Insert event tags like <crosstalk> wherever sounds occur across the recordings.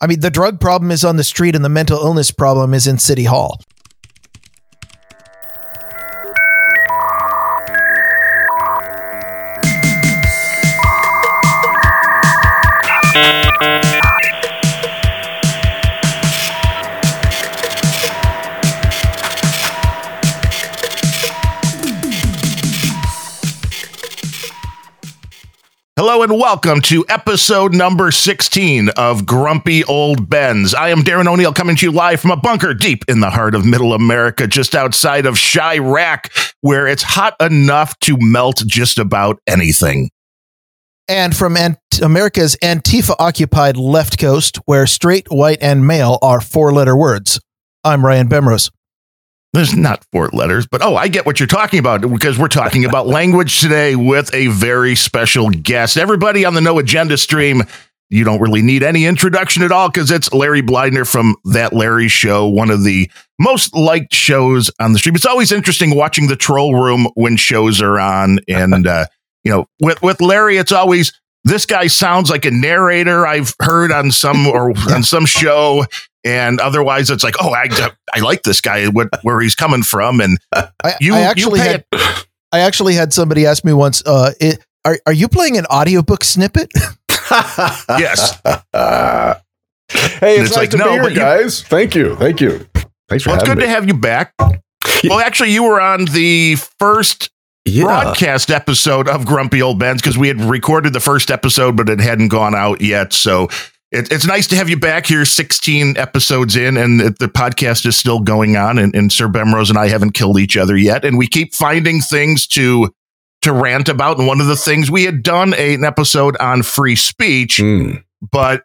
I mean, the drug problem is on the street and the mental illness problem is in City Hall. Welcome to episode number 16 of Grumpy Old Bens. I am Darren O'Neill coming to you live from a bunker deep in the heart of middle America, just outside of Chiraq, where it's hot enough to melt just about anything. And from Ant- America's Antifa occupied left coast, where straight, white, and male are four letter words. I'm Ryan Bemrose. There's not four letters, but oh, I get what you're talking about because we're talking about <laughs> language today with a very special guest. Everybody on the No Agenda stream, you don't really need any introduction at all because it's Larry Bleidner from That Larry Show, one of the most liked shows on the stream. It's always interesting watching the troll room when shows are on. And, uh, you know, with, with Larry, it's always this guy sounds like a narrator I've heard on some or <laughs> on some show. And otherwise it's like oh i i like this guy what where he's coming from. And <laughs> you I actually you had it. <laughs> i actually had somebody ask me once uh it, are, are you playing an audiobook snippet? Yes. Uh, hey it's, it's nice like, to no, be here guys. Thank you. Thank you. Thanks for well, it's good me. to have you back. Well actually you were on the first yeah. broadcast episode of Grumpy Old Bens because we had recorded the first episode, but it hadn't gone out yet. So it, it's nice to have you back here 16 episodes in and the podcast is still going on and, and sir bemrose and i haven't killed each other yet and we keep finding things to to rant about and one of the things we had done a, an episode on free speech mm. but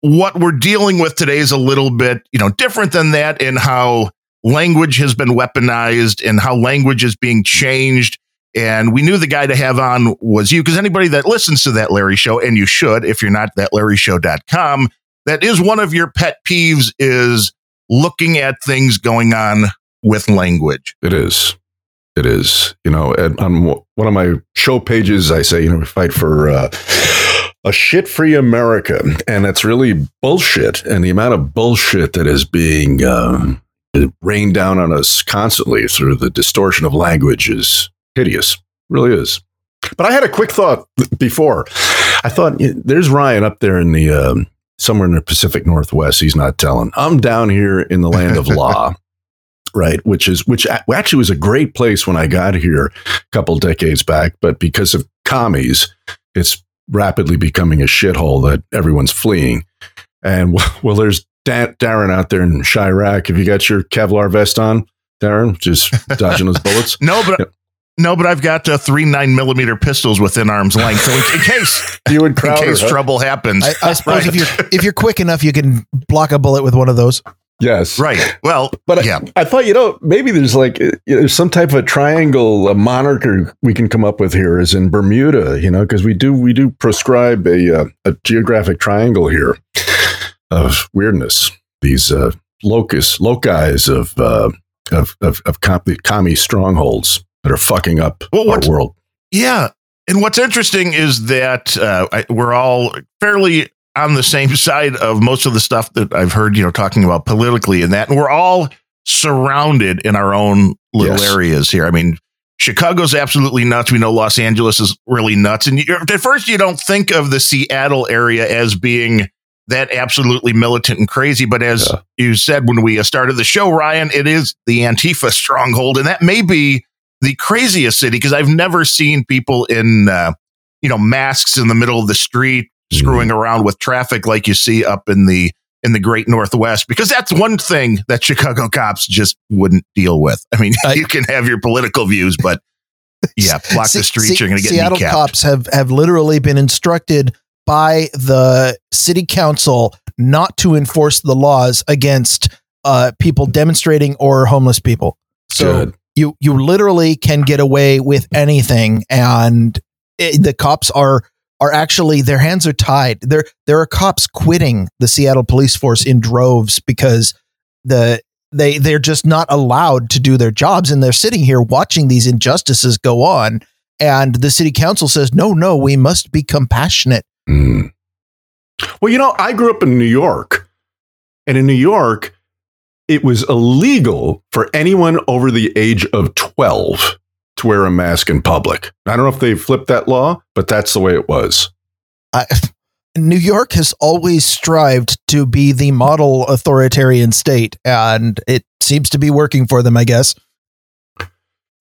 what we're dealing with today is a little bit you know different than that in how language has been weaponized and how language is being changed and we knew the guy to have on was you because anybody that listens to that Larry show, and you should if you're not thatlarryshow.com, that is one of your pet peeves is looking at things going on with language. It is. It is. You know, on one of my show pages, I say, you know, we fight for uh, a shit free America. And it's really bullshit. And the amount of bullshit that is being uh, rained down on us constantly through the distortion of language is hideous. Really is. But I had a quick thought before. I thought there's Ryan up there in the um, somewhere in the Pacific Northwest. He's not telling. I'm down here in the land of law, <laughs> right? Which is which actually was a great place when I got here a couple decades back, but because of commies, it's rapidly becoming a shithole that everyone's fleeing. And <laughs> well, there's Darren out there in Chiraq. Have you got your Kevlar vest on, Darren? Just dodging those <laughs> bullets? no, but no, but I've got uh, three nine millimeter pistols within arm's length, so in, in case you would Crowder, in case huh? trouble happens. I, I <laughs> suppose right. if you're if you're quick enough, you can block a bullet with one of those. Yes, right. Well, but yeah, I, I, thought you know maybe there's like uh, there's some type of a triangle, a monarchy we can come up with here, is in Bermuda, you know, because we do we do prescribe a uh, a geographic triangle here of weirdness. These uh, locus locus of uh, of of, of commie strongholds that are fucking up well, our world. Yeah. And what's interesting is that uh, I, we're all fairly on the same <laughs> side of most of the stuff that I've heard, you know, talking about politically and that. And we're all surrounded in our own little yes. areas here. I mean, Chicago's absolutely nuts. We know Los Angeles is really nuts. And you, at first, you don't think of the Seattle area as being that absolutely militant and crazy. But as yeah. you said when we started the show, Ryan, it is the Antifa <laughs> stronghold. And that may be the craziest city because I've never seen people in, uh, you know, masks in the middle of the street screwing mm. around with traffic like you see up in the in the great northwest because that's one thing that chicago cops just wouldn't deal with i mean <laughs> you can have your political views but <laughs> yeah block the streets you're going to get seattle kneecapped. cops have have literally been instructed by the city council not to enforce the laws against uh, people demonstrating or homeless people so Good you you literally can get away with anything. And it, the cops are are actually their hands are tied. There there are cops quitting the Seattle police force in droves because the they they're just not allowed to do their jobs. And they're sitting here watching these injustices go on. And the city council says no no we must be compassionate. Mm. well you know i grew up in new york. And in New York, it was illegal for anyone over the age of 12 to wear a mask in public. I don't know if they flipped that law, but that's the way it was. I, New York has always strived to be the model authoritarian state, and it seems to be working for them, I guess.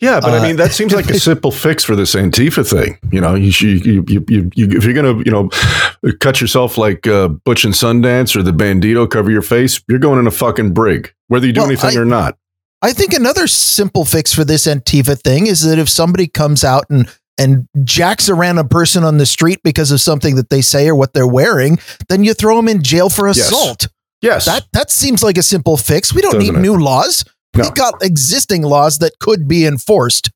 Yeah, but uh, I mean that seems like a <laughs> simple fix for this Antifa thing. You know, you you you, you, you if you're gonna you know cut yourself like uh, Butch and Sundance or the Bandito, cover your face, you're going in a fucking brig, whether you do well, anything I, or not. I think another simple fix for this Antifa thing is that if somebody comes out and and jacks around a random person on the street because of something that they say or what they're wearing, then you throw them in jail for assault. Yes. yes. That that seems like a simple fix. We don't Doesn't need it? new laws. No. We've got existing laws that could be enforced.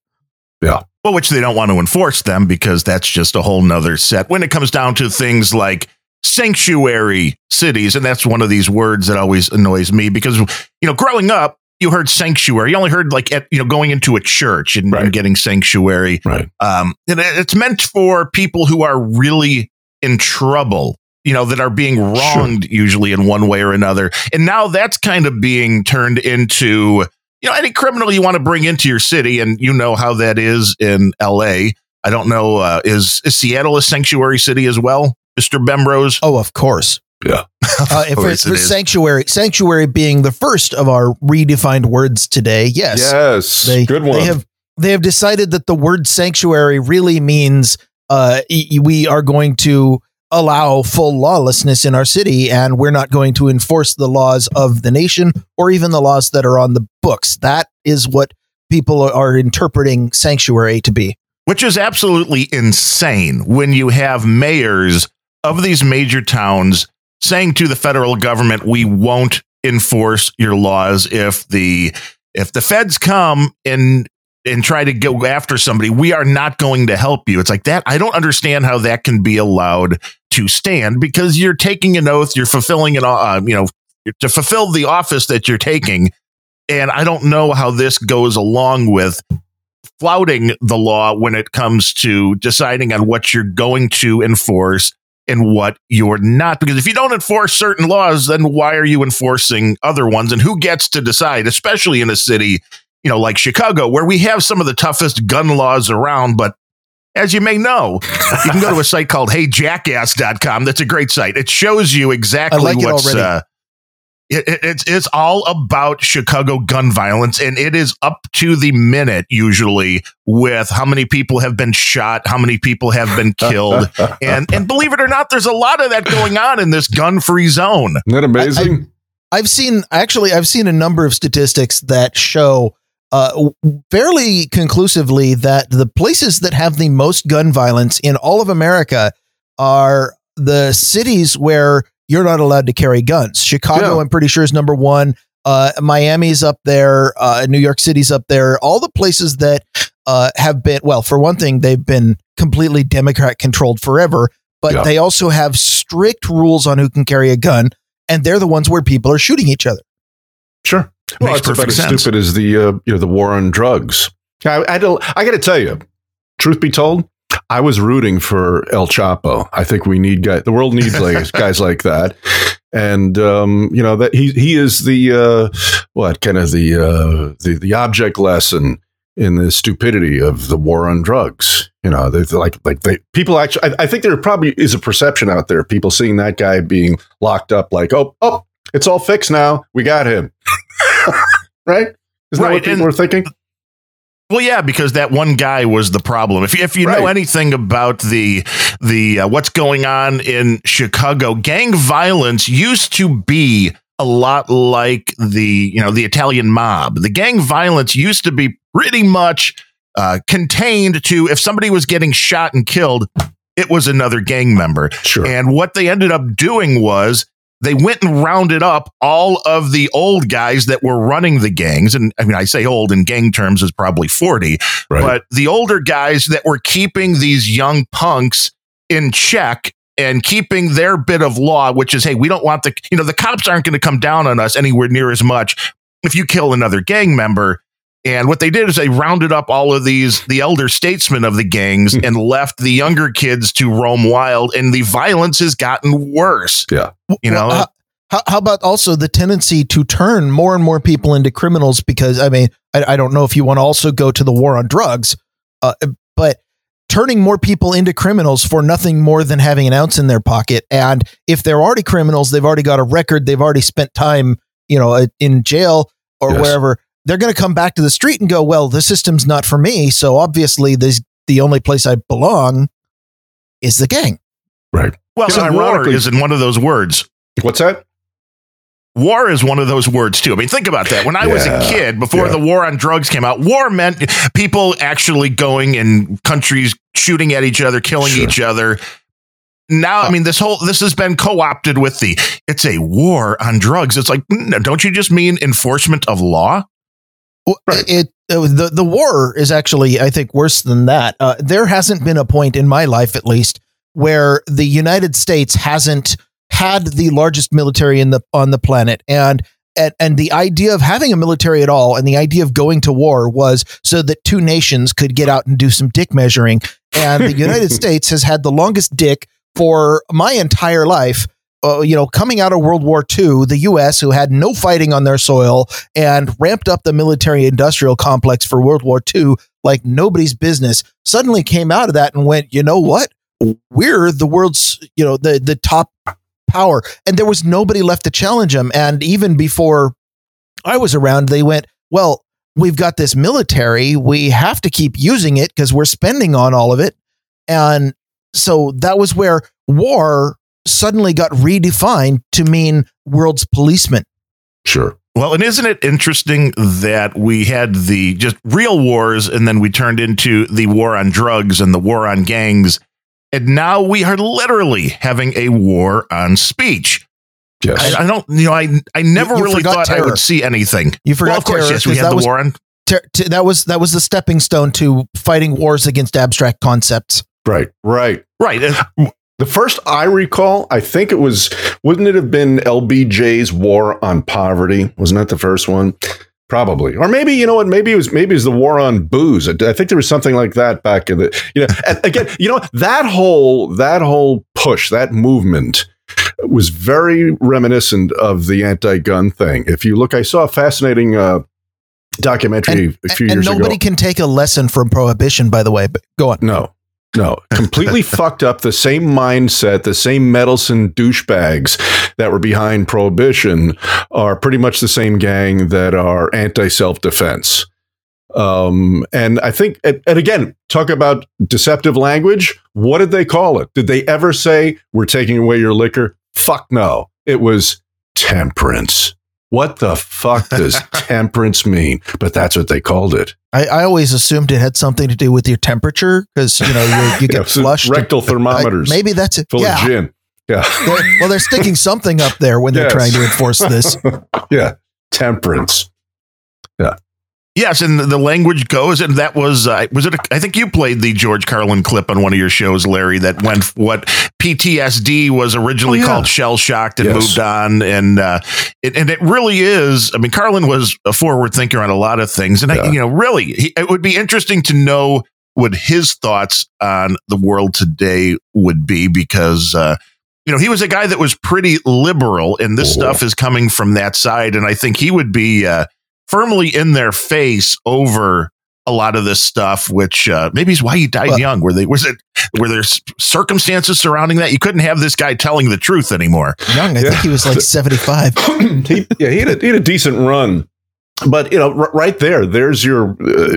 Yeah. Well, which they don't want to enforce them because that's just a whole nother set. When it comes down to things like sanctuary cities, and that's one of these words that always annoys me because, you know, growing up, you heard sanctuary. You only heard like at, you know going into a church and, right. and getting sanctuary. Right. Um, and it's meant for people who are really in trouble you know, that are being wronged sure. usually in one way or another. And now that's kind of being turned into, you know, any criminal you want to bring into your city. And you know how that is in LA. I don't know. Uh, is, is Seattle a sanctuary city as well, Mr. Bemrose? Oh, of course. Yeah. uh, <laughs> if it's for sanctuary, sanctuary being the first of our redefined words today. Yes. Yes. They, Good one. They have, they have decided that the word sanctuary really means uh, we are going to allow full lawlessness in our city and we're not going to enforce the laws of the nation or even the laws that are on the books. That is what people are interpreting sanctuary to be. Which is absolutely insane when you have mayors of these major towns saying to the federal government, we won't enforce your laws if the if the feds come and and try to go after somebody, we are not going to help you. It's like that. I don't understand how that can be allowed to stand because you're taking an oath, you're fulfilling an, uh, you know, to fulfill the office that you're taking. And I don't know how this goes along with flouting the law when it comes to deciding on what you're going to enforce and what you're not. Because if you don't enforce certain laws, then why are you enforcing other ones? And who gets to decide, especially in a city you know, like Chicago, where we have some of the toughest gun laws around. But as you may know, you can go to a site called heyjackass.com. That's a great site. It shows you exactly like what's. Uh, it, it, it's it's all about Chicago gun violence, and it is up to the minute usually with how many people have been shot, how many people have been <laughs> killed, and and believe it or not, there's a lot of that going on in this gun free zone. Isn't that amazing? I, I've seen actually, I've seen a number of statistics that show uh, fairly conclusively that the places that have the most gun violence in all of America are the cities where you're not allowed to carry guns. Chicago, yeah. I'm pretty sure, is number one. Uh, Miami's up there. Uh, New York City's up there. All the places that uh, have been, well, for one thing, they've been completely Democrat controlled forever, but yeah. they also have strict rules on who can carry a gun. And they're the ones where people are shooting each other. Sure. Well, Makes it's about as sense. stupid as the uh, you know the war on drugs. I, I, I got to tell you, truth be told, I was rooting for El Chapo. I think we need guys. The world needs like <laughs> guys like that, and um, you know that he he is the uh, what kind of the uh, the the object lesson in the stupidity of the war on drugs. You know, they like like they people actually. I, I think there probably is a perception out there. People seeing that guy being locked up, like oh oh, it's all fixed now. We got him. Right? Isn't right. that what people and, were thinking? Well, yeah, because that one guy was the problem. If you, if you right. know anything about the the uh, what's going on in Chicago, gang violence used to be a lot like the you know the Italian mob. The gang violence used to be pretty much uh, contained to if somebody was getting shot and killed, it was another gang member. Sure. And what they ended up doing was they went and rounded up all of the old guys that were running the gangs. And I mean, I say old in gang terms is probably 40, right. but the older guys that were keeping these young punks in check and keeping their bit of law, which is, hey, we don't want the, you know, the cops aren't going to come down on us anywhere near as much if you kill another gang member. And what they did is they rounded up all of these, the elder statesmen of the gangs, and left the younger kids to roam wild. And the violence has gotten worse. Yeah. You know, well, how, how, how, about also the tendency to turn more and more people into criminals? Because I mean, I, I don't know if you want to also go to the war on drugs, uh, but turning more people into criminals for nothing more than having an ounce in their pocket. And if they're already criminals, they've already got a record, they've already spent time, you know, uh, in jail or yes. wherever. They're going to come back to the street and go, "Well, the system's not for me." So obviously, this the only place I belong is the gang. Right. Well, so war is in one of those words. What's that? War is one of those words too. I mean, think about that. When I yeah, was a kid, before yeah. the war on drugs came out, war meant people actually going in countries shooting at each other, killing sure. each other. Now, I uh, mean, this whole this has been co-opted with the it's a war on drugs. It's like, mm, don't you just mean enforcement of law? Right. It uh, the the war is actually, I think, worse than that. Uh, there hasn't been a point in my life, at least, where the United States hasn't had the largest military in the on the planet and and, and the idea of having a military at all and the idea of going to war was so that two nations could get out and do some dick measuring and the <laughs> United States has had the longest dick for my entire life uh, you know, coming out of World War II, the U.S., who had no fighting on their soil and ramped up the military industrial complex for World War II like nobody's business, suddenly came out of that and went, you know what? We're the world's, you know, the the top power. And there was nobody left to challenge them. And even before I was around, they went, well, we've got this military. We have to keep using it because we're spending on all of it. And so that was where war suddenly got redefined to mean world's policeman. Sure. Well, and isn't it interesting that we had the just real wars and then we turned into the war on drugs and the war on gangs and now we are literally having a war on speech. Yes. I, I don't, you know, I I never you, you really thought terror. I would see anything. You forgot, well, of course, terror, yes, we had the was, war on. Ter- t- that was that was the stepping stone to fighting wars against abstract concepts. Right, right, right. The first I recall, I think it was, wouldn't it have been LBJ's War on Poverty? Wasn't that the first one? Probably, or maybe you know what? Maybe it was maybe it was the war on booze. I think there was something like that back in the you know. again, you know that whole that whole push, that movement was very reminiscent of the anti-gun thing. If you look, I saw a fascinating uh, documentary and, a few years ago. And nobody can take a lesson from prohibition, by the way. But go on. No, no, <laughs> completely fucked up the same mindset, the same meddlesome douchebags that were behind prohibition are pretty much the same gang that are anti self defense. Um, and I think, and, and again, talk about deceptive language. What did they call it? Did they ever say, we're taking away your liquor? Fuck no. It was temperance. What the fuck does <laughs> temperance mean? But that's what they called it. I, I always assumed it had something to do with your temperature because you know you, you <laughs> get yeah, flushed. Rectal thermometers. I, maybe that's it. Full yeah. of gin. Yeah. They're, well, they're sticking something up there when they're trying to enforce this. <laughs> yeah. Temperance. Yeah. Yes, and the language goes, and that was uh, was it? A, I think you played the George Carlin clip on one of your shows, Larry. That went what PTSD was originally oh, yeah. called shell shocked and yes. moved on, and uh, it, and it really is. I mean, Carlin was a forward thinker on a lot of things, and yeah. I, you know, really, he, it would be interesting to know what his thoughts on the world today would be because. Uh, you know, he was a guy that was pretty liberal, and this oh. stuff is coming from that side. And I think he would be uh, firmly in their face over a lot of this stuff, which uh, maybe is why he died well, young. Were they was it were there circumstances surrounding that? You couldn't have this guy telling the truth anymore. Young, I yeah. think he was like seventy five. <clears throat> he, yeah, he had, a, he had a decent run. But you know, r- right there, there's your uh,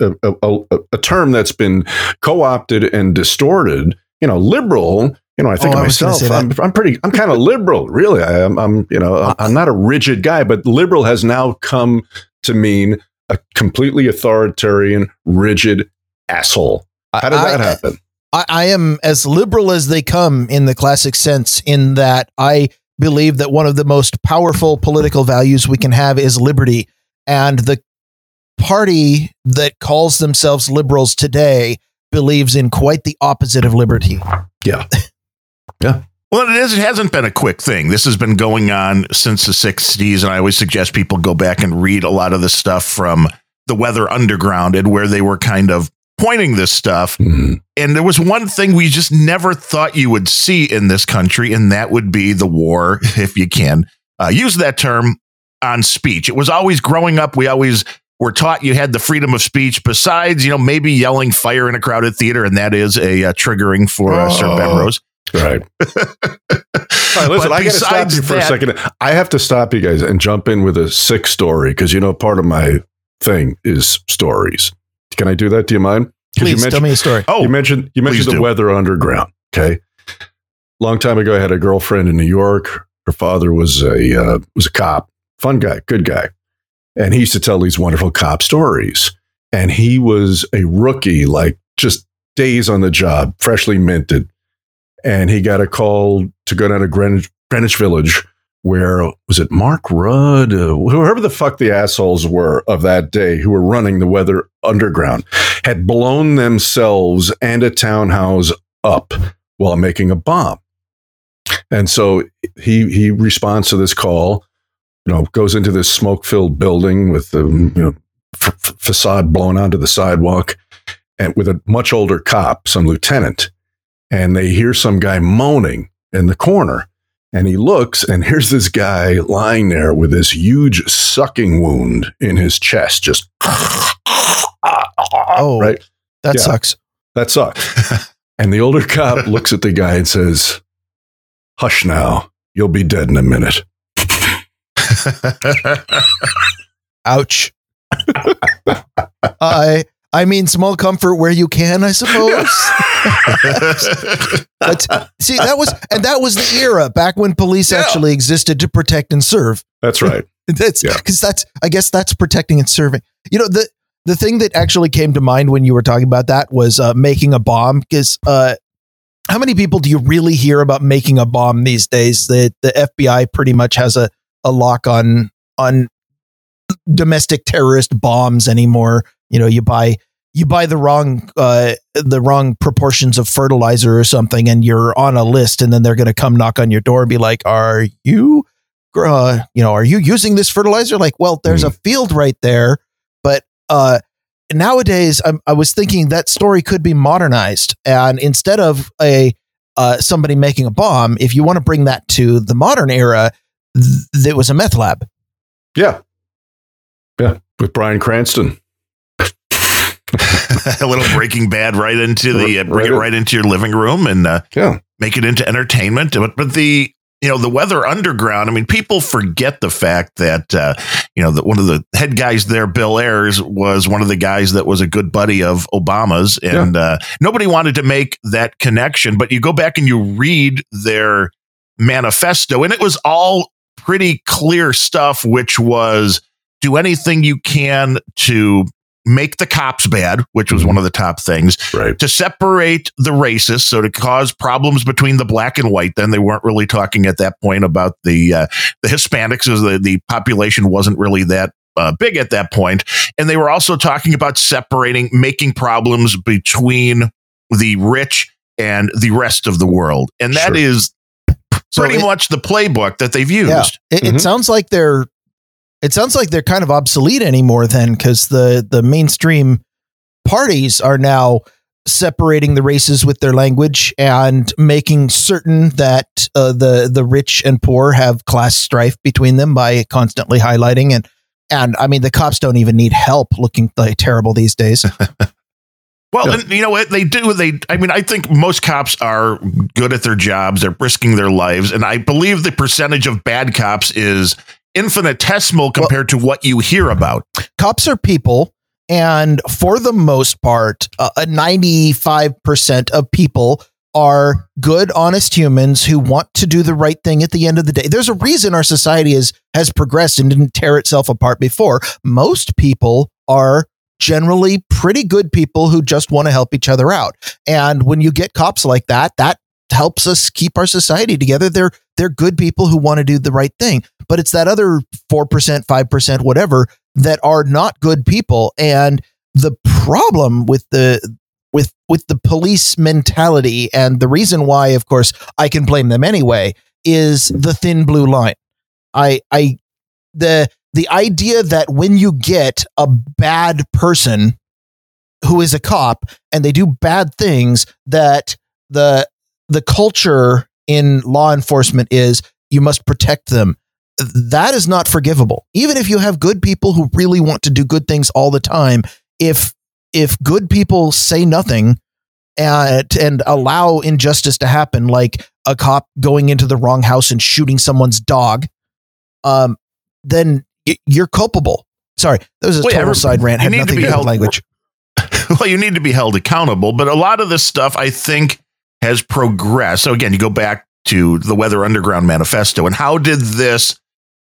a, a, a, a term that's been co-opted and distorted. You know, liberal you know, I think oh, of myself, I'm, I'm pretty, I'm kind of liberal, really. I, am, I'm, you know, uh, I'm not a rigid guy, but liberal has now come to mean a completely authoritarian, rigid asshole. How did I, that happen? I, I am as liberal as they come in the classic sense, in that I believe that one of the most powerful political values we can have is liberty. And the party that calls themselves liberals today believes in quite the opposite of liberty. Yeah. Yeah. Well, it is. It hasn't been a quick thing. This has been going on since the '60s, and I always suggest people go back and read a lot of the stuff from the Weather Underground, and where they were kind of pointing this stuff. Mm-hmm. And there was one thing we just never thought you would see in this country, and that would be the war, <laughs> if you can uh, use that term on speech. It was always growing up, we always were taught you had the freedom of speech, besides, you know, maybe yelling fire in a crowded theater, and that is a uh, triggering for uh. Sir Bemrose. Right. <laughs> All right, listen, I got to stop you for that, a second. I have to stop you guys and jump in with a sick story because you know part of my thing is stories. Can I do that? Do you mind? Please you tell me a story. Oh, you mentioned you mentioned the do. weather underground. Okay, long time ago, I had a girlfriend in New York. Her father was a uh, was a cop, fun guy, good guy, and he used to tell these wonderful cop stories. And he was a rookie, like just days on the job, freshly minted, and he got a call to go down to Greenwich, Greenwich Village where was it Mark Rudd, uh, whoever the fuck the assholes were of that day who were running the Weather Underground, had blown themselves and a townhouse up while making a bomb. And so he he responds to this call, you know, goes into this smoke filled building with the you know f- facade blown onto the sidewalk, and with a much older cop, some lieutenant, and they hear some guy moaning in the corner and he looks, and <laughs> here's this guy lying there with this huge sucking wound in his chest, just <laughs> oh, right. That yeah, sucks. That sucks. <laughs> and the older cop looks at the guy and says, "Hush now, you'll be dead in a minute." Ouch. I I mean, small comfort where you can, I suppose. <laughs> but see, that was and that was the era back when police yeah. actually existed to protect and serve. That's right. <laughs> that's because yeah. that's I guess that's protecting and serving. You know the the thing that actually came to mind when you were talking about that was uh, making a bomb. Because uh, how many people do you really hear about making a bomb these days? The the FBI pretty much has a a lock on on domestic terrorist bombs anymore. You know, you buy you buy the wrong uh, the wrong proportions of fertilizer or something, and you're on a list, and then they're going to come knock on your door and be like, "Are you, uh, you know, are you using this fertilizer?" Like, well, there's mm. a field right there, but uh, nowadays, I'm, i was thinking that story could be modernized, and instead of a uh, somebody making a bomb, if you want to bring that to the modern era, th- it was a meth lab. Yeah, yeah, with Bryan Cranston. <laughs> a little Breaking Bad right into the uh, bring right it right into your living room and uh, yeah. make it into entertainment. But but the you know the weather underground. I mean, people forget the fact that uh, you know that one of the head guys there, Bill Ayers, was one of the guys that was a good buddy of Obama's, and yeah. uh, nobody wanted to make that connection. But you go back and you read their manifesto, and it was all pretty clear stuff, which was do anything you can to make the cops bad, which was mm-hmm. one of the top things, right. to separate the racists, so to cause problems between the black and white. Then they weren't really talking at that point about the uh, the Hispanics, as the the population wasn't really that uh, big at that point. point, and they were also talking about separating, making problems between the rich and the rest of the world, and that sure. is pretty so it, much the playbook that they've used. Yeah, it, mm-hmm. it sounds like they're it sounds like they're kind of obsolete anymore then because the the mainstream parties are now separating the races with their language and making certain that uh, the the rich and poor have class strife between them by constantly highlighting and and I mean the cops don't even need help looking like terrible these days. <laughs> Well, and you know what they do? They, I mean, I think most cops are good at their jobs. They're risking their lives, and I believe the percentage of bad cops is infinitesimal compared well, to what you hear about. Cops are people. And for the most part, uh, 95% of people are good, honest humans who want to do the right thing at the end of the day. There's a reason our society is, has progressed and didn't tear itself apart before. Most people are generally pretty good people who just want to help each other out. And when you get cops like that, that helps us keep our society together. They're they're good people who want to do the right thing. But it's that other 4%, 5%, whatever that are not good people. And the problem with the with with the police mentality and the reason why of course I can blame them anyway is the thin blue line. I I the the idea that when you get a bad person who is a cop and they do bad things that the the culture in law enforcement is you must protect them. That is not forgivable. Even if you have good people who really want to do good things all the time if if good people say nothing and, and allow injustice to happen like a cop going into the wrong house and shooting someone's dog um then you're culpable. Sorry that was a Wait, total side rant had nothing to, to do with language. <laughs> Well, you need to be held accountable. But a lot of this stuff, I think, has progressed. So again, you go back to the Weather Underground Manifesto, and how did this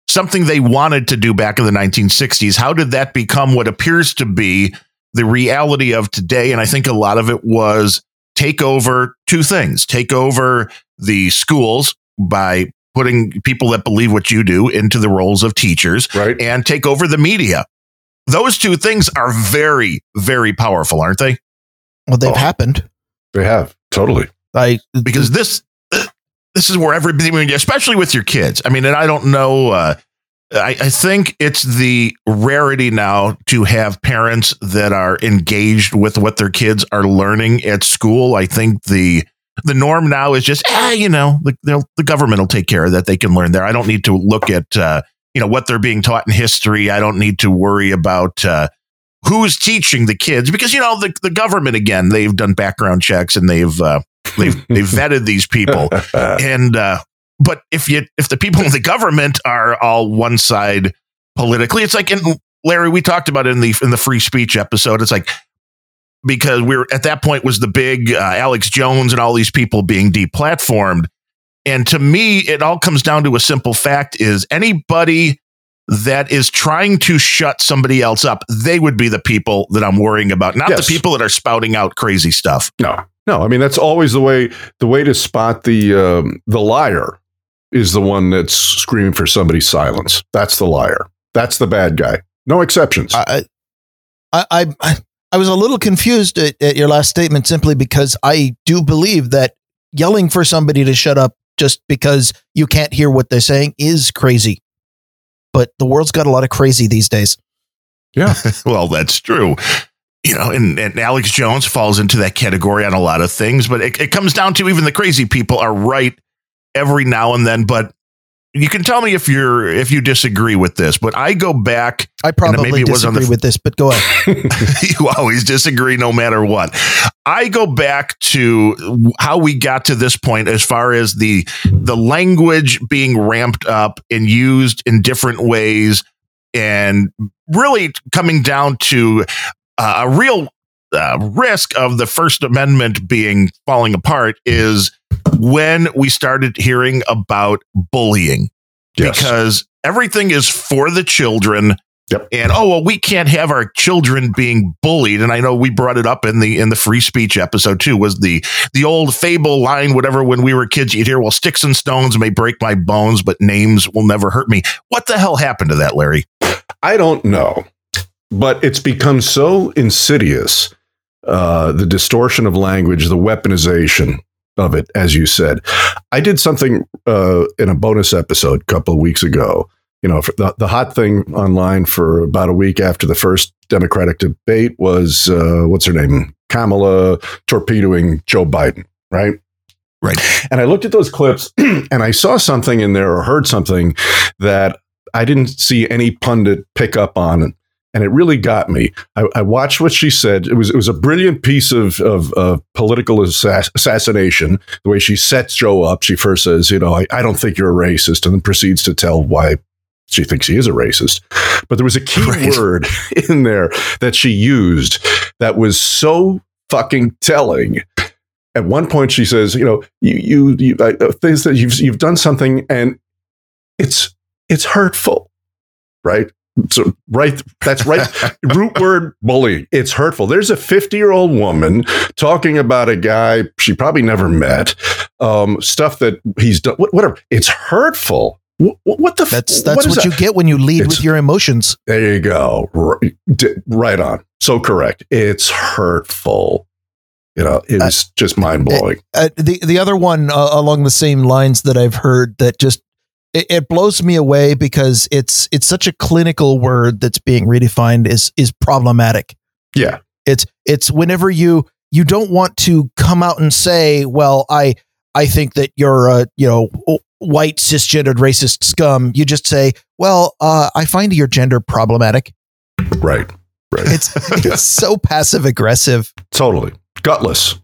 something they wanted to do back in the 1960s? How did that become what appears to be the reality of today? And I think a lot of it was take over two things: take over the schools by putting people that believe what you do into the roles of teachers, right. and take over the media those two things are very, very powerful, aren't they? Well, they've oh, happened. They have totally. I because this <clears throat> this is where everybody, especially with your kids. I mean, and I don't know. Uh, I, I think it's the rarity now to have parents that are engaged with what their kids are learning at school. I think the the norm now is just, ah, you know, the, the government will take care of that. They can learn there. I don't need to look at uh, you know what they're being taught in history. I don't need to worry about uh, who's teaching the kids because you know the the government again they've done background checks and they've uh, they've they've vetted these people <laughs> and uh, but if you if the people in the government are all one side politically, it's like in Larry we talked about it in the in the free speech episode. It's like because we're at that point was the big uh, Alex Jones and all these people being deplatformed and to me, it all comes down to a simple fact is anybody that is trying to shut somebody else up, they would be the people that I'm worrying about, not yes. the people that are spouting out crazy stuff. No, no. I mean, that's always the way. The way to spot the um, the liar is the one that's screaming for somebody's silence. That's the liar. That's the bad guy. No exceptions. I, I, I, I was a little confused at, at your last statement simply because I do believe that yelling for somebody to shut up just because you can't hear what they're saying is crazy. But the world's got a lot of crazy these days. Yeah. <laughs> well, that's true. You know, and, and Alex Jones falls into that category on a lot of things, but it, it comes down to even the crazy people are right every now and then. But you can tell me if you're if you disagree with this, but I go back. I probably maybe disagree the, with this, but go ahead. <laughs> <laughs> you always disagree, no matter what. I go back to how we got to this point, as far as the the language being ramped up and used in different ways, and really coming down to uh, a real uh, risk of the First Amendment being falling apart is when we started hearing about bullying yes. because everything is for the children. Yep. And oh well, we can't have our children being bullied. And I know we brought it up in the in the free speech episode too. Was the the old fable line, whatever? When we were kids, you'd hear, "Well, sticks and stones may break my bones, but names will never hurt me." What the hell happened to that, Larry? I don't know, but it's become so insidious. Uh, the distortion of language, the weaponization of it, as you said. I did something uh, in a bonus episode a couple of weeks ago. You know, the, the hot thing online for about a week after the first Democratic debate was uh, what's her name? Kamala torpedoing Joe Biden, right? Right. And I looked at those clips <clears throat> and I saw something in there or heard something that I didn't see any pundit pick up on and it really got me. I, I, watched what she said. It was it was a brilliant piece of of, of political assass- assassination. The way she sets Joe up. She first says, "You know, I, I, don't think you're a racist," and then proceeds to tell why she thinks he is a racist. But there was a key right. word <laughs> in there that she used that was so fucking telling. At one point, she says, "You know, you you, you uh, things that you've you've done something, and it's it's hurtful." Right? So right, that's right. <laughs> Root word bully. It's hurtful. There's a 50 year old woman talking about a guy she probably never met. Um, stuff that he's done. Whatever. It's hurtful. What, what the? That's that's what, what you get when you lead it's, with your emotions. There you go. Right, right on. So correct. It's hurtful. You know, it was uh, just mind blowing. Uh, uh, the the other one uh, along the same lines that I've heard that just it, it, blows me away because it's it's such a clinical word that's being redefined is is problematic. Yeah. It's it's whenever you you don't want to come out and say, well, I I think that you're a you know white cisgendered racist scum. You just say, well, uh, I find your gender problematic. Right. Right. It's it's <laughs> so passive aggressive. Totally gutless.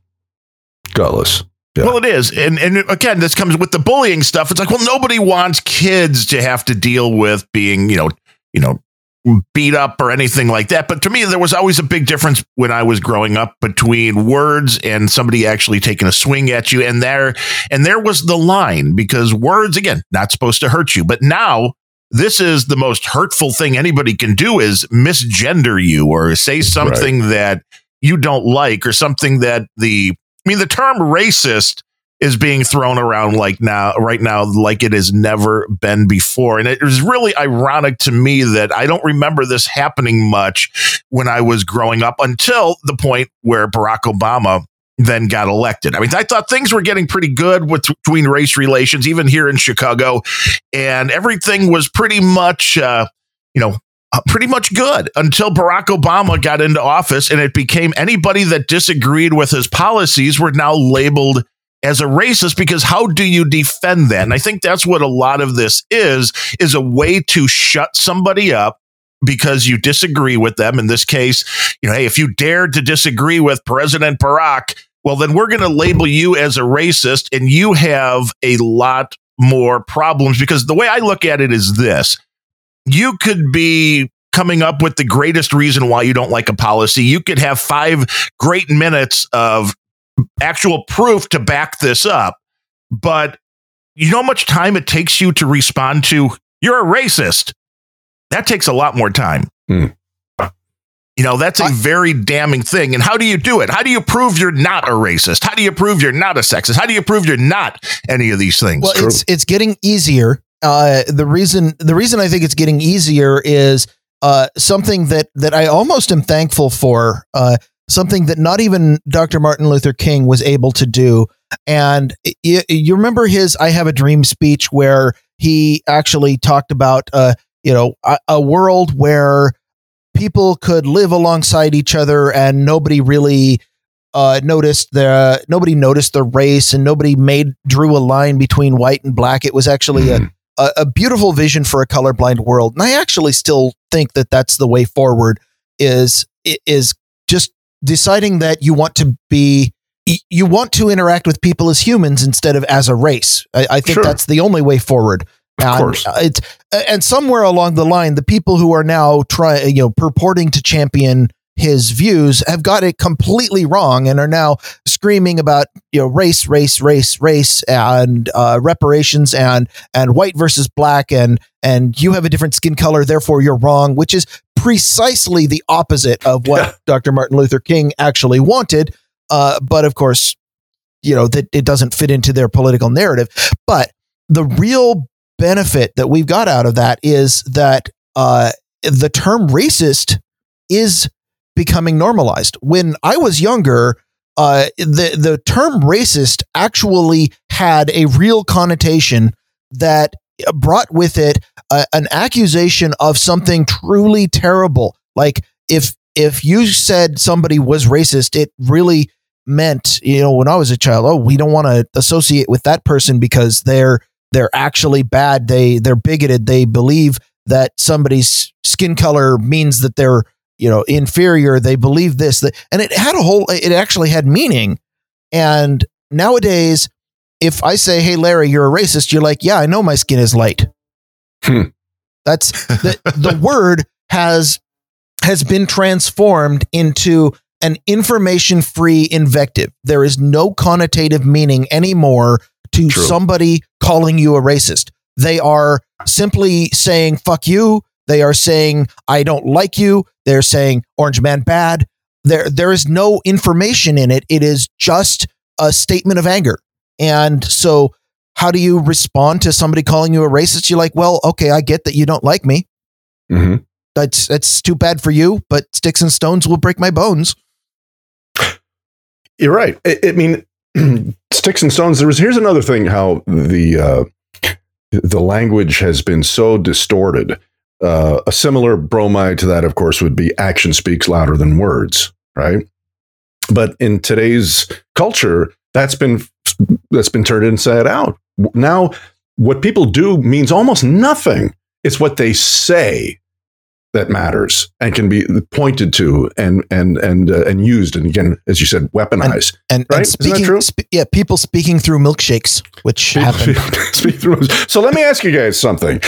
Gutless. Yeah. Well, it is, and and again, this comes with the bullying stuff. It's like, well, nobody wants kids to have to deal with being, you know, you know, beat up or anything like that. But to me, there was always a big difference when I was growing up between words and somebody actually taking a swing at you. And there, and there was the line because words, again, not supposed to hurt you. But now this is the most hurtful thing anybody can do is misgender you or say something right. that you don't like or something that the, I mean, the term racist is being thrown around like now right now like it has never been before and it was really ironic to me that I don't remember this happening much when I was growing up until the point where Barack Obama then got elected. I mean, I thought things were getting pretty good with between race relations, even here in Chicago, and everything was pretty much, uh, you know, Uh, pretty much good until Barack Obama got into office, and it became anybody that disagreed with his policies were now labeled as a racist because how do you defend that? And I think that's what a lot of this is, is a way to shut somebody up because you disagree with them. In this case, you know, hey, if you dared to disagree with President Barack, well, then we're going to label you as a racist and you have a lot more problems because the way I look at it is this you could be coming up with the greatest reason why you don't like a policy. You could have five great minutes of actual proof to back this up. But you know how much time it takes you to respond to, you're a racist. That takes a lot more time. Hmm. You know, that's a very damning thing. And how do you do it? How do you prove you're not a racist? How do you prove you're not a sexist? How do you prove you're not any of these things? Well, True. it's it's getting easier. Uh, the reason the reason I think it's getting easier is uh, something that that I almost am thankful for. Uh, something that not even Dr. Martin Luther King was able to do. And you, you remember his "I Have a Dream" speech where he actually talked about, uh, you know, a, a world where people could live alongside each other and nobody really uh, noticed the nobody noticed the race and nobody made drew a line between white and black. It was actually mm. a, a beautiful vision for a colorblind world, and I actually still think that that's the way forward. Is is just deciding that you want to be you want to interact with people as humans instead of as a race. I, I think sure. that's the only way forward. Of and course. It's, and somewhere along the line, the people who are now trying, you know, purporting to champion his views have got it completely wrong and are now screaming about you know race, race, race, race, and uh, reparations and and white versus black and and you have a different skin color, therefore you're wrong, which is precisely the opposite of what <laughs> Dr. Martin Luther King actually wanted. Uh, but of course, you know that it doesn't fit into their political narrative. But the real benefit that we've got out of that is that uh, the term racist is becoming normalized. When I was younger, uh, the the term racist actually had a real connotation that brought with it a, an accusation of something truly terrible. Like if if you said somebody was racist, it really meant you know when I was a child, oh, we don't want to associate with that person because they're they're actually bad. They they're bigoted. They believe that somebody's skin color means that they're you know inferior they believe this that, and it had a whole it actually had meaning and nowadays if i say hey larry you're a racist you're like yeah i know my skin is light hmm. that's the, <laughs> the word has has been transformed into an information free invective there is no connotative meaning anymore to True. somebody calling you a racist they are simply saying fuck you they are saying, I don't like you. They're saying, Orange Man bad. There, there is no information in it. It is just a statement of anger. And so, how do you respond to somebody calling you a racist? You're like, well, okay, I get that you don't like me. Mm-hmm. That's that's too bad for you, but sticks and stones will break my bones. You're right. I, I mean, <clears throat> sticks and stones. There was here's another thing: how the uh, the language has been so distorted uh, a similar bromide to that, of course, would be action speaks louder than words. right? But in today's culture, that's been that's been turned inside out. Now, what people do means almost nothing. It's what they say that matters and can be pointed to and and and uh, and used and again as you said weaponized and, and, right? and speaking sp- yeah people speaking through milkshakes which happen. <laughs> so let me ask you guys something.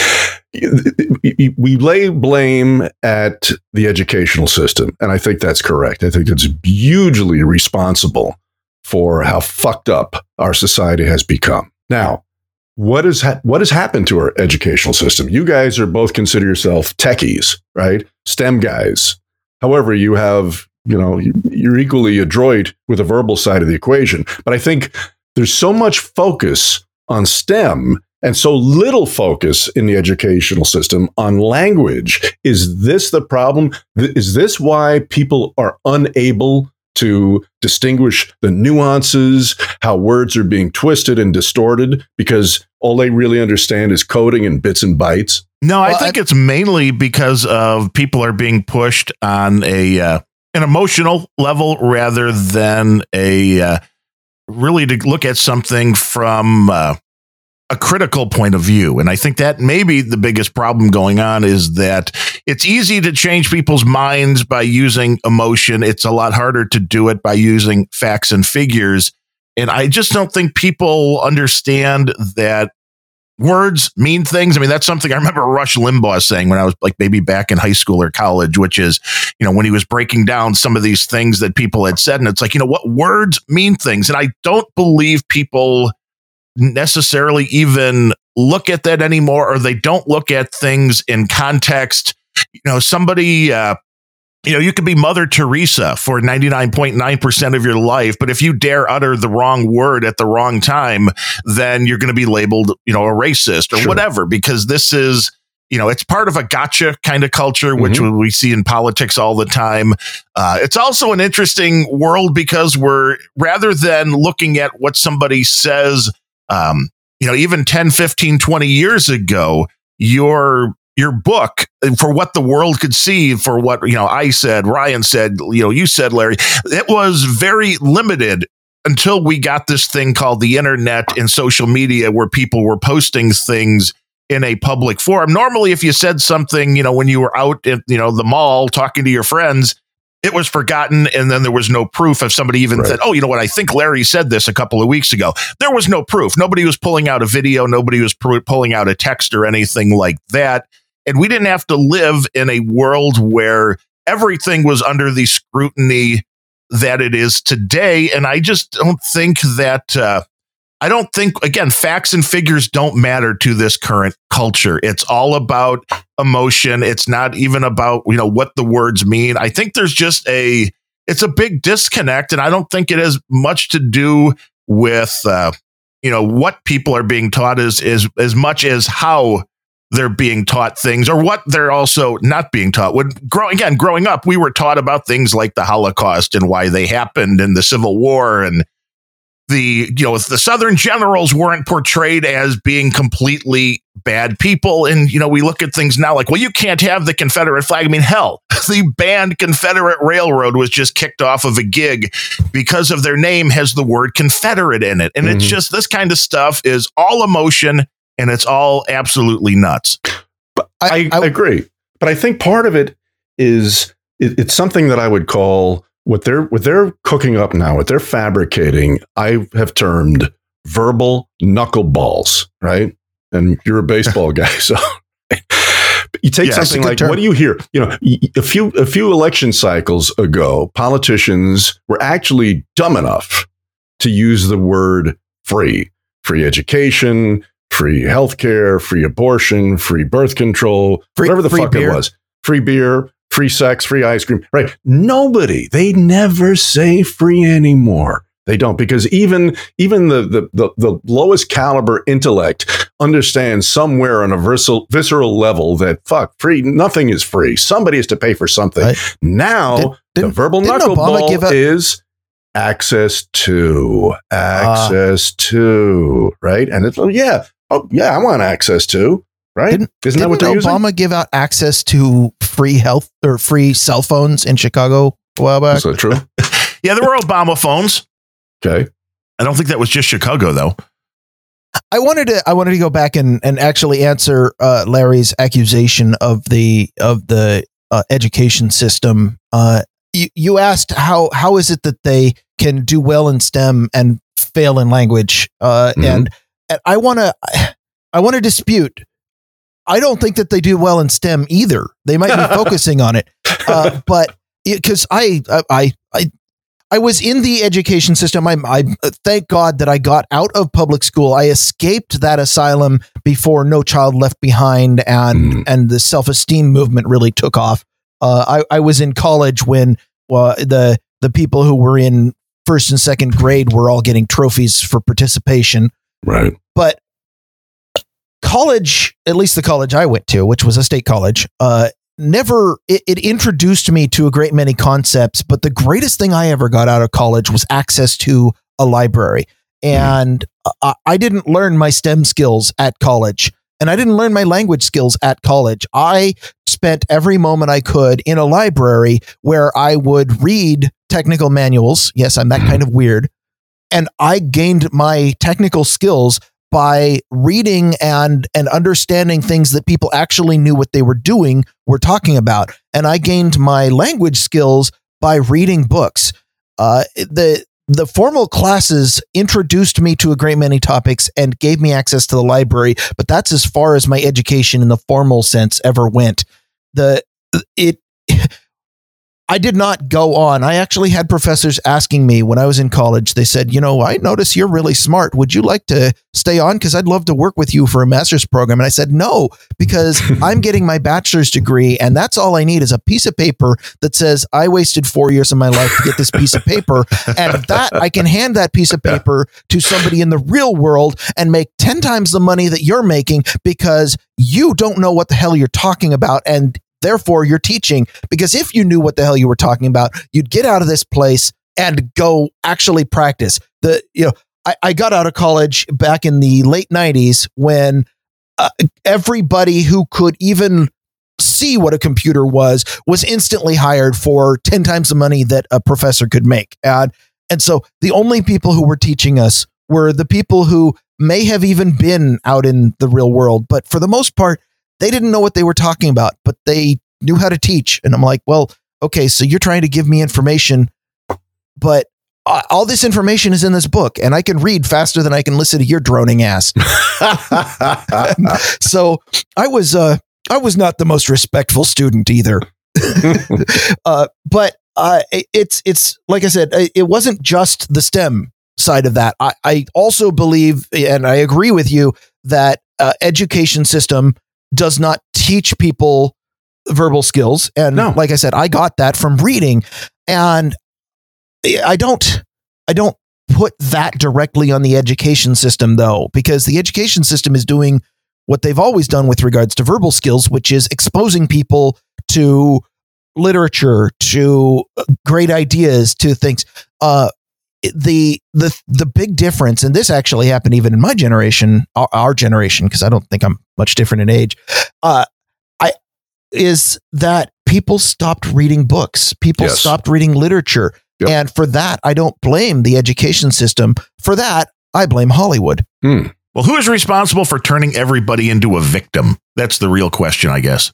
We lay blame at the educational system and i think that's correct. I think it's hugely responsible for how fucked up our society has become. Now what has ha- what has happened to our educational system? You guys are both consider yourself techies, right? STEM guys. However, you have you know you're equally adroit with the verbal side of the equation. But I think there's so much focus on STEM and so little focus in the educational system on language. Is this the problem? Is this why people are unable to distinguish the nuances, how words are being twisted and distorted, because all they really understand is coding and bits and bytes? No, I think I, it's mainly because of people are being pushed on a uh, an emotional level rather than a uh, really to look at something from uh, a critical point of view. And I think that maybe the biggest problem going on is that it's easy to change people's minds by using emotion. It's a lot harder to do it by using facts and figures. And I just don't think people understand that words mean things. I mean, that's something I remember Rush Limbaugh saying when I was like maybe back in high school or college, which is, you know, when he was breaking down some of these things that people had said. And it's like, you know what? Words mean things. And I don't believe people necessarily even look at that anymore or they don't look at things in context. You know, somebody, uh, you know, you could be Mother Teresa for 99.9% of your life, but if you dare utter the wrong word at the wrong time, then you're going to be labeled, you know, a racist or sure. whatever, because this is, you know, it's part of a gotcha kind of culture, which mm-hmm. we see in politics all the time. Uh, it's also an interesting world because we're rather than looking at what somebody says um, you know, even 10, 15, 20 years ago, your your book for what the world could see for what you know I said, Ryan said, you know, you said, Larry, it was very limited until we got this thing called the internet and social media where people were posting things in a public forum. Normally, if you said something, you know, when you were out at, you know, the mall talking to your friends, it was forgotten and then there was no proof if somebody even right. said oh you know what? I think larry said this a couple of weeks ago. There was no proof. Nobody was pulling out a video. Nobody was pr- pulling out a text or anything like that. And we didn't have to live in a world where everything was under the scrutiny that it is today. And i just don't think that uh, I don't think, again, facts and figures don't matter to this current culture. It's all about emotion. It's not even about, you know, what the words mean. I think there's just a, it's a big disconnect. And I don't think it has much to do with, uh, you know, what people are being taught is, is as much as how they're being taught things or what they're also not being taught. When growing again, growing up, we were taught about things like the Holocaust and why they happened and the Civil War and the you know the southern generals weren't portrayed as being completely bad people. And you know we look at things now like well you can't have the confederate flag. I mean hell <laughs> the band confederate railroad was just kicked off of a gig because of their name has the word confederate in it. And mm-hmm. it's just this kind of stuff is all emotion and it's all absolutely nuts. But i, I, I agree. But i think part of it is it, it's something that i would call what they're what they're cooking up now, what they're fabricating, I have termed verbal knuckleballs, right? And you're a baseball guy, <laughs> so you take something like term. what do you hear? You know, a few a few election cycles ago, politicians were actually dumb enough to use the word free, free education, free healthcare, free abortion, free birth control, free, whatever the fuck beer. it was, free beer, free sex, free ice cream, right? Nobody, they never say free anymore. They don't because even even the, the the, the lowest caliber intellect understands somewhere on a visceral, visceral level that fuck free nothing is free. Somebody has to pay for something. Right. Now did, the verbal knuckleball is access to access uh, to right and it's oh yeah oh yeah I want access to right? Didn't, Isn't that what Obama using? give out access to free health or free cell phones in Chicago? a while back. Is that true? <laughs> yeah, there were Obama phones. Okay. I don't think that was just Chicago though. I wanted to I wanted to go back and, and actually answer uh, Larry's accusation of the of the uh, education system. Uh, you, you asked how how is it that they can do well in STEM and fail in language? Uh, mm-hmm. and, and I want to I want to dispute. I don't think that they do well in STEM either. They might be <laughs> focusing on it, uh, but because I, I I I was in the education system. I, I thank God that I got out of public school. I escaped that asylum before No Child Left Behind and mm. and the self esteem movement really took off. Uh, I, I was in college when uh, the the people who were in first and second grade were all getting trophies for participation. Right. But college, at least the college I went to, which was a state college, uh, never it, it, introduced me to a great many concepts but the greatest thing i ever got out of college was access to a library. And mm. I, I didn't learn my stem skills at college and i didn't learn my language skills at college. I spent every moment i could in a library where i would read technical manuals. Yes i'm that kind of weird. And i gained my technical skills by reading and and understanding things that people actually knew what they were doing were talking about. And i gained my language skills by reading books. Uh, the the formal classes introduced me to a great many topics and gave me access to the library but that's as far as my education in the formal sense ever went. The it I did not go on. I actually had professors asking me when I was in college. They said, "You know, I notice you're really smart. Would you like to stay on cuz I'd love to work with you for a master's program." And I said, "No, because <laughs> I'm getting my bachelor's degree and that's all I need is a piece of paper that says I wasted 4 years of my life to get this piece of paper <laughs> and that I can hand that piece of paper to somebody in the real world and make 10 times the money that you're making because you don't know what the hell you're talking about and Therefore, you're teaching because if you knew what the hell you were talking about, you'd get out of this place and go actually practice. The you know, I, I got out of college back in the late '90s when uh, everybody who could even see what a computer was was instantly hired for 10 times the money that a professor could make. And, and so the only people who were teaching us were the people who may have even been out in the real world, but for the most part, they didn't know what they were talking about, but they knew how to teach. And I'm like, well, okay, so you're trying to give me information, but all this information is in this book, and I can read faster than I can listen to your droning ass. <laughs> so I was, uh, I was not the most respectful student either. <laughs> uh, but uh, it's it's like I said, it wasn't just the STEM side of that. I, I also believe, and I agree with you that uh, education system does not teach people verbal skills. And no. like I said, I got that from reading. And I don't, I don't put that directly on the education system though, because the education system is doing what they've always done with regards to verbal skills, which is exposing people to literature, to uh, great ideas, to things. Uh, the the the big difference, and this actually happened even in my generation, our, our generation, because I don't think I'm much different in age. Uh, I is that people stopped reading books, people yes. stopped reading literature, yep. and for that, I don't blame the education system. For that, I blame Hollywood. Hmm. Well, who is responsible for turning everybody into a victim? That's the real question, I guess.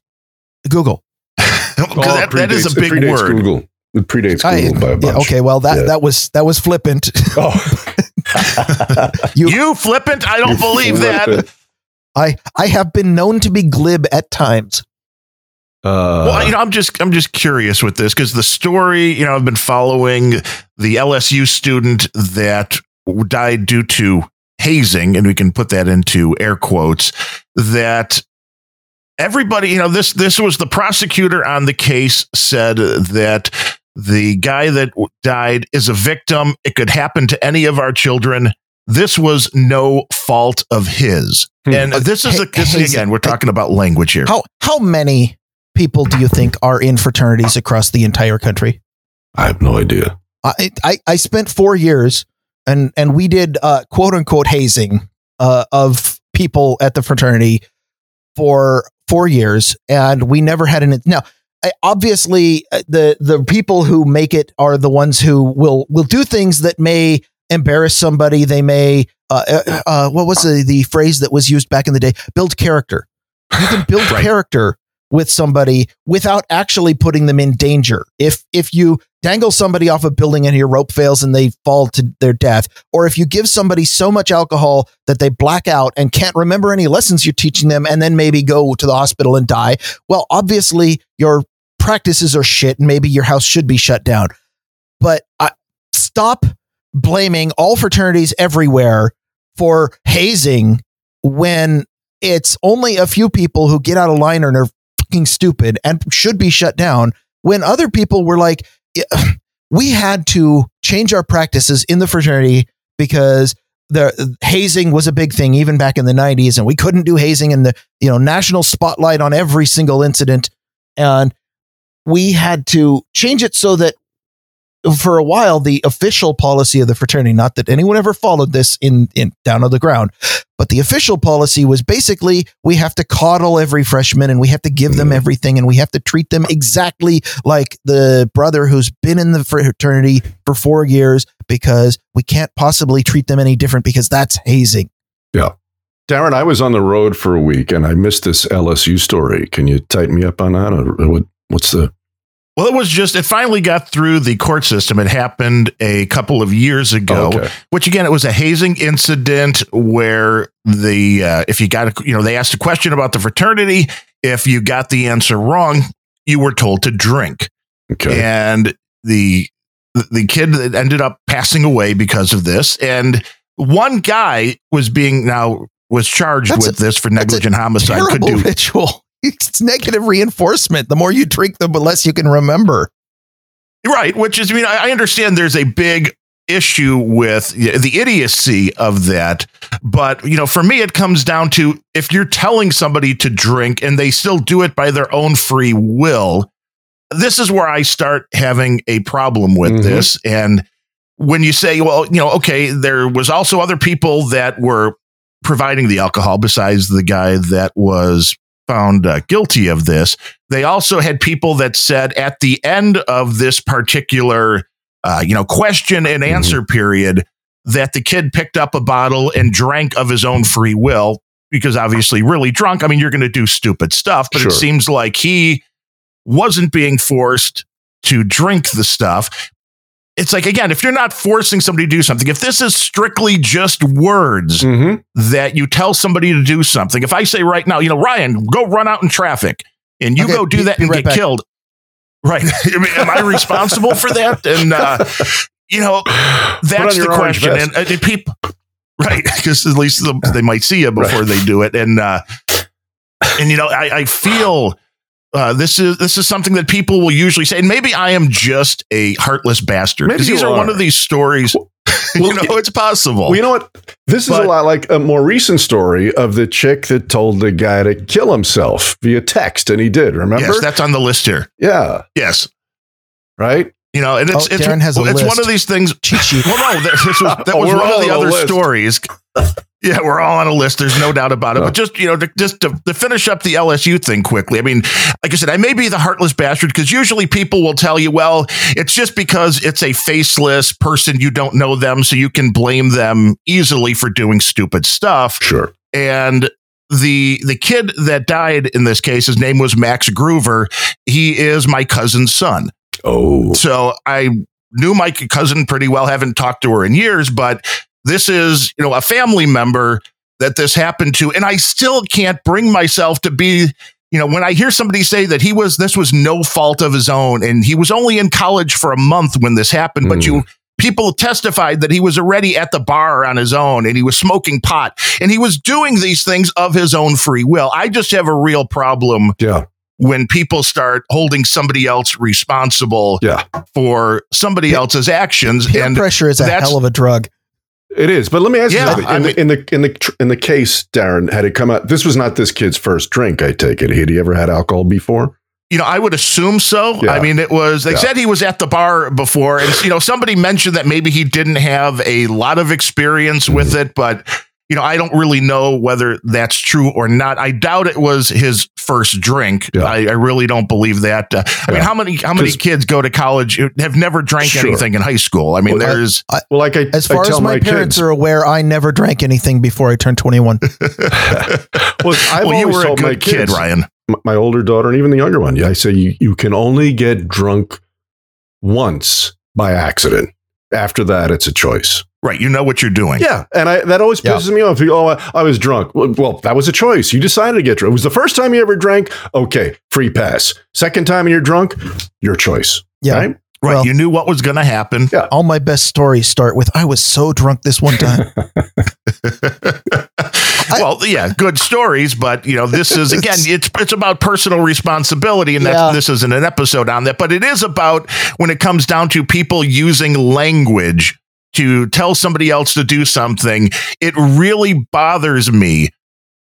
Google. <laughs> well, that, that is a big word. Google. It predates Google I, by a bunch. Yeah, okay, well that yeah. that was that was flippant. Oh. <laughs> you, you flippant? I don't believe that. I I have been known to be glib at times. Uh, well, you know, I'm just I'm just curious with this because the story, you know, I've been following the LSU student that died due to hazing, and we can put that into air quotes. That everybody, you know, this this was the prosecutor on the case said that the guy that died is a victim. It could happen to any of our children. This was no fault of his. Hmm. And this is a, this again, we're talking about language here. How how many people do you think are in fraternities across the entire country? I have no idea. I I, I spent four years and and we did uh, quote unquote hazing uh, of people at the fraternity for four years, and we never had an now obviously, uh, the the people who make it are the ones who will will do things that may embarrass somebody. They may uh, uh, uh, what was the, the phrase that was used back in the day? Build character. You can build <laughs> right. character with somebody without actually putting them in danger. If if you dangle somebody off a building and your rope fails and they fall to their death, or if you give somebody so much alcohol that they black out and can't remember any lessons you're teaching them and then maybe go to the hospital and die, well, obviously your practices are shit and maybe your house should be shut down. But uh, stop blaming all fraternities everywhere for hazing when it's only a few people who get out of line and are fucking stupid and should be shut down when other people were like we had to change our practices in the fraternity because the hazing was a big thing even back in the 90s and we couldn't do hazing in the you know national spotlight on every single incident and we had to change it so that for a while the official policy of the fraternity not that anyone ever followed this in in down on the ground but the official policy was basically we have to coddle every freshman and we have to give them everything and we have to treat them exactly like the brother who's been in the fraternity for 4 years because we can't possibly treat them any different because that's hazing yeah Darren, I was on the road for a week and I missed this LSU story. Can you tighten me up on that? What's the well, it was just, it finally got through the court system. It happened a couple of years ago, okay. which again, it was a hazing incident where the, uh, if you got, a, you know, they asked a question about the fraternity. If you got the answer wrong, you were told to drink. Okay. And the, the kid that ended up passing away because of this. And one guy was being now was charged that's with a, this for negligent homicide. Could do ritual it's negative reinforcement. The more you drink, the less you can remember. Right. Which is, I mean, I understand there's a big issue with the idiocy of that. But, you know, for me, it comes down to if you're telling somebody to drink and they still do it by their own free will, this is where I start having a problem with mm-hmm. this. And when you say, well, you know, okay, there was also other people that were providing the alcohol besides the guy that was found uh, guilty of this. They also had people that said at the end of this particular, uh, you know, question and mm-hmm. answer mm-hmm. period that the kid picked up a bottle and drank of his own free will because obviously really drunk. I mean, you're going to do stupid stuff, but sure. it seems like he wasn't being forced to drink the stuff it's like again if you're not forcing somebody to do something if this is strictly just words mm-hmm. that you tell somebody to do something if i say right now you know ryan go run out in traffic and you okay, go do be, that and right get back. killed right <laughs> am i responsible for that and uh, you know that's the question and, and, people right because at least the, they might see you before right. they do it and uh, and you know I, I feel uh, this is this is something that people will usually say, and maybe I am just a heartless bastard because these are, are, one of these stories. Well, <laughs> you know, it's possible. Well, you know what? This but, is a lot like a more recent story of the chick that told the guy to kill himself via text, and he did. Remember? Yes, that's on the list here. Yeah. Yes. Right. You know, and it's oh, it's, it's list. one of these things. <laughs> well, no, this was, that <laughs> oh, was one of the other list. stories. Yeah, we're all on a list. There's no doubt about it. But just you know, to, just to, to, finish up the LSU thing quickly. I mean, like I said, I may be the heartless bastard because usually people will tell you, well, it's just because it's a faceless person, you don't know them, so you can blame them easily for doing stupid stuff. Sure. And the the kid that died in this case, his name was Max Gruver. He is my cousin's son. Oh, so I knew my cousin pretty well. Haven't talked to her in years, but this is, you know, a family member that this happened to. And I still can't bring myself to be, you know, when I hear somebody say that he was, this was no fault of his own and he was only in college for a month when this happened, mm. but you, hmm. people testified that he was already at the bar on his own and he was smoking pot and he was doing these things of his own free will. I just have a real problem. Yeah. When people start holding somebody else responsible yeah. for somebody else's actions, Peer and pressure is a hell of a drug. It is, but let me ask yeah, you: in, mean, the, in the in the in the case, Darren, had it come out? This was not this kid's first drink. I take it. Had he ever had alcohol before? You know, I would assume so. Yeah. I mean, it was. They yeah. said he was at the bar before, and you know, somebody mentioned that maybe he didn't have a lot of experience mm-hmm. with it, but you know, I don't really know whether that's true or not. I doubt it was his first drink. Yeah. I, I, really don't believe that. Uh, I yeah. mean, how many how many kids go to college have never drank sure. anything in high school? I mean, well, there's I, well, like I, as far as my, my parents kids, are aware, I never drank anything before I turned 21. <laughs> well, well you were a good kid, Ryan. My older daughter and even the younger one. Yeah, I say you you can only get drunk once by accident. After that, it's a choice. Right. You know what you're doing. Yeah. And I, that always pisses yeah. me off. Oh, I, I, was drunk. Well, well, that was a choice. You decided to get drunk. It was the first time you ever drank. Okay. Free pass. Second time you're drunk, your choice. Yeah. Right. Right. Well, you knew what was going to happen. Yeah. All my best stories start with I was so drunk this one time. <laughs> <laughs> well, yeah, good stories, but you know, this is again, <laughs> it's it's about personal responsibility, and yeah. this isn't an episode on that, but it is about when it comes down to people using language to tell somebody else to do something. It really bothers me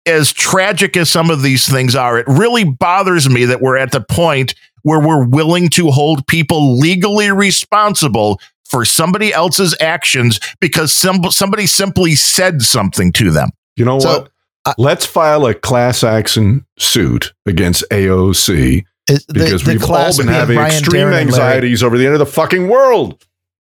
as tragic as some of these things are, it really bothers me that we're at the point where we're willing to hold people legally responsible for somebody else's actions because some, somebody simply said something to them. You know so, what? Uh, Let's file a class action suit against AOC because the, the we've all been having Brian extreme Darren anxieties over the end of the fucking world.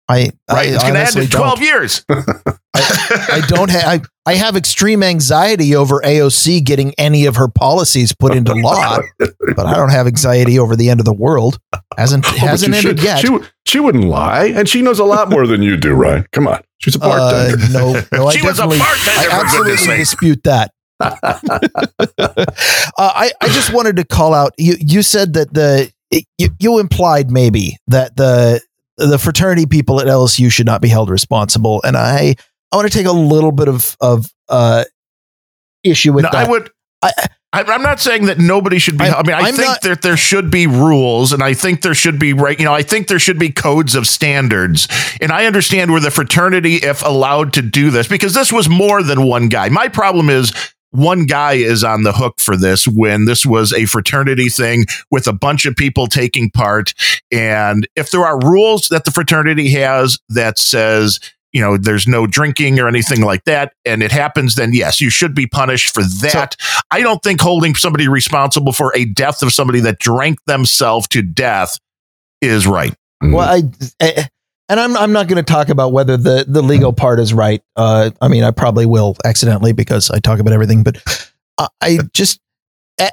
I, right. I it's going to end in 12 don't. years. <laughs> I, I, don't have, I, I have extreme anxiety over AOC getting any of her policies put into <laughs> law, but I don't have anxiety over the end of the world. Hasn't, oh, hasn't ended should. yet. She, she wouldn't lie. And she knows a lot more than you do, Ryan. Come on. She's a bartender. Uh, no, no, <laughs> she I was a bartender. I absolutely dispute that. uh, I, I just wanted to call out, you, you said that the, it, you, you implied maybe that the the fraternity people at LSU should not be held responsible. And I, I want to take a little bit of, of, uh, issue with no, that. I would, I, I'm not saying that nobody should be. I, I mean, I I'm think not, that there should be rules, and I think there should be right. You know, I think there should be codes of standards, and I understand where the fraternity, if allowed to do this, because this was more than one guy. My problem is one guy is on the hook for this when this was a fraternity thing with a bunch of people taking part. And if there are rules that the fraternity has that says, you know, there's no drinking or anything like that, and it happens, then yes, you should be punished for that. So, I don't think holding somebody responsible for a death of somebody that drank themselves to death is right. Well, I, I and I'm I'm not going to talk about whether the the legal part is right. Uh, I mean, I probably will accidentally because I talk about everything, but I just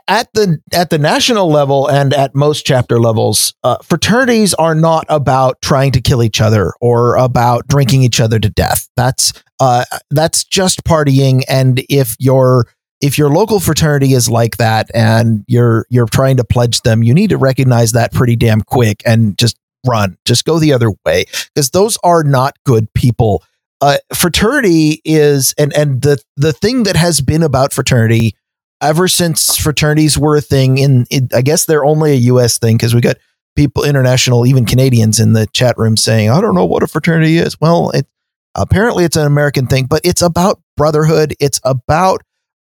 at the at the national level and at most chapter levels, uh, fraternities are not about trying to kill each other or about drinking each other to death. That's uh, that's just partying. And if your if your local fraternity is like that and you're you're trying to pledge them, you need to recognize that pretty damn quick and just run. Just go the other way because those are not good people. Uh, fraternity is and and the the thing that has been about fraternity ever since fraternities were a thing in, in I guess they're only a US thing because we got people international even Canadians in the chat room saying I don't know what a fraternity is. Well, it apparently it's an American thing, but it's about brotherhood. It's about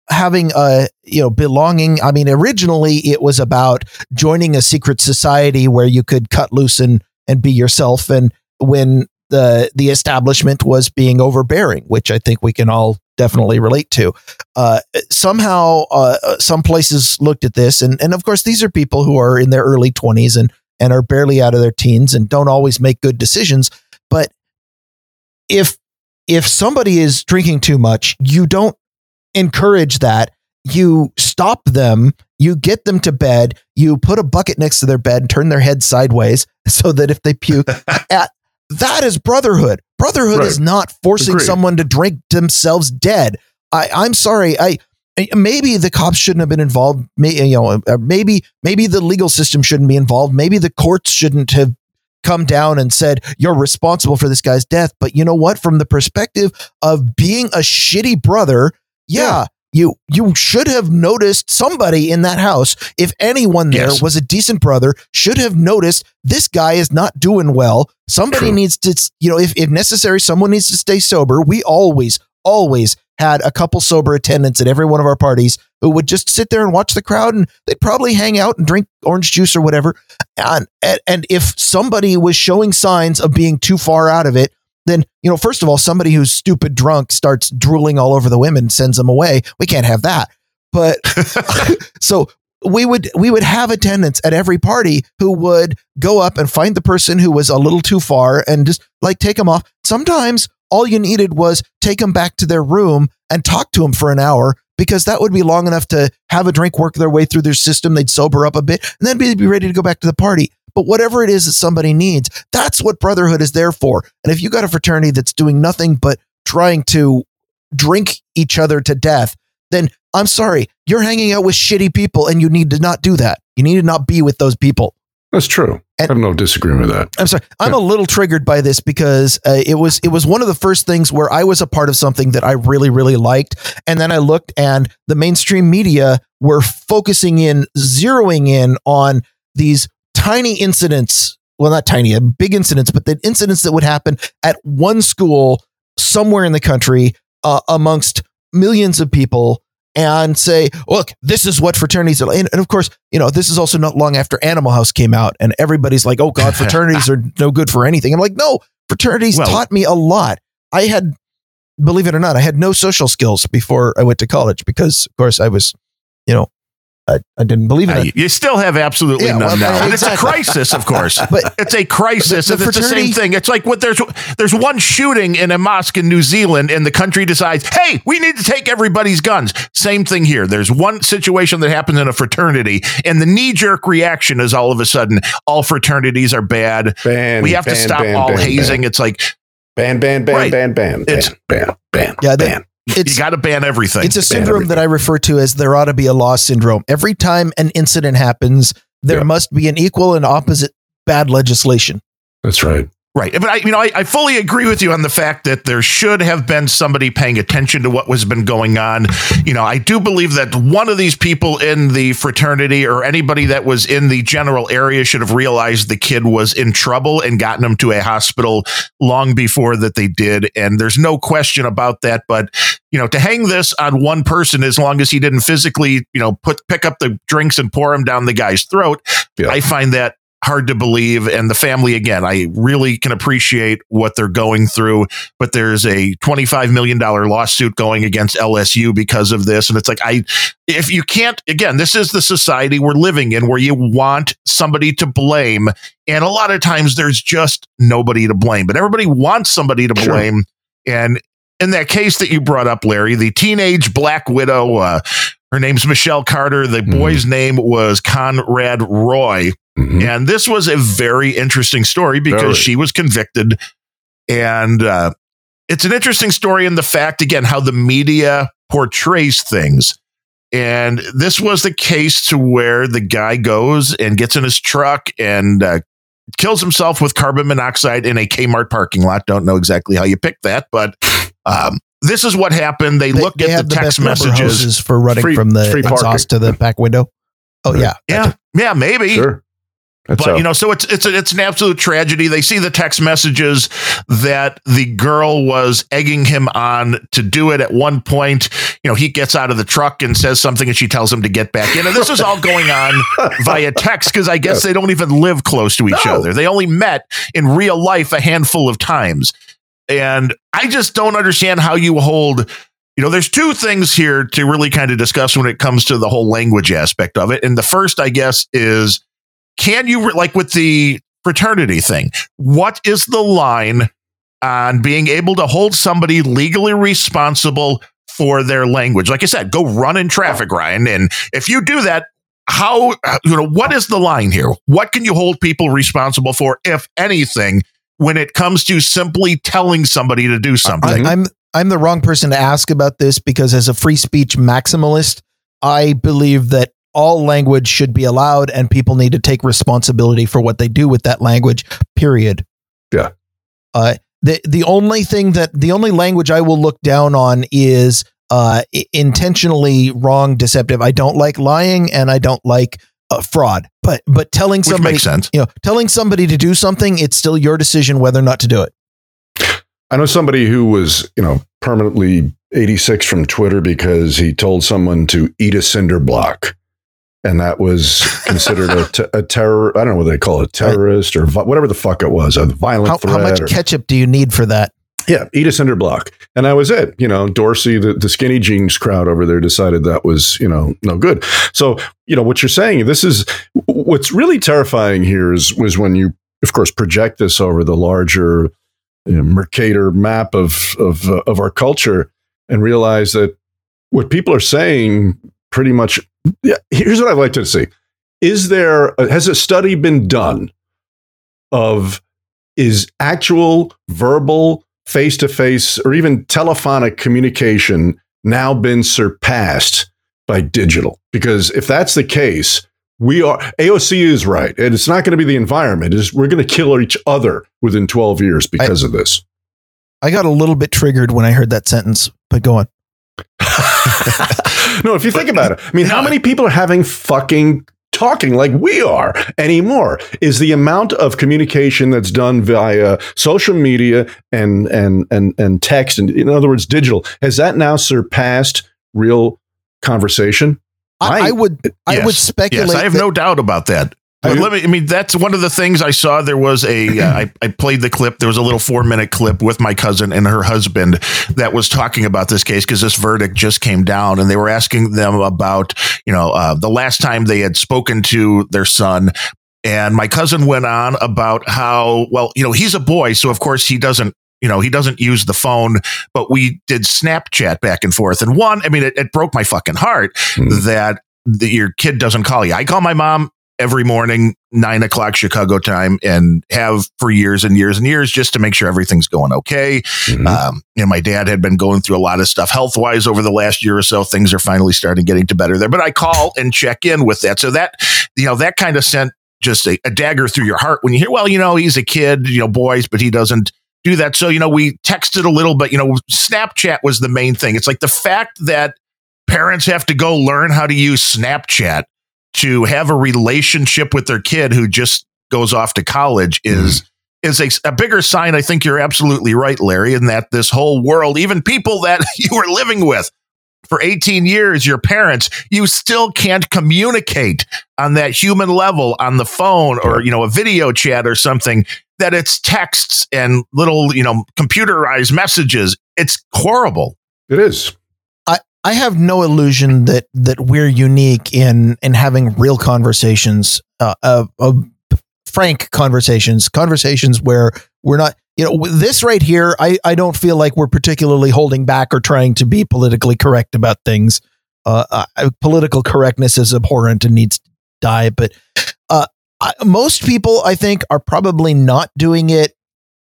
having a you know belonging. I mean originally it was about joining a secret society where you could cut loose and and be yourself. And when the the establishment was being overbearing which i think we can all definitely relate to uh, somehow uh, some places looked at this. And and of course these are people who are in their early 20s and and are barely out of their teens and don't always make good decisions. But if if somebody is drinking too much you don't encourage that. You stop them, you get them to bed, you put a bucket next to their bed turn their head sideways <laughs> so that if they puke, <laughs> at, that is brotherhood. Brotherhood right. is not forcing Agreed. someone to drink themselves dead. I, I'm sorry. I maybe the cops shouldn't have been involved. Maybe, you know, uh, maybe maybe the legal system shouldn't be involved. Maybe the courts shouldn't have come down and said you're responsible for this guy's death. But you know what? From the perspective of being a shitty brother, yeah, you you should have noticed somebody in that house. If anyone there yes. was a decent brother should have noticed this guy is not doing well. Somebody True. needs to you know if, if necessary someone needs to stay sober. We always always had a couple sober attendants at every one of our parties who would just sit there and watch the crowd and they'd probably hang out and drink orange juice or whatever. And and, and if somebody was showing signs of being too far out of it then you know, first of all, somebody who's stupid drunk starts drooling all over the women, sends them away. We can't have that. But <laughs> so we would we would have attendants at every party who would go up and find the person who was a little too far and just like take them off. Sometimes all you needed was take them back to their room and talk to them for an hour because that would be long enough to have a drink work their way through their system. They'd sober up a bit and then be, be ready to go back to the party. But whatever it is that somebody needs, that's what brotherhood is there for. And if you got a fraternity that's doing nothing but trying to drink each other to death, then I'm sorry, you're hanging out with shitty people and you need to not do that. You need to not be with those people. That's true. And, I have no disagreement with that. I'm sorry. I'm yeah. a little triggered by this because uh, it was it was one of the first things where I was a part of something that I really really liked, and then I looked and the mainstream media were focusing in, zeroing in on these tiny incidents. Well, not tiny, big incidents, but the incidents that would happen at one school somewhere in the country uh, amongst millions of people and say, look, this is what fraternities are. And, and, of course, you know, this is also not long after Animal House came out, and everybody's like, oh God, <laughs> fraternities are no good for anything. I'm like, no, fraternities well, taught me a lot. I had, believe it or not, I had no social skills before I went to college because, of course, I was, you know, I, I didn't believe in it. You still have absolutely yeah, none well, now. And it's a crisis, of course. <laughs> but it's a crisis. The, the it's the same thing. It's like what there's there's one shooting in a mosque in New Zealand, and the country decides, hey, we need to take everybody's guns. Same thing here. There's one situation that happens in a fraternity, and the knee jerk reaction is all of a sudden all fraternities are bad. Ban, we have ban, to stop ban, all hazing. It's like ban, ban, ban, right. ban, ban, ban, ban, ban, ban. Yeah, ban it's, you got to ban everything. It's a syndrome that I refer to as there ought to be a law syndrome. Every time an incident happens, there yeah. must be an equal and opposite bad legislation. That's right. Right. But I, you know, I, I, fully agree with you on the fact that there should have been somebody paying attention to what was been going on. You know, I do believe that one of these people in the fraternity or anybody that was in the general area should have realized the kid was in trouble and gotten him to a hospital long before that they did. And there's no question about that. But, you know, to hang this on one person as long as he didn't physically, you know, put pick up the drinks and pour them down the guy's throat, yeah. I find that hard to believe. And the family, again, I really can appreciate what they're going through, but there's a $25 million lawsuit going against LSU because of this. And it's like, I, if you can't, again, this is the society we're living in where you want somebody to blame. And a lot of times there's just nobody to blame, but everybody wants somebody to blame. Sure. And in that case that you brought up, Larry, the teenage black widow, uh, her name's Michelle Carter. The mm. boy's name was Conrad Roy. Mm-hmm. And this was a very interesting story because very. she was convicted. And uh, it's an interesting story in the fact, again, how the media portrays things. And this was the case to where the guy goes and gets in his truck and uh, kills himself with carbon monoxide in a Kmart parking lot. Don't know exactly how you picked that, but um, this is what happened. They, they look they at the, the text messages for running free, from the exhaust to the back window. Oh yeah, yeah, yeah, maybe. Sure. But you know, so it's it's it's an absolute tragedy. They see the text messages that the girl was egging him on to do it. At one point, you know, he gets out of the truck and says something, and she tells him to get back in. And this is all going on <laughs> via text because I guess yes. they don't even live close to each no. other. They only met in real life a handful of times, and I just don't understand how you hold you know, there's two things here to really kind of discuss when it comes to the whole language aspect of it. And the first, I guess, is can you like with the fraternity thing? What is the line on being able to hold somebody legally responsible for their language? Like I said, go run in traffic, Ryan. And if you do that, how you know what is the line here? What can you hold people responsible for, if anything, when it comes to simply telling somebody to do something? I, I'm I'm the wrong person to ask about this because as a free speech maximalist, I believe that all language should be allowed and people need to take responsibility for what they do with that language period. Yeah. Uh, the the only thing that the only language i will look down on is uh, intentionally wrong deceptive. I don't like lying and i don't like uh, fraud. But but telling Which somebody makes sense. you know telling somebody to do something it's still your decision whether or not to do it. I know somebody who was you know permanently 86 from twitter because he told someone to eat a cinder block and that was <laughs> considered a, t- a terror. I don't know what they call it, terrorist or vi- whatever the fuck it was, a violent how, threat. How much or, ketchup do you need for that? Yeah, eat a cinder block, and that was it. You know, Dorsey, the, the skinny jeans crowd over there, decided that was you know no good. So you know what you're saying. This is what's really terrifying here is was when you, of course, project this over the larger you know, Mercator map of of uh, of our culture and realize that what people are saying pretty much. Yeah, here's what I'd like to see: Is there uh, has a study been done of is actual verbal face to face or even telephonic communication now been surpassed by digital? Because if that's the case, we are AOC is right, and it's not going to be the environment. It's, we're going to kill each other within 12 years because I, of this. I got a little bit triggered when I heard that sentence, but go on. <laughs> no, if you think about it, I mean, how many people are having fucking talking like we are anymore? Is the amount of communication that's done via social media and and and and text and in other words digital has that now surpassed real conversation? I, I would I yes, would speculate yes, I have that, no doubt about that let me. I mean, that's one of the things I saw. There was a. Uh, I, I played the clip. There was a little four minute clip with my cousin and her husband that was talking about this case because this verdict just came down, and they were asking them about, you know, uh, the last time they had spoken to their son. And my cousin went on about how, well, you know, he's a boy, so of course he doesn't you know, he doesn't use the phone, but we did Snapchat back and forth. And one, I mean, it, it broke my fucking heart mm. that the, your kid doesn't call you. I call my mom every morning, nine o'clock Chicago time, and have for years and years and years just to make sure everything's going okay. Mm-hmm. Um, and my dad had been going through a lot of stuff health wise over the last year or so. Things are finally starting getting to better there, but I call and check in with that. So that, you know, that kind of sent just a, a dagger through your heart when you hear, well, you know, he's a kid, you know, boys, but he doesn't do that. So, you know, we texted a little, but, you know, Snapchat was the main thing. It's like the fact that parents have to go learn how to use Snapchat to have a relationship with their kid who just goes off to college is mm. is a, a, bigger sign. I think you're absolutely right, Larry, in that this whole world, even people that <laughs> you were living with for 18 years, your parents, you still can't communicate on that human level on the phone or, you know, a video chat or something that it's texts and little, you know, computerized messages. It's horrible. It is. I have no illusion that that we're unique in in having real conversations, uh, uh, uh, frank conversations, conversations where we're not. You know, this right here, I I don't feel like we're particularly holding back or trying to be politically correct about things. Uh, uh political correctness is abhorrent and needs to die. But uh, I, most people, I think, are probably not doing it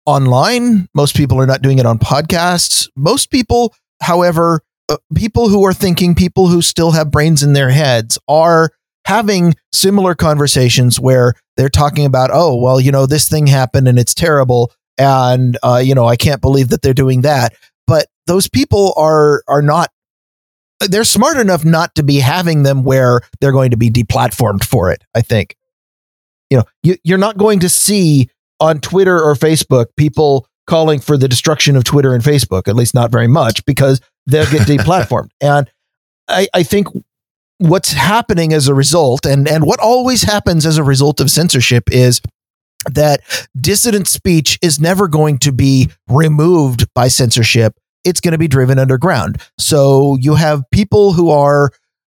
online. Most people are not doing it on podcasts. Most people, however uh, people who are thinking, people who still have brains in their heads are having similar conversations where they're talking about, oh, well, you know, this thing happened and it's terrible. And, uh, you know, I can't believe that they're doing that. But those people are, are not, they're smart enough not to be having them where they're going to be deplatformed for it, I think. You know, you, you're not going to see on Twitter or Facebook people calling for the destruction of Twitter and Facebook, at least not very much, because they'll get deplatformed. <laughs> and I, I think what's happening as a result, and, and what always happens as a result of censorship is that dissident speech is never going to be removed by censorship. It's going to be driven underground. So you have people who are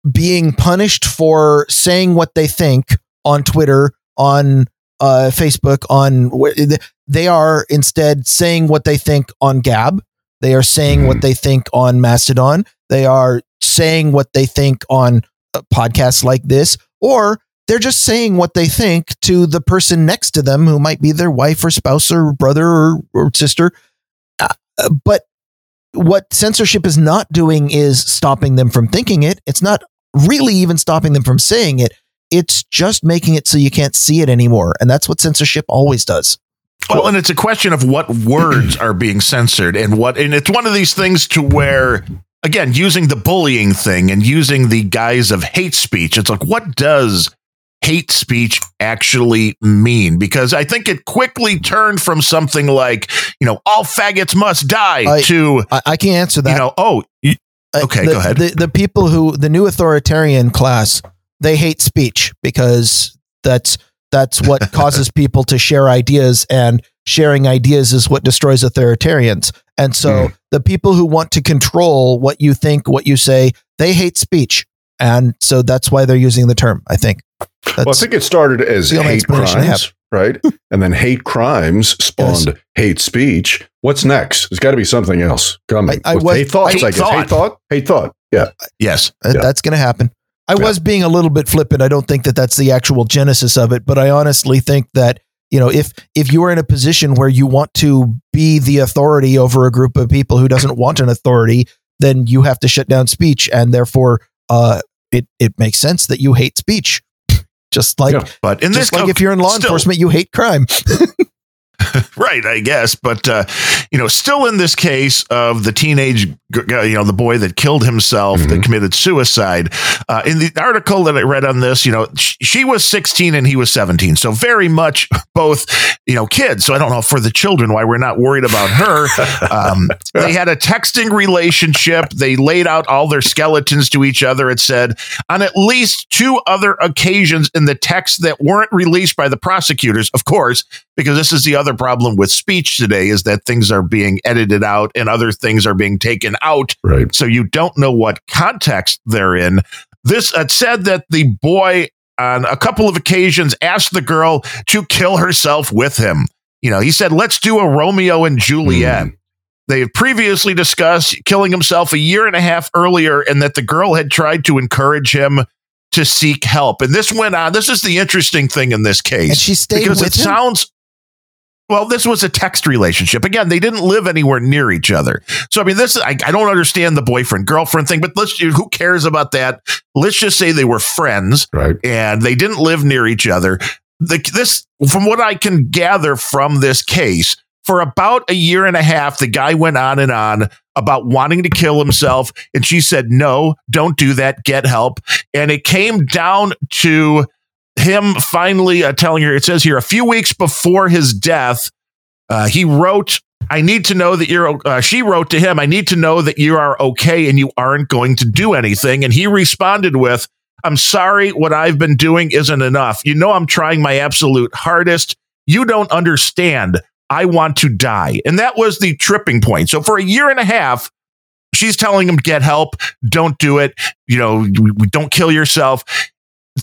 being punished for saying what they think on Twitter, on uh, Facebook, on they are instead saying what they think on Gab. They are saying mm-hmm. what they think on Mastodon. They are saying what they think on podcasts like this, or they're just saying what they think to the person next to them who might be their wife or spouse or brother or, or sister. Uh, uh but what censorship is not doing is stopping them from thinking it. It's not really even stopping them from saying it. It's just making it so you can't see it anymore. And that's what censorship always does. Well, and it's a question of what words are being censored and what, and it's one of these things to where, again, using the bullying thing and using the guise of hate speech, it's like, what does hate speech actually mean? Because I think it quickly turned from something like, you know, all faggots must die I, to, I, I, can't answer that. You know, oh, you, uh, okay, the, go ahead. The, the people who, the new authoritarian class they hate speech because that's that's what <laughs> causes people to share ideas and sharing ideas is what destroys authoritarians. And so mm. the people who want to control what you think, what you say, they hate speech. And so that's why they're using the term, I think. That's well, I think it started as hate crimes, right? <laughs> and then hate crimes spawned yes. hate speech. What's next? There's got to be something else coming. I, I was, hate thoughts, hate I guess. Thought. Hate thought? Hate thought. Yeah. Yes. Yeah. That's going to happen. I yeah. was being a little bit flippant. I don't think that that's the actual genesis of it, but I honestly think that you know if if you are in a position where you want to be the authority over a group of people who doesn't want an authority, then you have to shut down speech, and therefore, uh, it it makes sense that you hate speech. <laughs> Just like, yeah, but in this, like if you're in law still, enforcement, you hate crime. <laughs> <laughs> right, I guess. But uh, you know, still in this case of the teenage, you know, the boy that killed himself, mm-hmm. that committed suicide. Uh, in the article that I read on this, you know, sh- she was 16 and he was 17, so very much both, you know, kids. So I don't know for the children why we're not worried about her. <laughs> Um, they had a texting relationship. They laid out all their skeletons to each other. It said on at least two other occasions in the text that weren't released by the prosecutors, of course, because this is the other problem with speech today is that things are being edited out and other things are being taken out. Right. So you don't know what context they're in. This uh, said that the boy on a couple of occasions asked the girl to kill herself with him. You know, he said, let's do a Romeo and Juliet. Mm. They had previously discussed killing himself a year and a half earlier and that the girl had tried to encourage him to seek help. And this went on. This is the interesting thing in this case. And she stayed because it him? sounds well, this was a text relationship. Again, they didn't live anywhere near each other. So, I mean, this, I, I don't understand the boyfriend girlfriend thing, but let's, who cares about that? Let's just say they were friends right. and they didn't live near each other. The, this, from what I can gather from this case, for about a year and a half, the guy went on and on about wanting to kill himself. And she said, no, don't do that. Get help. And it came down to, him finally uh, telling her, it says here, a few weeks before his death, uh, he wrote, I need to know that you're, uh, she wrote to him, I need to know that you are okay and you aren't going to do anything. And he responded with, I'm sorry, what I've been doing isn't enough. You know, I'm trying my absolute hardest. You don't understand. I want to die. And that was the tripping point. So for a year and a half, she's telling him, get help. Don't do it. You know, don't kill yourself.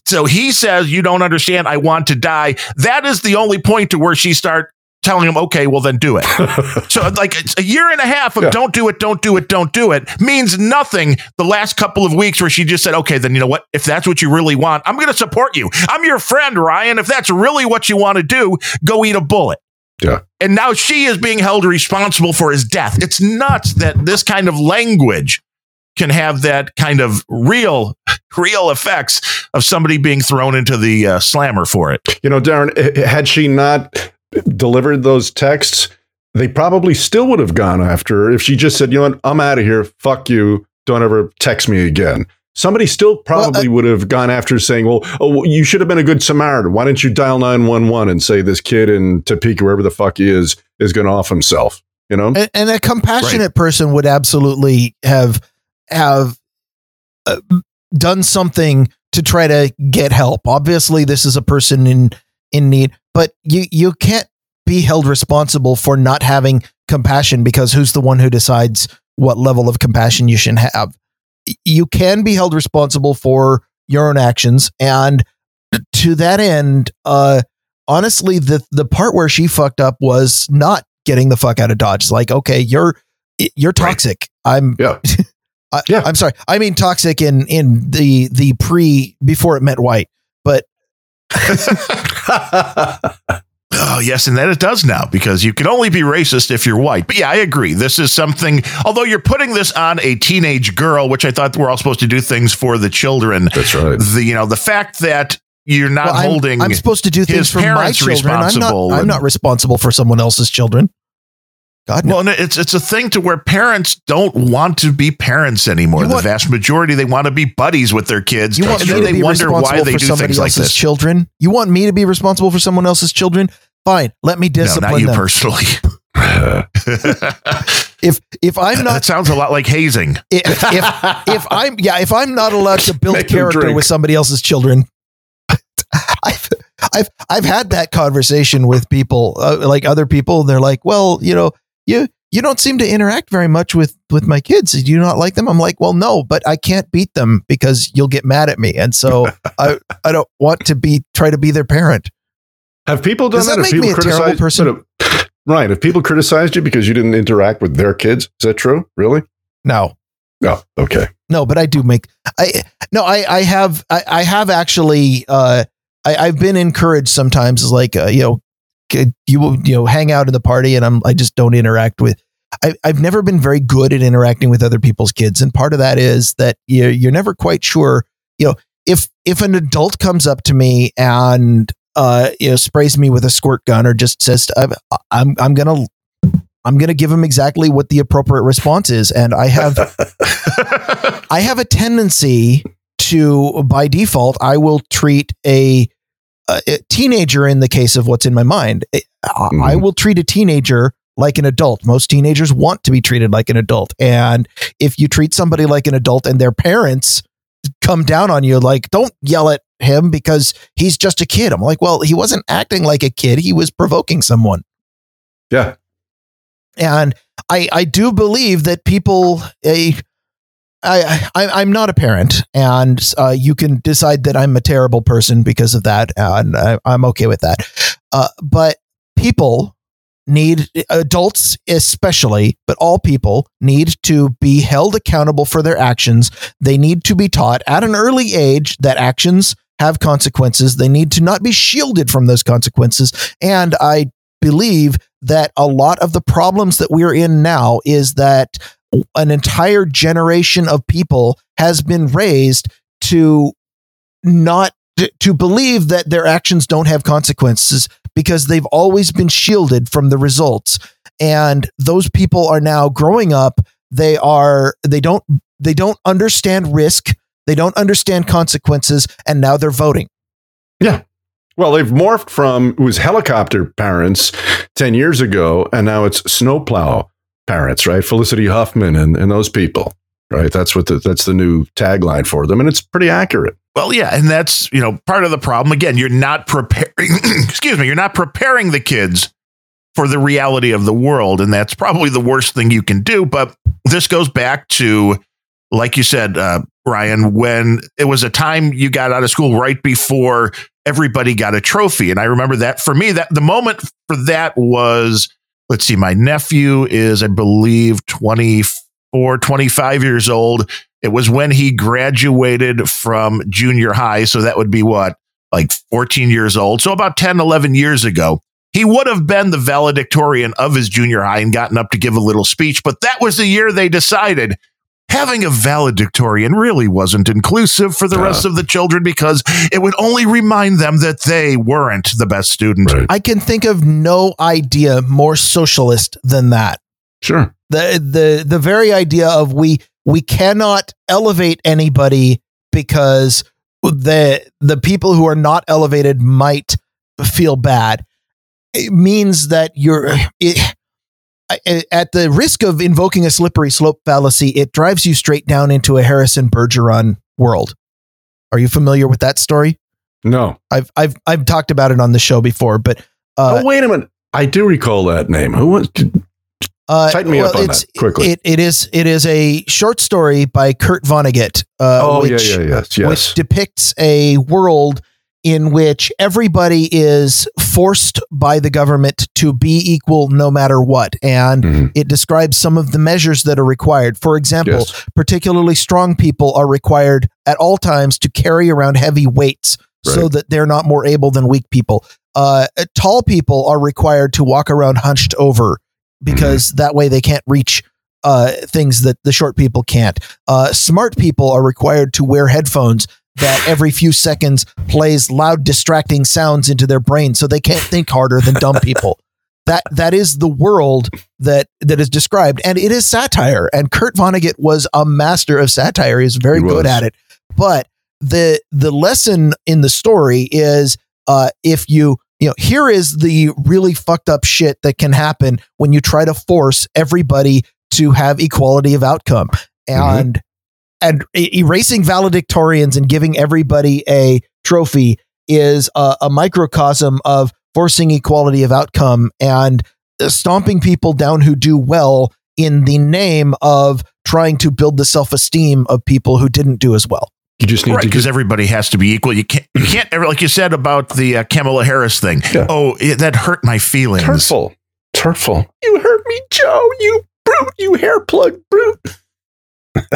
So he says, You don't understand. I want to die. That is the only point to where she start telling him, okay, well then do it. <laughs> so like a year and a half of yeah. don't do it, don't do it, don't do it means nothing. The last couple of weeks where she just said, okay, then you know what? If that's what you really want, I'm going to support you. I'm your friend, Ryan. If that's really what you want to do, go eat a bullet. Yeah. And now she is being held responsible for his death. It's nuts that this kind of language can have that kind of real, <laughs> real effects of somebody being thrown into the uh, slammer for it. You know, Darren, had she not delivered those texts, they probably still would have gone after her if she just said, you know what, I'm out of here. Fuck you. Don't ever text me again. Somebody still probably well, would have gone after saying, well, oh, you should have been a good Samaritan. Why didn't you dial 911 and say this kid in Topeka, wherever the fuck he is, is going to off himself? You know? And, and a compassionate right. person would absolutely have have uh, done something to try to get help. Obviously, this is a person in in need, but you you can't be held responsible for not having compassion because who's the one who decides what level of compassion you should have? You can be held responsible for your own actions, and to that end, uh, honestly, the the part where she fucked up was not getting the fuck out of Dodge. It's like, okay, you're you're toxic. I'm yeah. <laughs> I, yeah. I'm sorry. I mean toxic in in the the pre before it meant white, but <laughs> Oh, yes, and that it does now because you can only be racist if you're white. But yeah, I agree. This is something, although you're putting this on a teenage girl, which I thought we're all supposed to do things for the children. That's right. The, you know, the fact that you're not well, holding I'm, I'm, supposed to do things for my children. I'm not, I'm not responsible for someone else's children. God, no. Well, it's it's a thing to where parents don't want to be parents anymore. Want, the vast majority they want to be buddies with their kids. You want me to they be wonder why they do things like this. Children. You want me to be responsible for someone else's children? Fine, let me discipline no, not you them. personally. <laughs> <laughs> if if I'm not, that sounds a lot like hazing. If if, if I'm yeah, if I'm not allowed to build <laughs> character with somebody else's children, I've I've I've had that conversation with people, uh, like other people. They're like, well, you know, you you don't seem to interact very much with with my kids. Do you not like them? I'm like, well, no, but I can't beat them because you'll get mad at me, and so <laughs> I I don't want to be try to be their parent. Have people done Does that? that make me a terrible person? Right. If people criticized you because you didn't interact with their kids, is that true? Really? No. No. Oh, okay. No, but I do make I no I I have I, I have actually uh I I've been encouraged sometimes is like uh, you know you will you know hang out in the party and I'm I just don't interact with I, I've never been very good at interacting with other people's kids and part of that is that you're, you're never quite sure you know if if an adult comes up to me and uh, you know, sprays me with a squirt gun or just says, I'm, I'm going to, I'm going to give him exactly what the appropriate response is. And I have, <laughs> I have a tendency to, by default, I will treat a, a, teenager in the case of what's in my mind. Mm-hmm. I will treat a teenager like an adult. Most teenagers want to be treated like an adult. And if you treat somebody like an adult and their parents come down on you, like, don't yell at him because he's just a kid. I'm like, well, he wasn't acting like a kid. He was provoking someone. Yeah. And I, I do believe that people, a, I, I, I'm not a parent, and uh, you can decide that I'm a terrible person because of that, and I, am okay with that. Uh, but people need adults especially but all people need to be held accountable for their actions they need to be taught at an early age that actions have consequences. They need to not be shielded from those consequences. And I believe that a lot of the problems that we're in now is that an entire generation of people has been raised to not to believe that their actions don't have consequences because they've always been shielded from the results and those people are now growing up they are they don't they don't understand risk they don't understand consequences, and now they're voting. Yeah. Well, they've morphed from it was helicopter parents 10 years ago, and now it's snowplow parents, right? Felicity Huffman and, and those people, right? That's what the, that's the new tagline for them, and it's pretty accurate. Well, yeah, and that's you know part of the problem. Again, you're not preparing. <clears throat> excuse me, you're not preparing the kids for the reality of the world, and that's probably the worst thing you can do. But this goes back to, like you said, uh, Ryan, when it was a time you got out of school right before everybody got a trophy. And I remember that for me, that the moment for that was, let's see, my nephew is, I believe, 24, 25 years old. It was when he graduated from junior high. So that would be what, like 14 years old. So about 10, 11 years ago. He would have been the valedictorian of his junior high and gotten up to give a little speech, but that was the year they decided having a valedictorian really wasn't inclusive for the uh, rest of the children because it would only remind them that they weren't the best student. Right. I can think of no idea more socialist than that. Sure. The the the very idea of we we cannot elevate anybody because the the people who are not elevated might feel bad. It means that you're it, at the risk of invoking a slippery slope fallacy, it drives you straight down into a Harrison Bergeron world. Are you familiar with that story? No, I've I've I've talked about it on the show before, but uh, oh wait a minute, I do recall that name. Who was? Uh, Tighten me well, up on that quickly. It, it is it is a short story by Kurt Vonnegut. Uh, oh which, yeah, yeah, yes, yes. Which depicts a world in which everybody is forced by the government to be equal no matter what. And mm-hmm. it describes some of the measures that are required. For example, yes. particularly strong people are required at all times to carry around heavy weights right. so that they're not more able than weak people. Uh, tall people are required to walk around hunched over because mm-hmm. that way they can't reach uh, things that the short people can't. Uh, smart people are required to wear headphones that every few seconds plays loud distracting sounds into their brain so they can't think harder than dumb people. <laughs> That that is the world that that is described. And it is satire. And Kurt Vonnegut was a master of satire. He's very he good at it. But the the lesson in the story is uh, if you you know, here is the really fucked up shit that can happen when you try to force everybody to have equality of outcome. And and erasing valedictorians and giving everybody a trophy is a, a microcosm of forcing equality of outcome and stomping people down who do well in the name of trying to build the self-esteem of people who didn't do as well. You just need right, because everybody has to be equal. You can't, you can't ever, like you said about the uh, Kamala Harris thing. Yeah. Oh, it, that hurt my feelings. hurtful. It's hurtful. You hurt me, Joe. You brute. You hair plug brute. <laughs>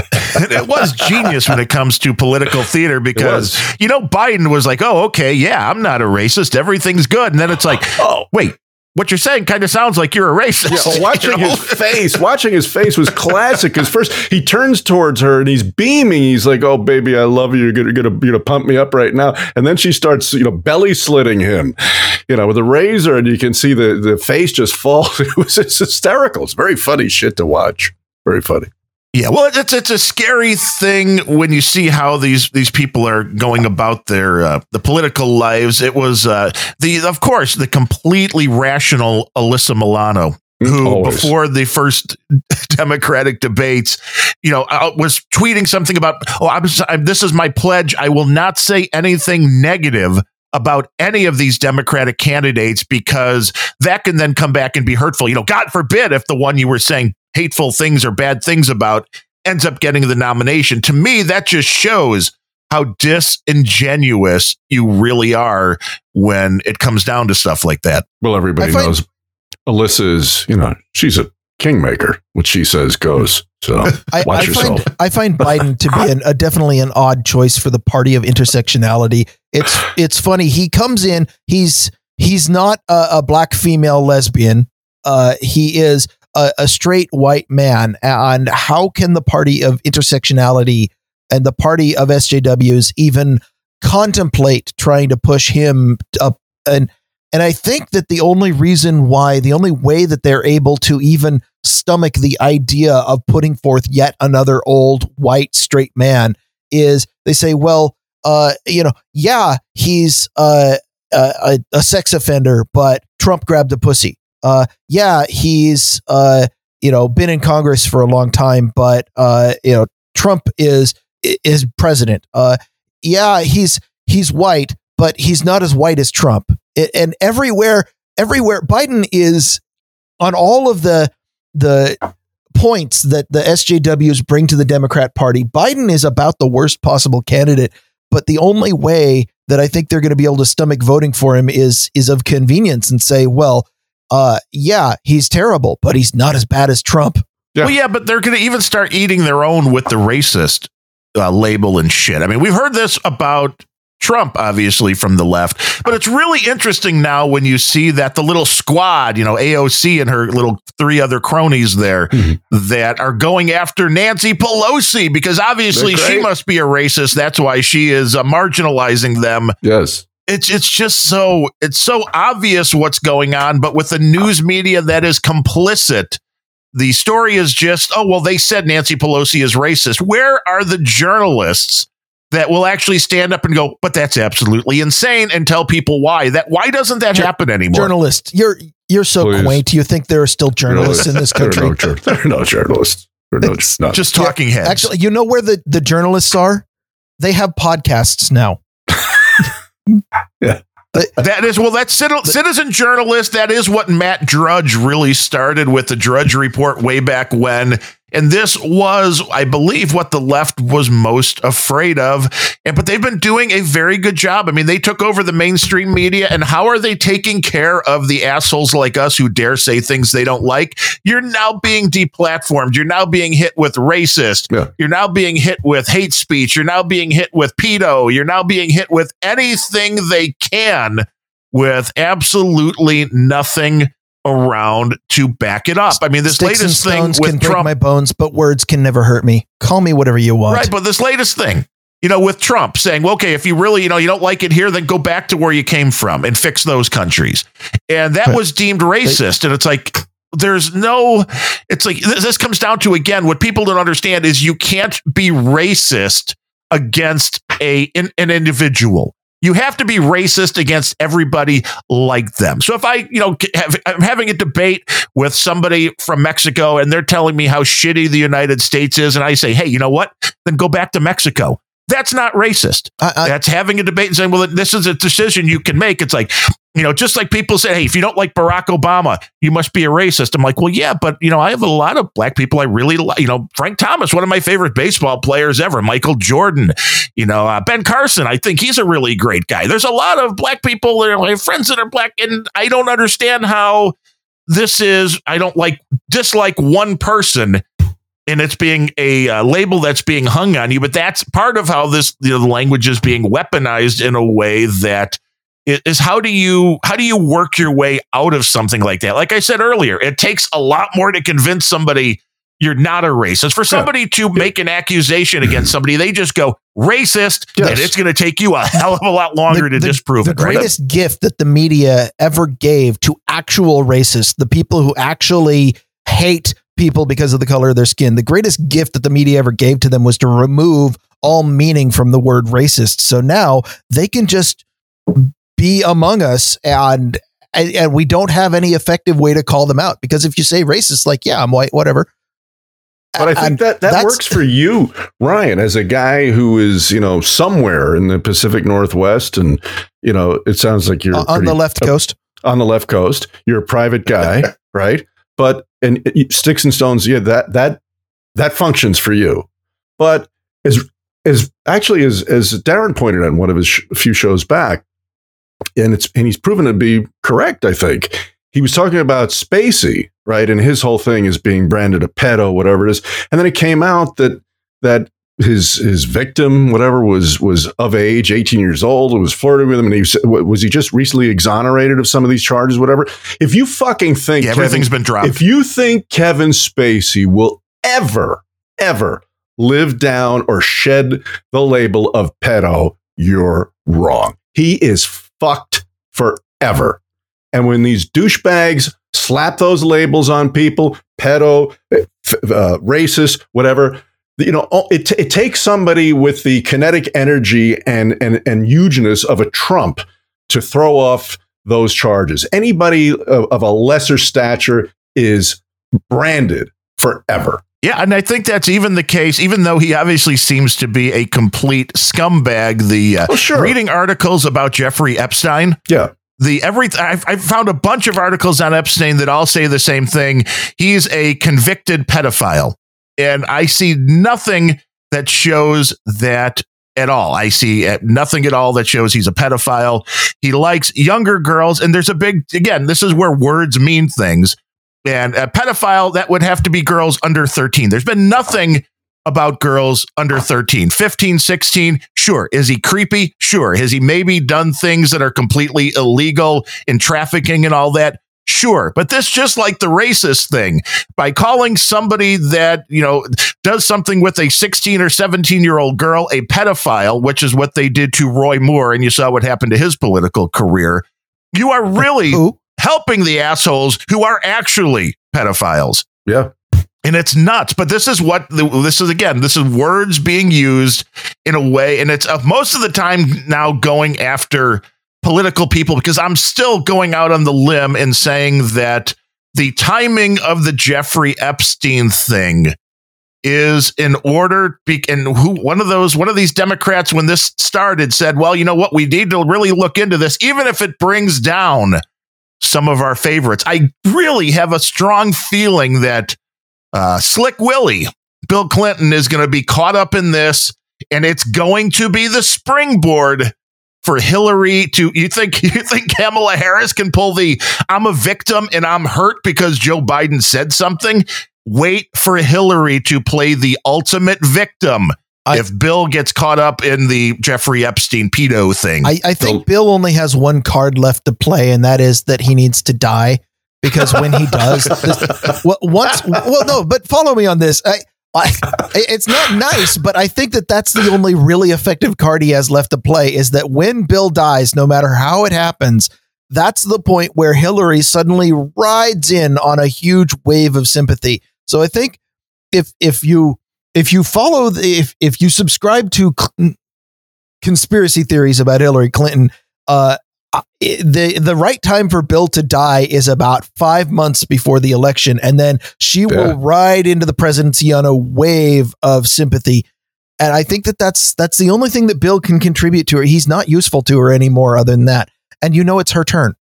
it was genius when it comes to political theater because you know Biden was like, "Oh, okay, yeah, I'm not a racist. Everything's good," and then it's like, "Oh, wait, what you're saying kind of sounds like you're a racist. Yeah, watching <laughs> you know? his face, watching his face was classic. Because first he turns towards her and he's beaming. He's like, "Oh, baby, I love you. You're gonna, you're gonna, you're gonna pump me up right now." And then she starts, you know, belly slitting him, you know, with a razor, and you can see the the face just fall. <laughs> It was it's hysterical. It's very funny shit to watch. Very funny. Yeah, well, it's it's a scary thing when you see how these these people are going about their uh, the political lives. It was uh, the of course the completely rational Alyssa Milano who Always. before the first <laughs> democratic debates you know uh, was tweeting something about oh I'm, I'm, this is my pledge i will not say anything negative about any of these democratic candidates because that can then come back and be hurtful you know god forbid if the one you were saying hateful things or bad things about ends up getting the nomination. To me, that just shows how disingenuous you really are when it comes down to stuff like that. Well, everybody find- knows Alyssa's, you know, she's a kingmaker. What she says goes. So <laughs> I, watch I yourself. Find, I find Biden to be an, a definitely an odd choice for the party of intersectionality. It's it's funny. He comes in. He's he's not a, a black female lesbian. Uh, he is a, a straight white man. And how can the party of intersectionality and the party of SJWs even contemplate trying to push him up and and I think that the only reason why, the only way that they're able to even stomach the idea of putting forth yet another old white straight man is they say, well, uh, you know, yeah, he's uh, a, a sex offender, but Trump grabbed a pussy uh, yeah, he's uh, you know been in Congress for a long time, but uh, you know Trump is is president. Uh, yeah, he's he's white, but he's not as white as Trump. It, and everywhere, everywhere, Biden is on all of the the points that the SJWs bring to the Democrat Party. Biden is about the worst possible candidate, but the only way that I think they're going to be able to stomach voting for him is is of convenience and say, well, uh, yeah, he's terrible, but he's not as bad as Trump. Yeah. Well, yeah, but they're going to even start eating their own with the racist uh, label and shit. I mean, we've heard this about Trump, obviously, from the left. But it's really interesting now when you see that the little squad, you know, AOC and her little three other cronies there mm-hmm. that are going after Nancy Pelosi because obviously she must be a racist. That's why she is uh, marginalizing them. Yes it's it's just so it's so obvious what's going on, but with the news media that is complicit, the story is just oh well they said Nancy Pelosi is racist. Where are the journalists that will actually stand up and go, but that's absolutely insane, and tell people why that why doesn't that happen anymore? Journalist, you're you're so Please. quaint. You think there are still journalists in this country? <laughs> there, are no, there are no journalists. There are no, just talking yeah, heads. Actually, you know where the, the journalists are? They have podcasts now yeah. That is well. That's citizen journalist. That is what Matt Drudge really started with the Drudge Report way back when. And this was, I believe, what the left was most afraid of. And but they've been doing a very good job. I mean, they took over the mainstream media, and how are they taking care of the assholes like us who dare say things they don't like? You're now being deplatformed. You're now being hit with racist. Yeah. You're now being hit with hate speech. You're now being hit with pedo. You're now being hit with anything they can with absolutely nothing around to back it up. I mean, this Sticks latest thing with can Trump, break my bones, but words can never hurt me. Call me whatever you want. Right, but this latest thing, you know, with Trump saying, well, okay, if you really, you know, you don't like it here, then go back to where you came from and fix those countries. And that right. was deemed racist. And it's like, there's no, it's like, this comes down to, again, what people don't understand is you can't be racist against a an, an individual You have to be racist against everybody like them. So if I, you know, have, I'm having a debate with somebody from Mexico and they're telling me how shitty the United States is, and I say, hey, you know what? Then go back to Mexico. That's not racist. I, I, That's having a debate and saying, well, this is a decision you can make. It's like, you know, just like people say, hey, if you don't like Barack Obama, you must be a racist. I'm like, well, yeah, but, you know, I have a lot of black people I really like. You know, Frank Thomas, one of my favorite baseball players ever, Michael Jordan, you know, uh, Ben Carson, I think he's a really great guy. There's a lot of black people that are friends that are black, and I don't understand how this is, I don't like, dislike one person and it's being a uh, label that's being hung on you. But that's part of how this you know, the language is being weaponized in a way that is how do you how do you work your way out of something like that? Like I said earlier, it takes a lot more to convince somebody you're not a racist. For somebody to make an accusation against mm-hmm. somebody, they just go racist, yes. and it's going to take you a <laughs> hell of a lot longer the, to the, disprove the it. The greatest right? gift that the media ever gave to actual racists, the people who actually hate people because of the color of their skin. The greatest gift that the media ever gave to them was to remove all meaning from the word racist. So now they can just be among us and and we don't have any effective way to call them out because if you say racist like yeah i'm white whatever but I think that that works for you, Ryan, as a guy who is, you know, somewhere in the Pacific Northwest, and you know, it sounds like you're on pretty, the left coast. Uh, on the left coast, you're a private guy, <laughs> right? But and sticks and stones, yeah, that that that functions for you. But as as actually as as Darren pointed out in one of his sh- few shows back, and it's and he's proven to be correct. I think he was talking about Spacey, right? And his whole thing is being branded a pedo, whatever it is. And then it came out that that his his victim, whatever, was was of age, 18 years old, and was flirting with him, and he was, was he just recently exonerated of some of these charges, whatever. If you fucking think yeah, everything's Kevin, been dropped, if you think Kevin Spacey will ever ever live down or shed the label of pedo, you're wrong. He is fucked forever. And when these douchebags slap those labels on people, pedo, uh, racist, whatever, you know, it, t- it takes somebody with the kinetic energy and, and, and hugeness of a Trump to throw off those charges. Anybody of, of a lesser stature is branded forever. Yeah, and I think that's even the case, even though he obviously seems to be a complete scumbag. The uh, oh, sure. reading articles about Jeffrey Epstein. Yeah. The every I've, I've found a bunch of articles on Epstein that all say the same thing. He's a convicted pedophile and I see nothing that shows that at all. I see uh, nothing at all that shows he's a pedophile. He likes younger girls, and there's a big again. This is where words mean things. And a pedophile that would have to be girls under 13. There's been nothing about girls under 13, 15, 16. Sure. Is he creepy? Sure. Has he maybe done things that are completely illegal in trafficking and all that? Sure. But this just like the racist thing by calling somebody that, you know, does something with a 16 or 17 year old girl a pedophile, which is what they did to Roy Moore. And you saw what happened to his political career. You are really helping the assholes who are actually pedophiles. Yeah. And it's nuts, but this is what this is again. This is words being used in a way, and it's uh, most of the time now going after political people because I'm still going out on the limb and saying that the timing of the Jeffrey Epstein thing is in order and who one of those one of these democrats when this started said well you know what we need to really look into this even if it brings down some of our favorites i really have a strong feeling that uh, slick willie bill clinton is going to be caught up in this and it's going to be the springboard for Hillary to you think <laughs> you think Kamala Harris can pull the I'm a victim and I'm hurt because Joe Biden said something? Wait for Hillary to play the ultimate victim. I, if Bill gets caught up in the Jeffrey Epstein pedo thing, I, I think Bill only has one card left to play, and that is that he needs to die because when he does, <laughs> this, well, once, well, no, but follow me on this. I, I, it's not nice, but I think that that's the only really effective card he has left to play is that when Bill dies, no matter how it happens, that's the point where Hillary suddenly rides in on a huge wave of sympathy. So I think if if you if you follow the if if you subscribe to conspiracy theories about Hillary Clinton. Uh, the the right time for Bill to die is about five months before the election, and then she yeah. will ride into the presidency on a wave of sympathy. And I think that that's that's the only thing that Bill can contribute to her. He's not useful to her anymore, other than that. And you know, it's her turn.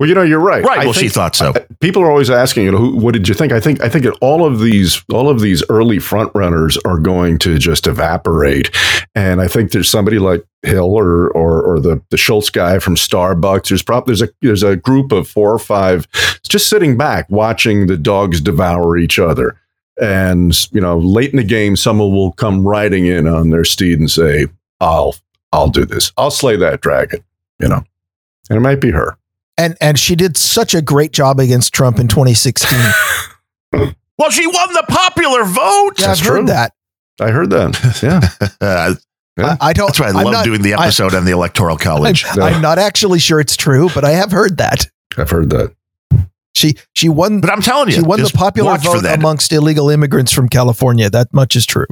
Well, you know, you're right. Right. I well, she thought so. People are always asking, you know, who, what did you think? I think, I think that all of these, all of these early front runners are going to just evaporate. And I think there's somebody like Hill or, or, or the, the Schultz guy from Starbucks. There's probably, there's a, there's a group of four or five just sitting back watching the dogs devour each other. And, you know, late in the game, someone will come riding in on their steed and say, I'll, I'll do this. I'll slay that dragon, you know, and it might be her and and she did such a great job against Trump in 2016. <laughs> well, she won the popular vote. Yeah, That's I've heard that. I heard that. Yeah. <laughs> yeah. I, I, don't. That's why I I'm love not, doing the episode I, on the Electoral College. I'm, <laughs> I'm, not actually sure it's true, but I have heard that. I've heard that. She she won. But I'm telling you, she won the popular vote amongst illegal immigrants from California. That much is true.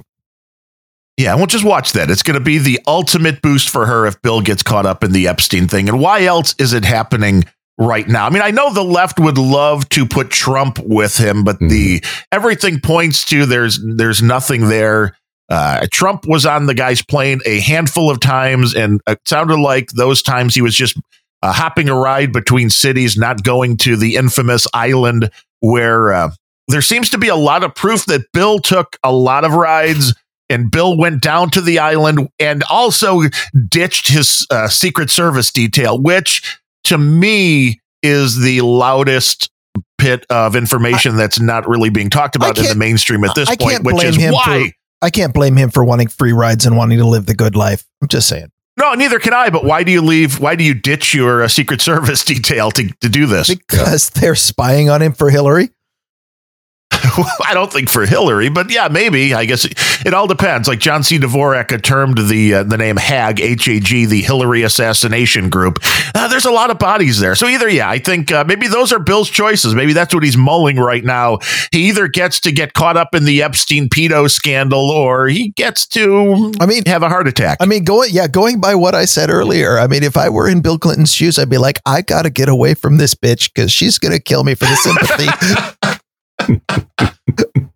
Yeah, we'll just watch that. It's going to be the ultimate boost for her if Bill gets caught up in the Epstein thing. And why else is it happening right now. I mean, I know the left would love to put Trump with him, but mm-hmm. the everything points to there's there's nothing there. Uh, Trump was on the guy's plane a handful of times, and it sounded like those times he was just uh, hopping a ride between cities, not going to the infamous island where uh, there seems to be a lot of proof that Bill took a lot of rides. And Bill went down to the island and also ditched his uh, Secret Service detail, which to me is the loudest pit of information I, that's not really being talked about in the mainstream at this I point, which is why for, I can't blame him for wanting free rides and wanting to live the good life. I'm just saying. No, neither can I. But why do you leave? Why do you ditch your uh, Secret Service <laughs> detail to, to do this? Because they're spying on him for Hillary. <laughs> I don't think for Hillary, but yeah, maybe. I guess it, it all depends. Like John C. Dvorak termed the uh, the name HAG, H A G, the Hillary Assassination Group. Uh, there's a lot of bodies there. So either, yeah, I think uh, maybe those are Bill's choices. Maybe that's what he's mulling right now. He either gets to get caught up in the Epstein pedo scandal, or he gets to, I mean, have a heart attack. I mean, going yeah, going by what I said earlier. I mean, if I were in Bill Clinton's shoes, I'd be like, I got to get away from this bitch because she's gonna kill me for the sympathy. <laughs> <laughs>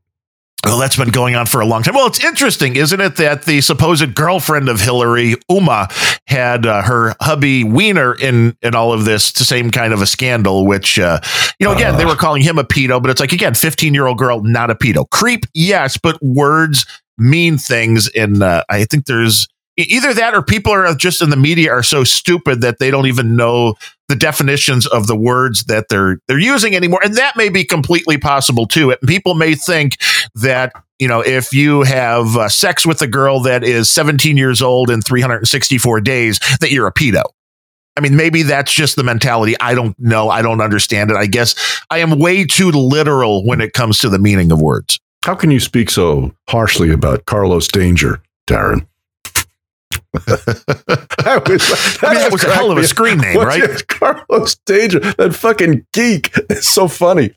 Well, that's been going on for a long time. Well, it's interesting, isn't it, that the supposed girlfriend of Hillary, Uma, had uh, her hubby Weiner in in all of this, the same kind of a scandal. Which, uh, you know, again, uh. they were calling him a pedo, but it's like again, fifteen year old girl, not a pedo. Creep, yes, but words mean things, and uh, I think there's either that or people are just in the media are so stupid that they don't even know the definitions of the words that they're they're using anymore and that may be completely possible too And people may think that you know if you have uh, sex with a girl that is 17 years old in 364 days that you're a pedo I mean, maybe that's just the mentality. I don't know. I don't understand it. I guess I am way too literal when it comes to the meaning of words. How can you speak so harshly about Carlos Danger, Darren? <laughs> that was, that I mean, that was a hell of a screen name, What's right? <laughs> Carlos Danger, that fucking geek. It's so funny.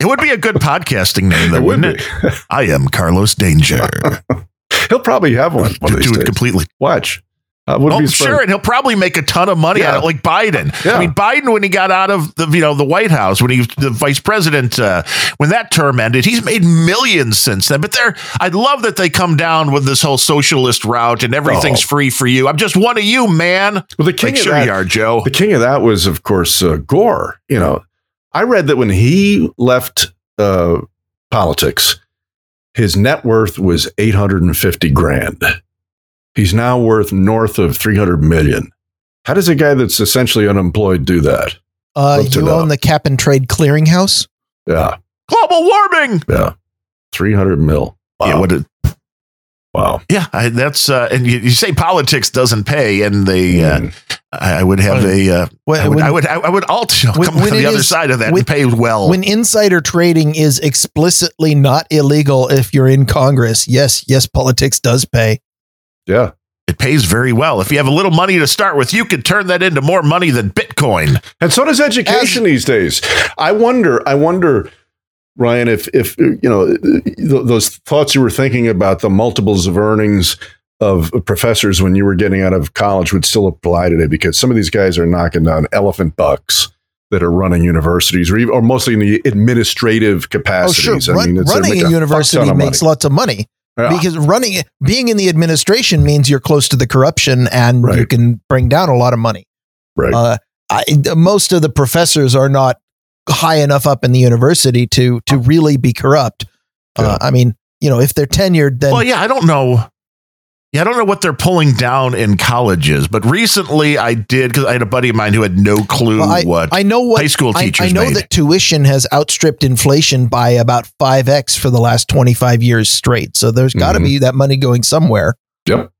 It would be a good podcasting name, though, it wouldn't it? I am Carlos Danger. <laughs> He'll probably have one. one do, do it completely. Watch. Uh, well, sure, and he'll probably make a ton of money yeah. out of it, like Biden. Yeah. I mean, Biden when he got out of the you know the White House when he was the vice president uh, when that term ended, he's made millions since then. But they're I'd love that they come down with this whole socialist route and everything's oh. free for you. I'm just one of you, man. Well, the king like, of sure that, you are, Joe. The king of that was, of course, uh, Gore. You know, I read that when he left uh, politics, his net worth was 850 grand. He's now worth north of 300 million. How does a guy that's essentially unemployed do that? Uh, you know. own the cap and trade clearinghouse? Yeah. Global warming. Yeah. 300 mil. Wow. Yeah. What did, Wow. Yeah, I, that's uh, and you, you, say politics doesn't pay, and they mm. uh, I would have a uh, when, I, would, I would I would also when, come when on the other is, side of that when, and pay well. When insider trading is explicitly not illegal, if you're in Congress, yes, yes, politics does pay. Yeah. It pays very well. If you have a little money to start with, you could turn that into more money than Bitcoin. And so does education As, these days. I wonder, I wonder, Ryan, if if you know those thoughts you were thinking about the multiples of earnings of professors when you were getting out of college would still apply today because some of these guys are knocking down elephant bucks that are running universities or, even, or mostly in the administrative capacities. Oh, sure. Run, I mean, running a, a university makes lots of money. Yeah. Because running, being in the administration means you're close to the corruption and right. you can bring down a lot of money. Right. Uh, I, most of the professors are not high enough up in the university to to really be corrupt. Uh, yeah. Uh, I mean, you know, if they're tenured, then well, yeah, I don't know. Yeah, I don't know what they're pulling down in colleges, but recently I did because I had a buddy of mine who had no clue well, I, what I know what high school teachers. I, I know made. that tuition has outstripped inflation by about five x for the last twenty five years straight. So there's got to mm-hmm. be that money going somewhere. Yep.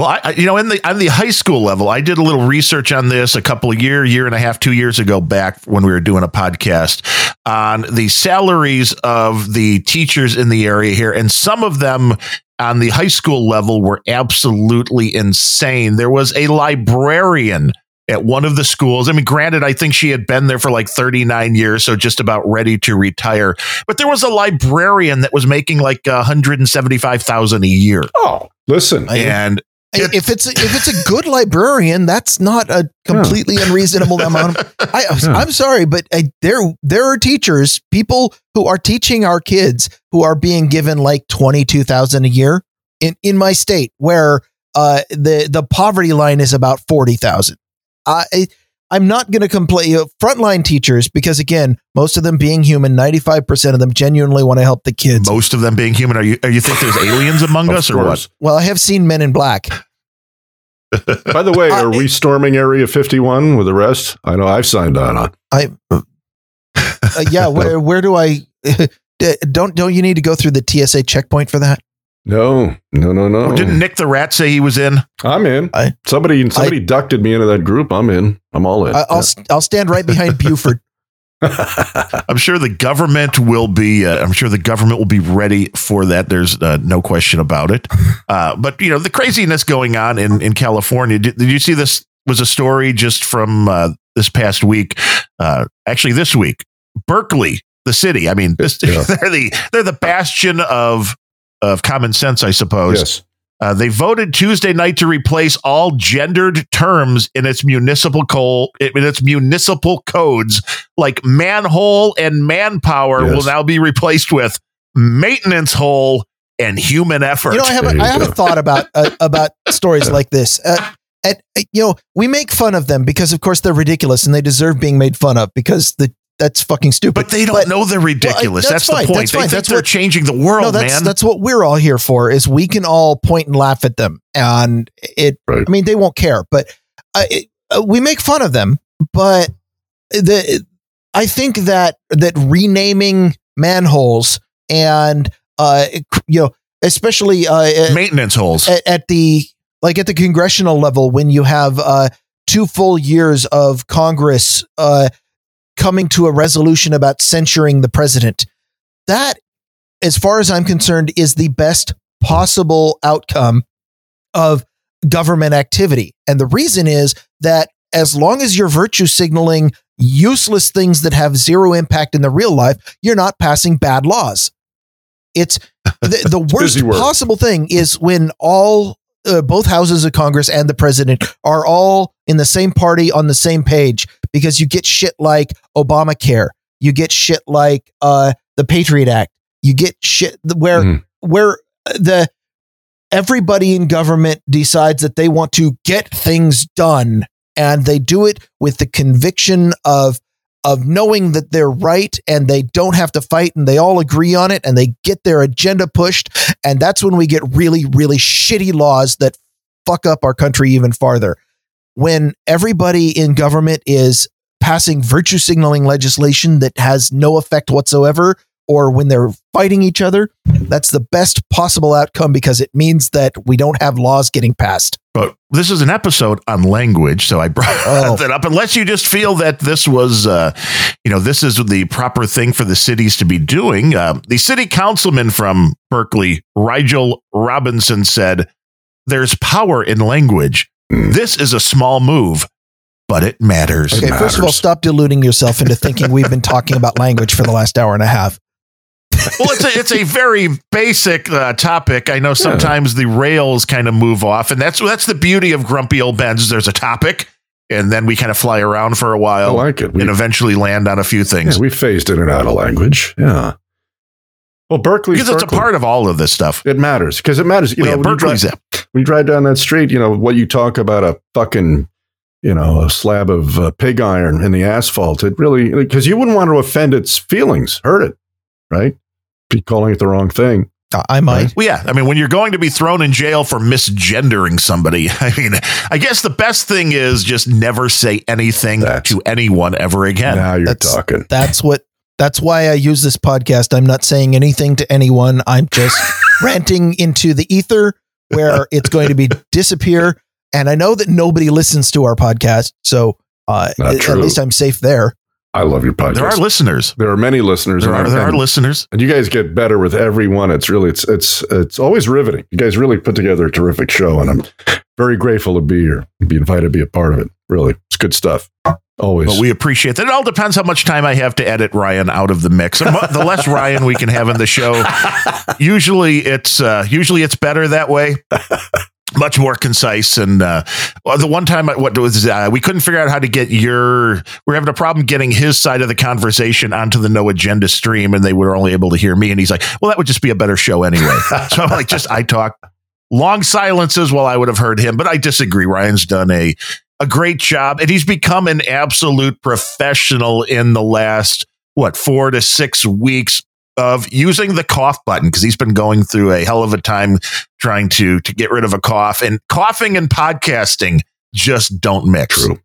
Well, I, you know, in the on the high school level, I did a little research on this a couple of year, year and a half, two years ago back when we were doing a podcast on the salaries of the teachers in the area here, and some of them on the high school level were absolutely insane. There was a librarian at one of the schools. I mean, granted, I think she had been there for like 39 years, so just about ready to retire. But there was a librarian that was making like 175,000 a year. Oh, listen. And if it's a, if it's a good librarian, that's not a completely yeah. unreasonable amount. Of, <laughs> I, am sorry, but I, there there are teachers, people who are teaching our kids who are being given like twenty two thousand a year in in my state, where uh, the the poverty line is about forty thousand. I I'm not going to complain. You know, frontline teachers, because again, most of them being human, 95% of them genuinely want to help the kids. Most of them being human. Are you, are you think there's aliens among us or what? Well, I have seen Men in Black. <laughs> By the way, are we storming Area 51 with the rest? I know I've signed on. I, uh, yeah, <laughs> where, where do I, <laughs> don't, don't you need to go through the TSA checkpoint for that? No, no, no, no. didn't Nick the Rat say he was in? I'm in. I, somebody somebody I, ducted me into that group. I'm in. I'm all in. I, will yeah. I'll stand right behind <laughs> Buford. I'm sure the government will be. Uh, I'm sure the government will be ready for that. There's uh, no question about it. <laughs> Uh, but you know the craziness going on in in California. Did, did you see this? Was a story just from uh, this past week. Uh, actually, this week, Berkeley, the city. I mean, this, yeah. <laughs> they're the they're the bastion of of common sense, I suppose. Yes. Uh, they voted Tuesday night to replace all gendered terms in its municipal co- in its municipal codes, like manhole and manpower yes. will now be replaced with maintenance hole and human effort. You know, I have a, I have a thought about uh, about <laughs> stories like this. Uh, at, you know, we make fun of them because, of course, they're ridiculous and they deserve being made fun of because the that's fucking stupid. But they don't but, know they're ridiculous. Well, that's, that's the point. That's they fine. think that's they're what, changing the world, no, that's, man. That's what we're all here for. Is we can all point and laugh at them, and it. Right. I mean, they won't care, but uh, it, uh, we make fun of them. But the I think that that renaming manholes and uh, you know, especially uh, maintenance holes at, at the like at the congressional level when you have uh, two full years of Congress uh, coming to a resolution about censuring the president. That, as far as I'm concerned, is the best possible outcome of government activity. And the reason is that as long as you're virtue signaling useless things that have zero impact in the real life, you're not passing bad laws. It's <laughs> the, the worst possible thing is when all uh, both houses of Congress and the president are all in the same party on the same page because you get shit like Obamacare, you get shit like uh, the Patriot Act, you get shit where mm. where the everybody in government decides that they want to get things done and they do it with the conviction of of knowing that they're right and they don't have to fight and they all agree on it and they get their agenda pushed and that's when we get really really shitty laws that fuck up our country even farther when everybody in government is passing virtue signaling legislation that has no effect whatsoever or when they're fighting each other, that's the best possible outcome because it means that we don't have laws getting passed. But this is an episode on language, so I brought <laughs> oh. that up. Unless you just feel that this was, uh, you know, this is the proper thing for the cities to be doing. Uh, the city councilman from Berkeley, Rigel Robinson, said, "There's power in language. This is a small move." but it matters. Okay, it first of all, stop deluding yourself into thinking we've been talking about language for the last hour and a half. well, it's a, it's a very basic uh, topic. I know sometimes yeah. the rails kind of move off, and that's that's the beauty of grumpy old Ben's. There's a topic, and then we kind of fly around for a while. I like it. We, and eventually land on a few things. Yeah, we phased in and out of language. Yeah. Well, Berkeley because Berkeley. it's a part of all of this stuff. It matters because it matters. You well, know, yeah, when, you drive, when you drive down that street, you know what you talk about a fucking you know, a slab of uh, pig iron in the asphalt. It really, because you wouldn't want to offend its feelings, hurt it, right? Be calling it the wrong thing. I might. Right? Well, yeah. I mean, when you're going to be thrown in jail for misgendering somebody, <laughs> I mean, I guess the best thing is just never say anything that's, to anyone ever again. Now you're that's, talking. That's what. That's why I use this podcast. I'm not saying anything to anyone. I'm just <laughs> ranting into the ether where <laughs> it's going to be disappear and I know that nobody listens to our podcast, so uh, at, at least I'm safe there. I love your podcast. There are listeners. There are many listeners. There are, there are listeners, and you guys get better with every one. It's really it's it's it's always riveting. You guys really put together a terrific show, and I'm very grateful to be here, and be invited to be a part of it. Really, it's good stuff. Always. But we appreciate that. It all depends how much time I have to edit Ryan out of the mix. the less Ryan we can have in the show, <laughs> usually it's uh, usually it's better that way much more concise and uh, the one time what was uh, we couldn't figure out how to get your we we're having a problem getting his side of the conversation onto the no agenda stream and they were only able to hear me and he's like well that would just be a better show anyway <laughs> so i'm like just i talk long silences while i would have heard him but i disagree ryan's done a a great job and he's become an absolute professional in the last what four to six weeks of using the cough button because he's been going through a hell of a time trying to to get rid of a cough and coughing and podcasting just don't mix. True.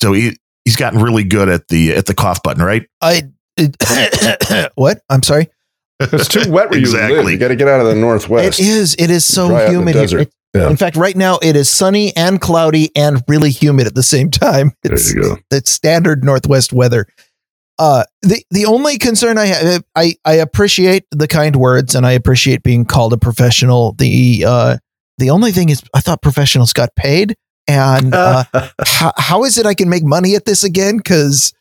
So he he's gotten really good at the at the cough button, right? I it, <coughs> what? I'm sorry. It's too wet where exactly. you live. You got to get out of the northwest. It is. It is so humid here. It, yeah. In fact, right now it is sunny and cloudy and really humid at the same time. It's, there you go. It's standard northwest weather. Uh, the the only concern I have, I I appreciate the kind words and I appreciate being called a professional. The uh, the only thing is, I thought professionals got paid, and uh, <laughs> how, how is it I can make money at this again? Because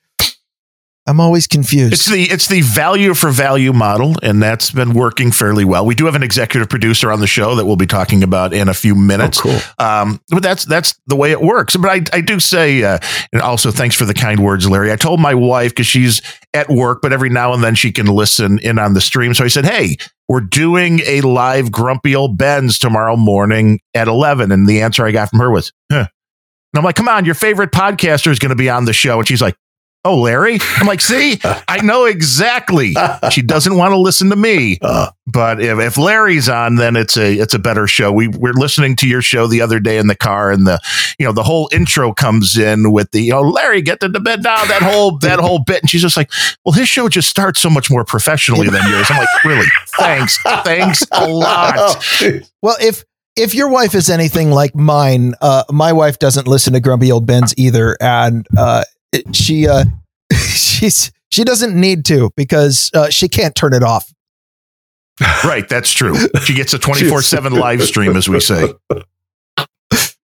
I'm always confused. It's the it's the value for value model, and that's been working fairly well. We do have an executive producer on the show that we'll be talking about in a few minutes. Oh, cool. Um, but that's that's the way it works. But I, I do say, uh, and also thanks for the kind words, Larry. I told my wife because she's at work, but every now and then she can listen in on the stream. So I said, hey, we're doing a live Grumpy Old Ben's tomorrow morning at eleven, and the answer I got from her was, huh. And I'm like, come on, your favorite podcaster is going to be on the show. And she's like, Oh, Larry? I'm like, see, I know exactly. <laughs> She doesn't want to listen to me. Uh. But if, if Larry's on, then it's a it's a better show. We we're listening to your show the other day in the car, and the you know the whole intro comes in with the oh Larry get to the bed now that whole that whole bit, and she's just like, well, his show just starts so much more professionally than yours. I'm like, really? Thanks, thanks a lot. <laughs> Well, if if your wife is anything like mine, uh, my wife doesn't listen to Grumpy Old Ben's either, and uh, she uh, <laughs> she's she doesn't need to because uh, she can't turn it off. Right, that's true. She gets a <laughs> 24/7 live stream as we say. <laughs>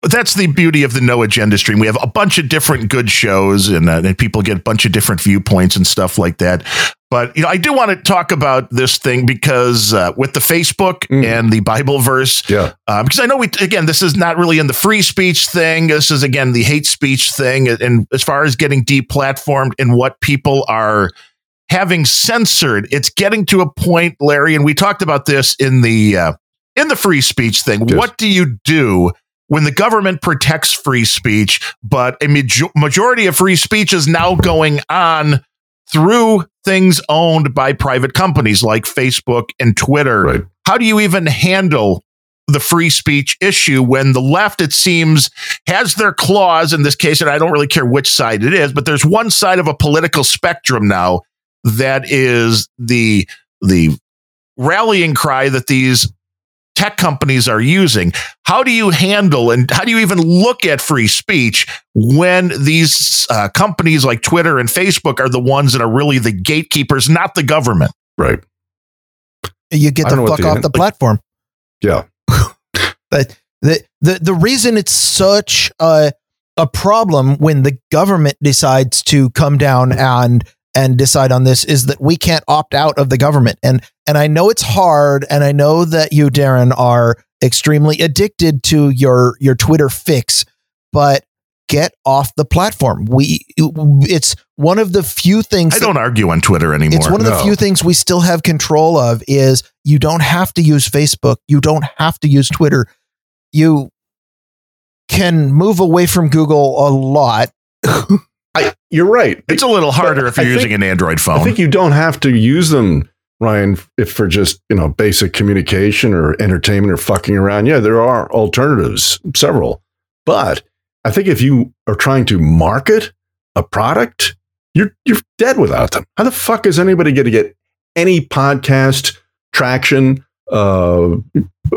But that's the beauty of the no agenda stream. We have a bunch of different good shows and, uh, and people get a bunch of different viewpoints and stuff like that. But you know, I do want to talk about this thing because uh, with the Facebook mm. and the Bible verse, yeah, uh, because I know we again, this is not really in the free speech thing. This is again the hate speech thing, and as far as getting deplatformed and what people are having censored, it's getting to a point, Larry, and we talked about this in the uh, in the free speech thing. Yes. What do you do? When the government protects free speech, but a major- majority of free speech is now going on through things owned by private companies like Facebook and Twitter. Right. How do you even handle the free speech issue when the left, it seems, has their claws in this case, and I don't really care which side it is, but there's one side of a political spectrum now that is the the rallying cry that these tech companies are using. How do you handle and how do you even look at free speech when these uh, companies like Twitter and Facebook are the ones that are really the gatekeepers, not the government? Right. You get the fuck the off the platform. Yeah. <laughs> but the, the the reason it's such a a problem when the government decides to come down and and decide on this is that we can't opt out of the government. And and I know it's hard, and I know that you, Darren, are extremely addicted to your your Twitter fix, but get off the platform. We it's one of the few things I don't argue on Twitter anymore. It's one of the few things we still have control of is you don't have to use Facebook, you don't have to use Twitter. You can move away from Google a lot. <laughs> You're right. It's a little harder if you're using an Android phone. I think you don't have to use them, Ryan, if for just you know basic communication or entertainment or fucking around. Yeah, there are alternatives, several, but I think if you are trying to market a product, you're you're dead without them. How the fuck is anybody going to get any podcast traction, uh,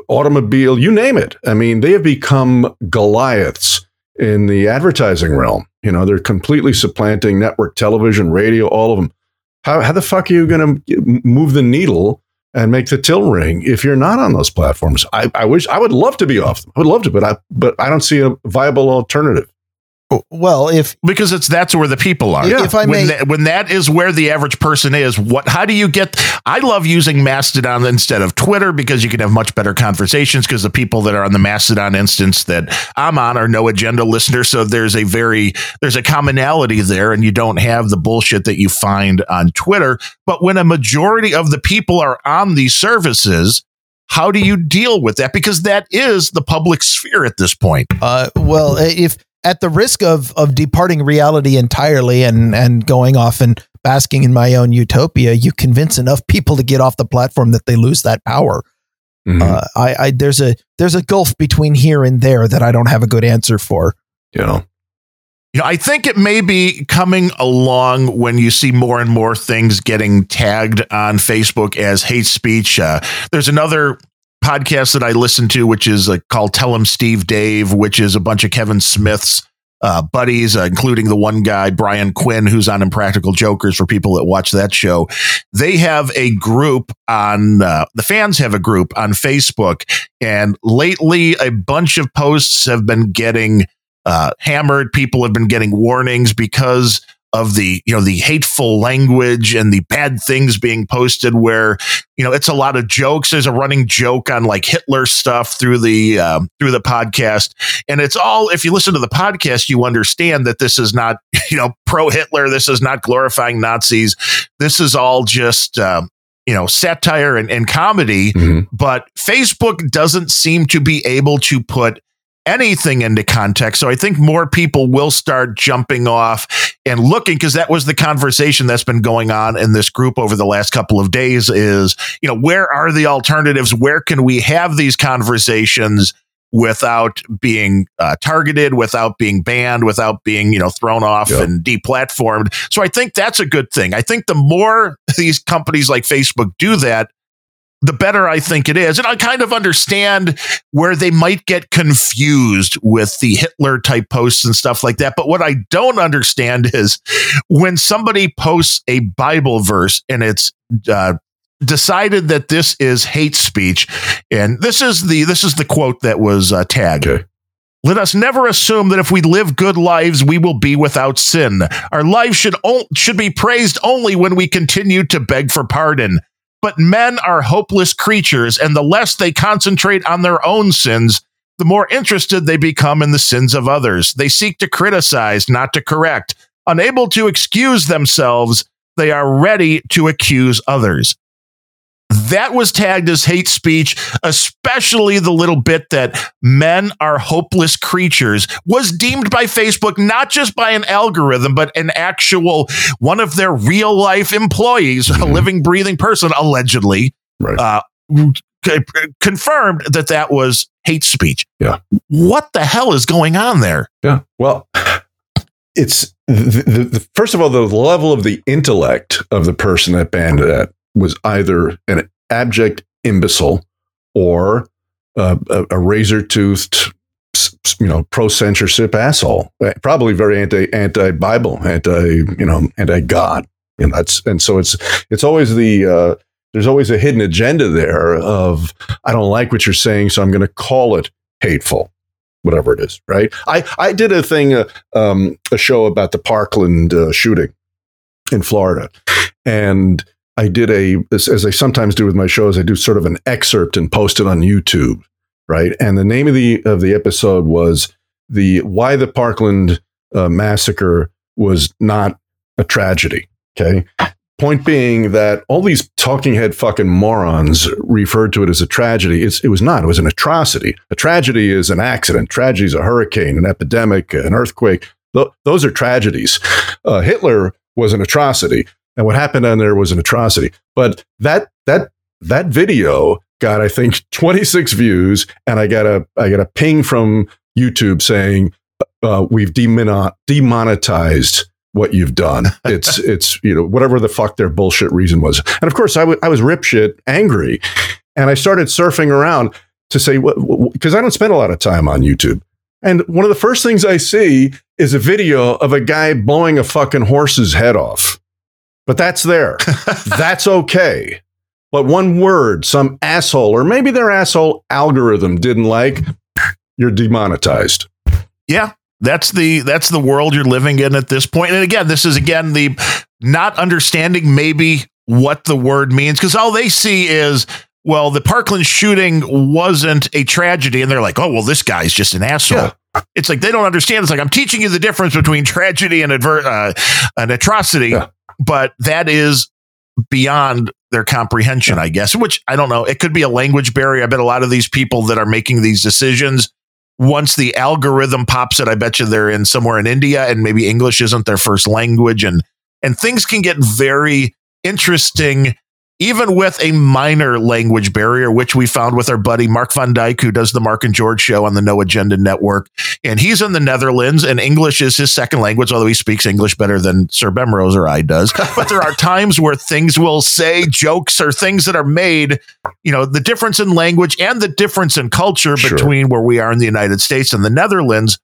automobile, you name it? I mean, they have become Goliaths in the advertising realm. You know, they're completely supplanting network television, radio, all of them. How, how the fuck are you going to move the needle and make the till ring if you're not on those platforms. I, I wish I would love to be off them. I would love to, but I but I don't see a viable alternative. Well, if because it's that's where the people are. Yeah. If I may, when that, when that is where the average person is, what? How do you get? I love using Mastodon instead of Twitter because you can have much better conversations because the people that are on the Mastodon instance that I'm on are no agenda listeners. So there's a very there's a commonality there, and you don't have the bullshit that you find on Twitter. But when a majority of the people are on these services, how do you deal with that? Because that is the public sphere at this point. Uh, well, if at the risk of of departing reality entirely and and going off and basking in my own utopia, you convince enough people to get off the platform that they lose that power. Mm-hmm. Uh, I, I there's a there's a gulf between here and there that I don't have a good answer for. You know, you know, I think it may be coming along when you see more and more things getting tagged on Facebook as hate speech. Uh, there's another podcast that I listen to, which is uh, called Tell 'Em Steve Dave, which is a bunch of Kevin Smith's uh, buddies, uh, including the one guy, Brian Quinn, who's on Impractical Jokers for people that watch that show. They have a group on, uh, the fans have a group on Facebook. And lately, a bunch of posts have been getting uh, hammered. People have been getting warnings because of the you know the hateful language and the bad things being posted where you know it's a lot of jokes. There's a running joke on like hitler stuff through the um, through the podcast. And it's all if you listen to the podcast you understand that this is not <laughs> you know pro hitler this is not glorifying nazis. This is all just uh, you know satire and, and comedy. Mm-hmm. but facebook doesn't seem to be able to put anything into context. So I think more people will start jumping off and looking because that was the conversation that's been going on in this group over the last couple of days is, you know, where are the alternatives? Where can we have these conversations? without being uh, targeted, without being banned, without being you know thrown off yep. and deplatformed. So I think that's a good thing. I think the more these companies like Facebook do that, the better I think it is. And I kind of understand where they might get confused with the Hitler type posts and stuff like that. But what I don't understand is when somebody posts a Bible verse and it's uh, decided that this is hate speech, and this is the this is the quote that was uh, tagged. Okay. Let us never assume that if we live good lives, we will be without sin. Our lives should o- should be praised only when we continue to beg for pardon. But men are hopeless creatures, and the less they concentrate on their own sins, the more interested they become in the sins of others. They seek to criticize, not to correct. Unable to excuse themselves, they are ready to accuse others that was tagged as hate speech, especially the little bit that men are hopeless creatures was deemed by Facebook not just by an algorithm, but an actual one of their real life employees, mm-hmm. a living, breathing person, allegedly. Right. Uh, confirmed that that was hate speech. Yeah. What the hell is going on there? Yeah. Well, it's the, the, the, first of all the level of the intellect of the person that banned that was either an abject imbecile or a, a razor toothed, you know, pro censorship asshole. Eh, probably very anti anti Bible, anti you know, anti God. And that's and so it's it's always the uh, there's always a hidden agenda there of I don't like what you're saying, so I'm going to call it hateful whatever it is, right? I, I did a thing, uh, um, a show about the Parkland uh, shooting in Florida, and I did a as I sometimes do with my shows. I do sort of an excerpt and post it on YouTube, right? And the name of the of the episode was the why the Parkland uh, massacre was not a tragedy. Okay. Point being that all these talking head fucking morons referred to it as a tragedy. It's, it was not. It was an atrocity. A tragedy is an accident. Tragedy is a hurricane, an epidemic, an earthquake. Th- those are tragedies. Uh, Hitler was an atrocity, and what happened on there was an atrocity. But that that that video got, I think, <laughs> 26 views, and I got a I got a ping from YouTube saying uh, we've demonetized what you've done. <laughs> It's it's you know whatever the fuck their bullshit reason was. And of course, I, w- I was ripshit angry, and I started surfing around to say what because I don't spend a lot of time on YouTube. And one of the first things I see is a video of a guy blowing a fucking horse's head off. But that's there. <laughs> that's okay. But one word, some asshole, or maybe their asshole algorithm didn't like, you're demonetized. Yeah, that's the that's the world you're living in at this point. And again, this is again the not understanding maybe what the word means because all they see is well, the Parkland shooting wasn't a tragedy, and they're like, oh well, this guy's just an asshole. Yeah. It's like they don't understand. It's like I'm teaching you the difference between tragedy and adver- uh, an atrocity, yeah. But that is beyond their comprehension, yeah. I guess. Which I don't know. It could be a language barrier. I bet a lot of these people that are making these decisions once the algorithm pops it, I bet you they're in somewhere in India and maybe English isn't their first language and and things can get very interesting even with a minor language barrier, which we found with our buddy Mark Van Dyke, who does the Mark and George show on the No Agenda Network. And he's in the Netherlands, and English is his second language, although he speaks English better than Sir Bemrose or I does. <laughs> but there are times where things will say jokes or things that are made, you know, the difference in language and the difference in culture sure. between where we are in the United States and the Netherlands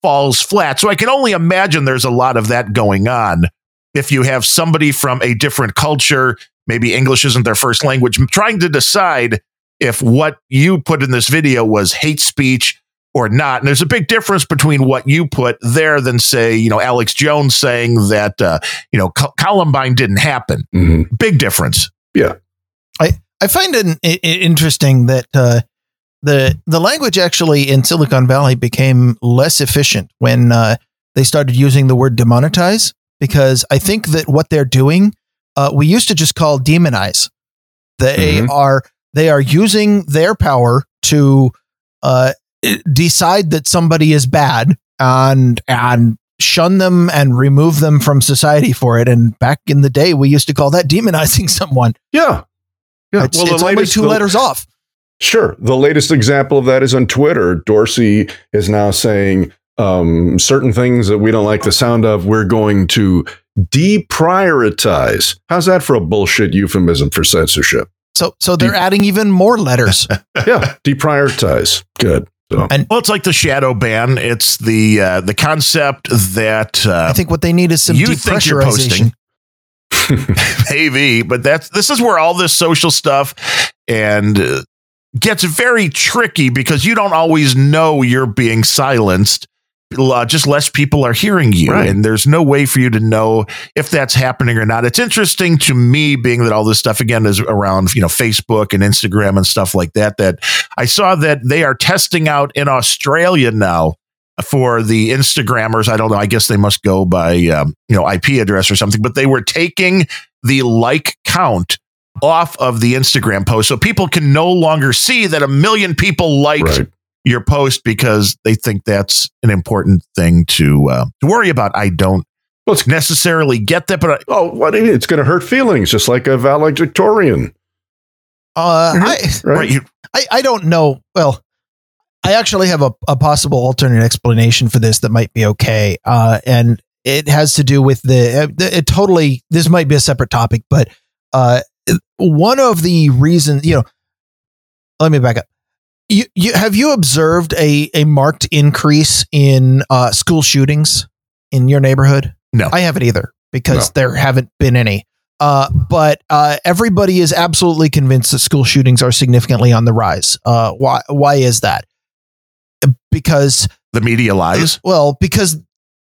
falls flat. So I can only imagine there's a lot of that going on if you have somebody from a different culture maybe English isn't their first language, trying to decide if what you put in this video was hate speech or not. And there's a big difference between what you put there than say, you know, Alex Jones saying that, uh, you know, Columbine didn't happen. Mm-hmm. Big difference. Yeah. I, I find it, it interesting that, uh, the, the language actually in Silicon Valley became less efficient when uh, they started using the word demonetize because I think that what they're doing uh, we used to just call demonize. They mm-hmm. are they are using their power to uh, decide that somebody is bad and and shun them and remove them from society for it. And back in the day, we used to call that demonizing <laughs> someone. Yeah, yeah. It's, well, it's only two the, letters off. Sure. The latest example of that is on Twitter. Dorsey is now saying um, certain things that we don't like the sound of. We're going to deprioritize. How's that for a bullshit euphemism for censorship? So, so they're De- adding even more letters. <laughs> <laughs> yeah, deprioritize. Good. So. And well, it's like the shadow ban. It's the uh, the concept that uh, I think what they need is some you depressurization. <laughs> Maybe, but that's this is where all this social stuff and uh, gets very tricky because you don't always know you're being silenced uh, just less people are hearing you. Right. and there's no way for you to know if that's happening or not. It's interesting to me being that all this stuff again is around you know facebook and instagram and stuff like that that i saw that they are testing out in australia now for the instagrammers. I don't know i guess they must go by um, you know ip address or something but they were taking the like count off of the instagram post. So people can no longer see that a million people liked right your post because they think that's an important thing to, uh, to worry about. I don't well, necessarily get that, but I, oh, what it's going to hurt feelings, just like a valedictorian. Uh, mm-hmm. I, right. I, I don't know. Well, I actually have a, a possible alternate explanation for this that might be okay. Uh, and it has to do with the, uh, the it totally, this might be a separate topic, but, uh, one of the reasons, you know, let me back up. You, you have you observed a a marked increase in uh, school shootings in your neighborhood? No, I haven't either because no. there haven't been any. Uh, but uh, everybody is absolutely convinced that school shootings are significantly on the rise. Uh, why? Why is that? Because the media lies. Well, because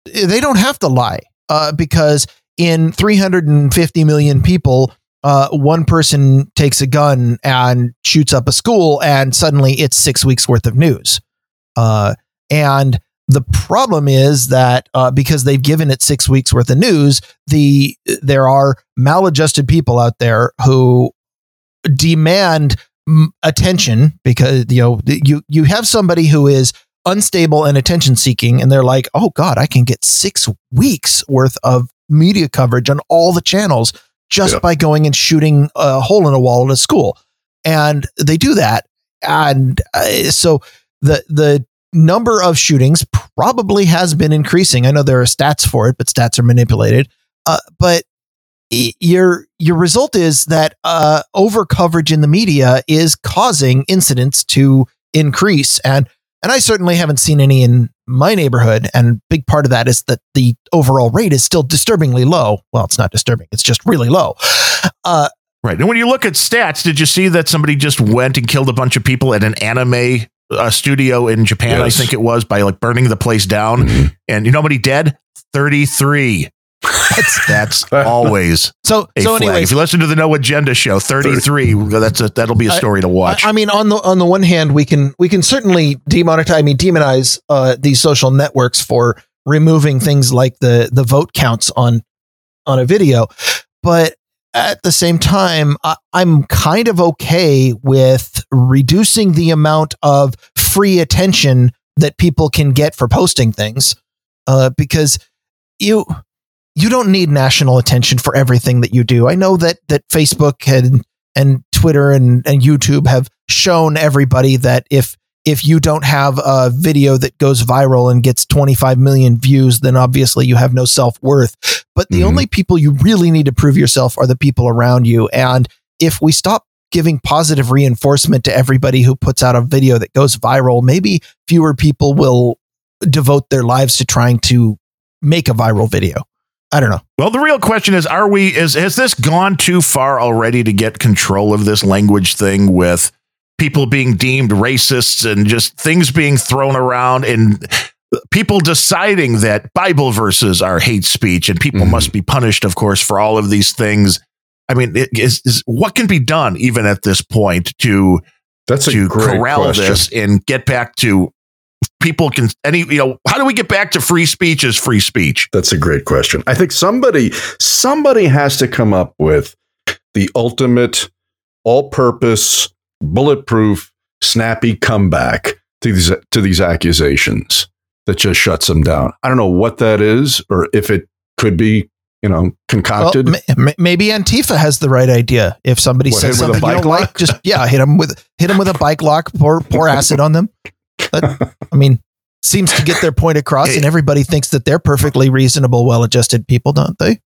they don't have to lie. Uh, because in 350 million people, uh, one person takes a gun and shoots up a school, and suddenly it's six weeks worth of news. Uh, and the problem is that uh, because they've given it six weeks worth of news, the there are maladjusted people out there who demand attention because you know you you have somebody who is unstable and attention seeking and they're like oh god i can get 6 weeks worth of media coverage on all the channels just yeah. by going and shooting a hole in a wall in a school. And they do that. And uh, so the the number of shootings probably has been increasing. I know there are stats for it but stats are manipulated. Uh, but your your result is that uh, over coverage in the media is causing incidents to increase. And and I certainly haven't seen any in my neighborhood. And big part of that is that the overall rate is still disturbingly low. Well it's not disturbing it's just really low. Uh, right. And when you look at stats did you see that somebody just went and killed a bunch of people at an anime uh, studio in Japan yes. I think it was by like burning the place down? Mm-hmm. and you know how many dead? 33 that's that's <laughs> always so so anyway. If you listen to the No Agenda show, thirty three, that's a, that'll be a story to watch. I, I, mean, on the on the one hand, we can we can certainly demonetize, I mean, demonize uh, these social networks for removing things like the the vote counts on on a video, but at the same time, I, I'm kind of okay with reducing the amount of free attention that people can get for posting things, uh, because you you don't need national attention for everything that you do. I know that that Facebook and and Twitter and, and YouTube have shown everybody that if if you don't have a video that goes viral and gets 25 million views, then obviously you have no self worth. But the mm-hmm. only people you really need to prove yourself are the people around you. And if we stop giving positive reinforcement to everybody who puts out a video that goes viral, maybe fewer people will devote their lives to trying to make a viral video. I don't know. Well, the real question is: Are we? Is has this gone too far already to get control of this language thing with people being deemed racists and just things being thrown around and people deciding that Bible verses are hate speech and people mm must be punished, of course, for all of these things? I mean, is, is what can be done even at this point to that's to corral question. this and get back to people can any you know how do we get back to free speech as free speech. That's a great question. I think somebody somebody has to come up with the ultimate all purpose bulletproof snappy comeback to these to these accusations that just shuts them down. I don't know what that is or if it could be you know concocted. well, maybe antifa has the right idea. If somebody what, says something you don't like just yeah hit them with hit them with a bike lock pour pour acid on them that, I mean, seems to get their point across, and everybody thinks that they're perfectly reasonable, well-adjusted people, don't they?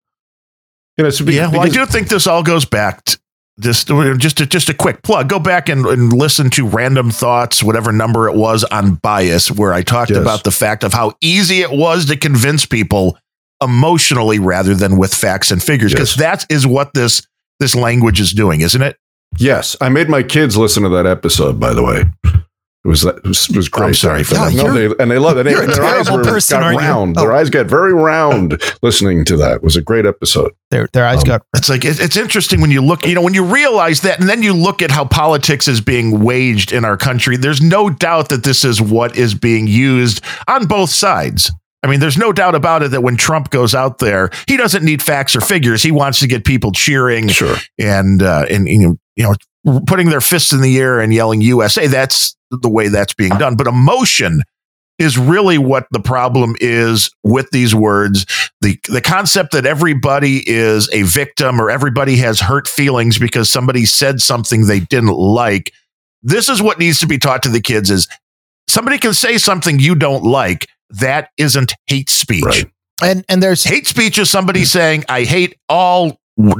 You know, be, yeah. Well, I do think this all goes back. To, just just a, just a quick plug. Go back and, and, listen to Random Thoughts, whatever number it was on bias, where I talked yes. about the fact of how easy it was to convince people emotionally rather than with facts and figures, because yes. that is what this this language is doing, isn't it? Yes, I made my kids listen to that episode. By the way, it was it was, it was great. I'm sorry for that. No, they, and they love it. You're their eyes were, person, got round. Oh. Their eyes got very round listening to that. It was a great episode. Their their eyes um, got. It's like it, it's interesting when you look. You know, when you realize that, and then you look at how politics is being waged in our country. There's no doubt that this is what is being used on both sides. I mean, there's no doubt about it that when Trump goes out there, he doesn't need facts or figures. He wants to get people cheering, sure, and uh, and you know, you know, putting their fists in the air and yelling USA. That's the way that's being done. But emotion is really what the problem is with these words. The the concept that everybody is a victim or everybody has hurt feelings because somebody said something they didn't like. This is what needs to be taught to the kids is somebody can say something you don't like. That isn't hate speech. Right. And and there's hate speech is somebody saying I hate all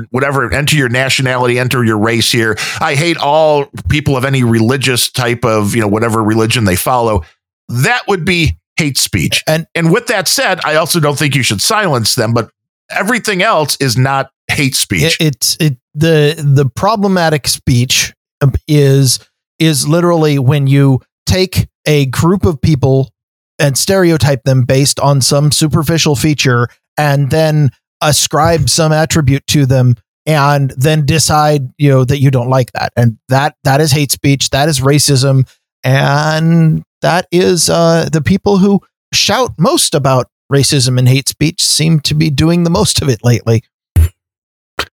whatever enter your nationality enter your race here. I hate all people of any religious type of you know whatever religion they follow. That would be hate speech. And and with that said i also don't think you should silence them but everything else is not hate speech. It, it's it the the problematic speech um, is is literally when you take a group of people and stereotype them based on some superficial feature and then ascribe some attribute to them and then decide you know that you don't like that and that that is hate speech that is racism and that is uh, the people who shout most about racism and hate speech seem to be doing the most of it lately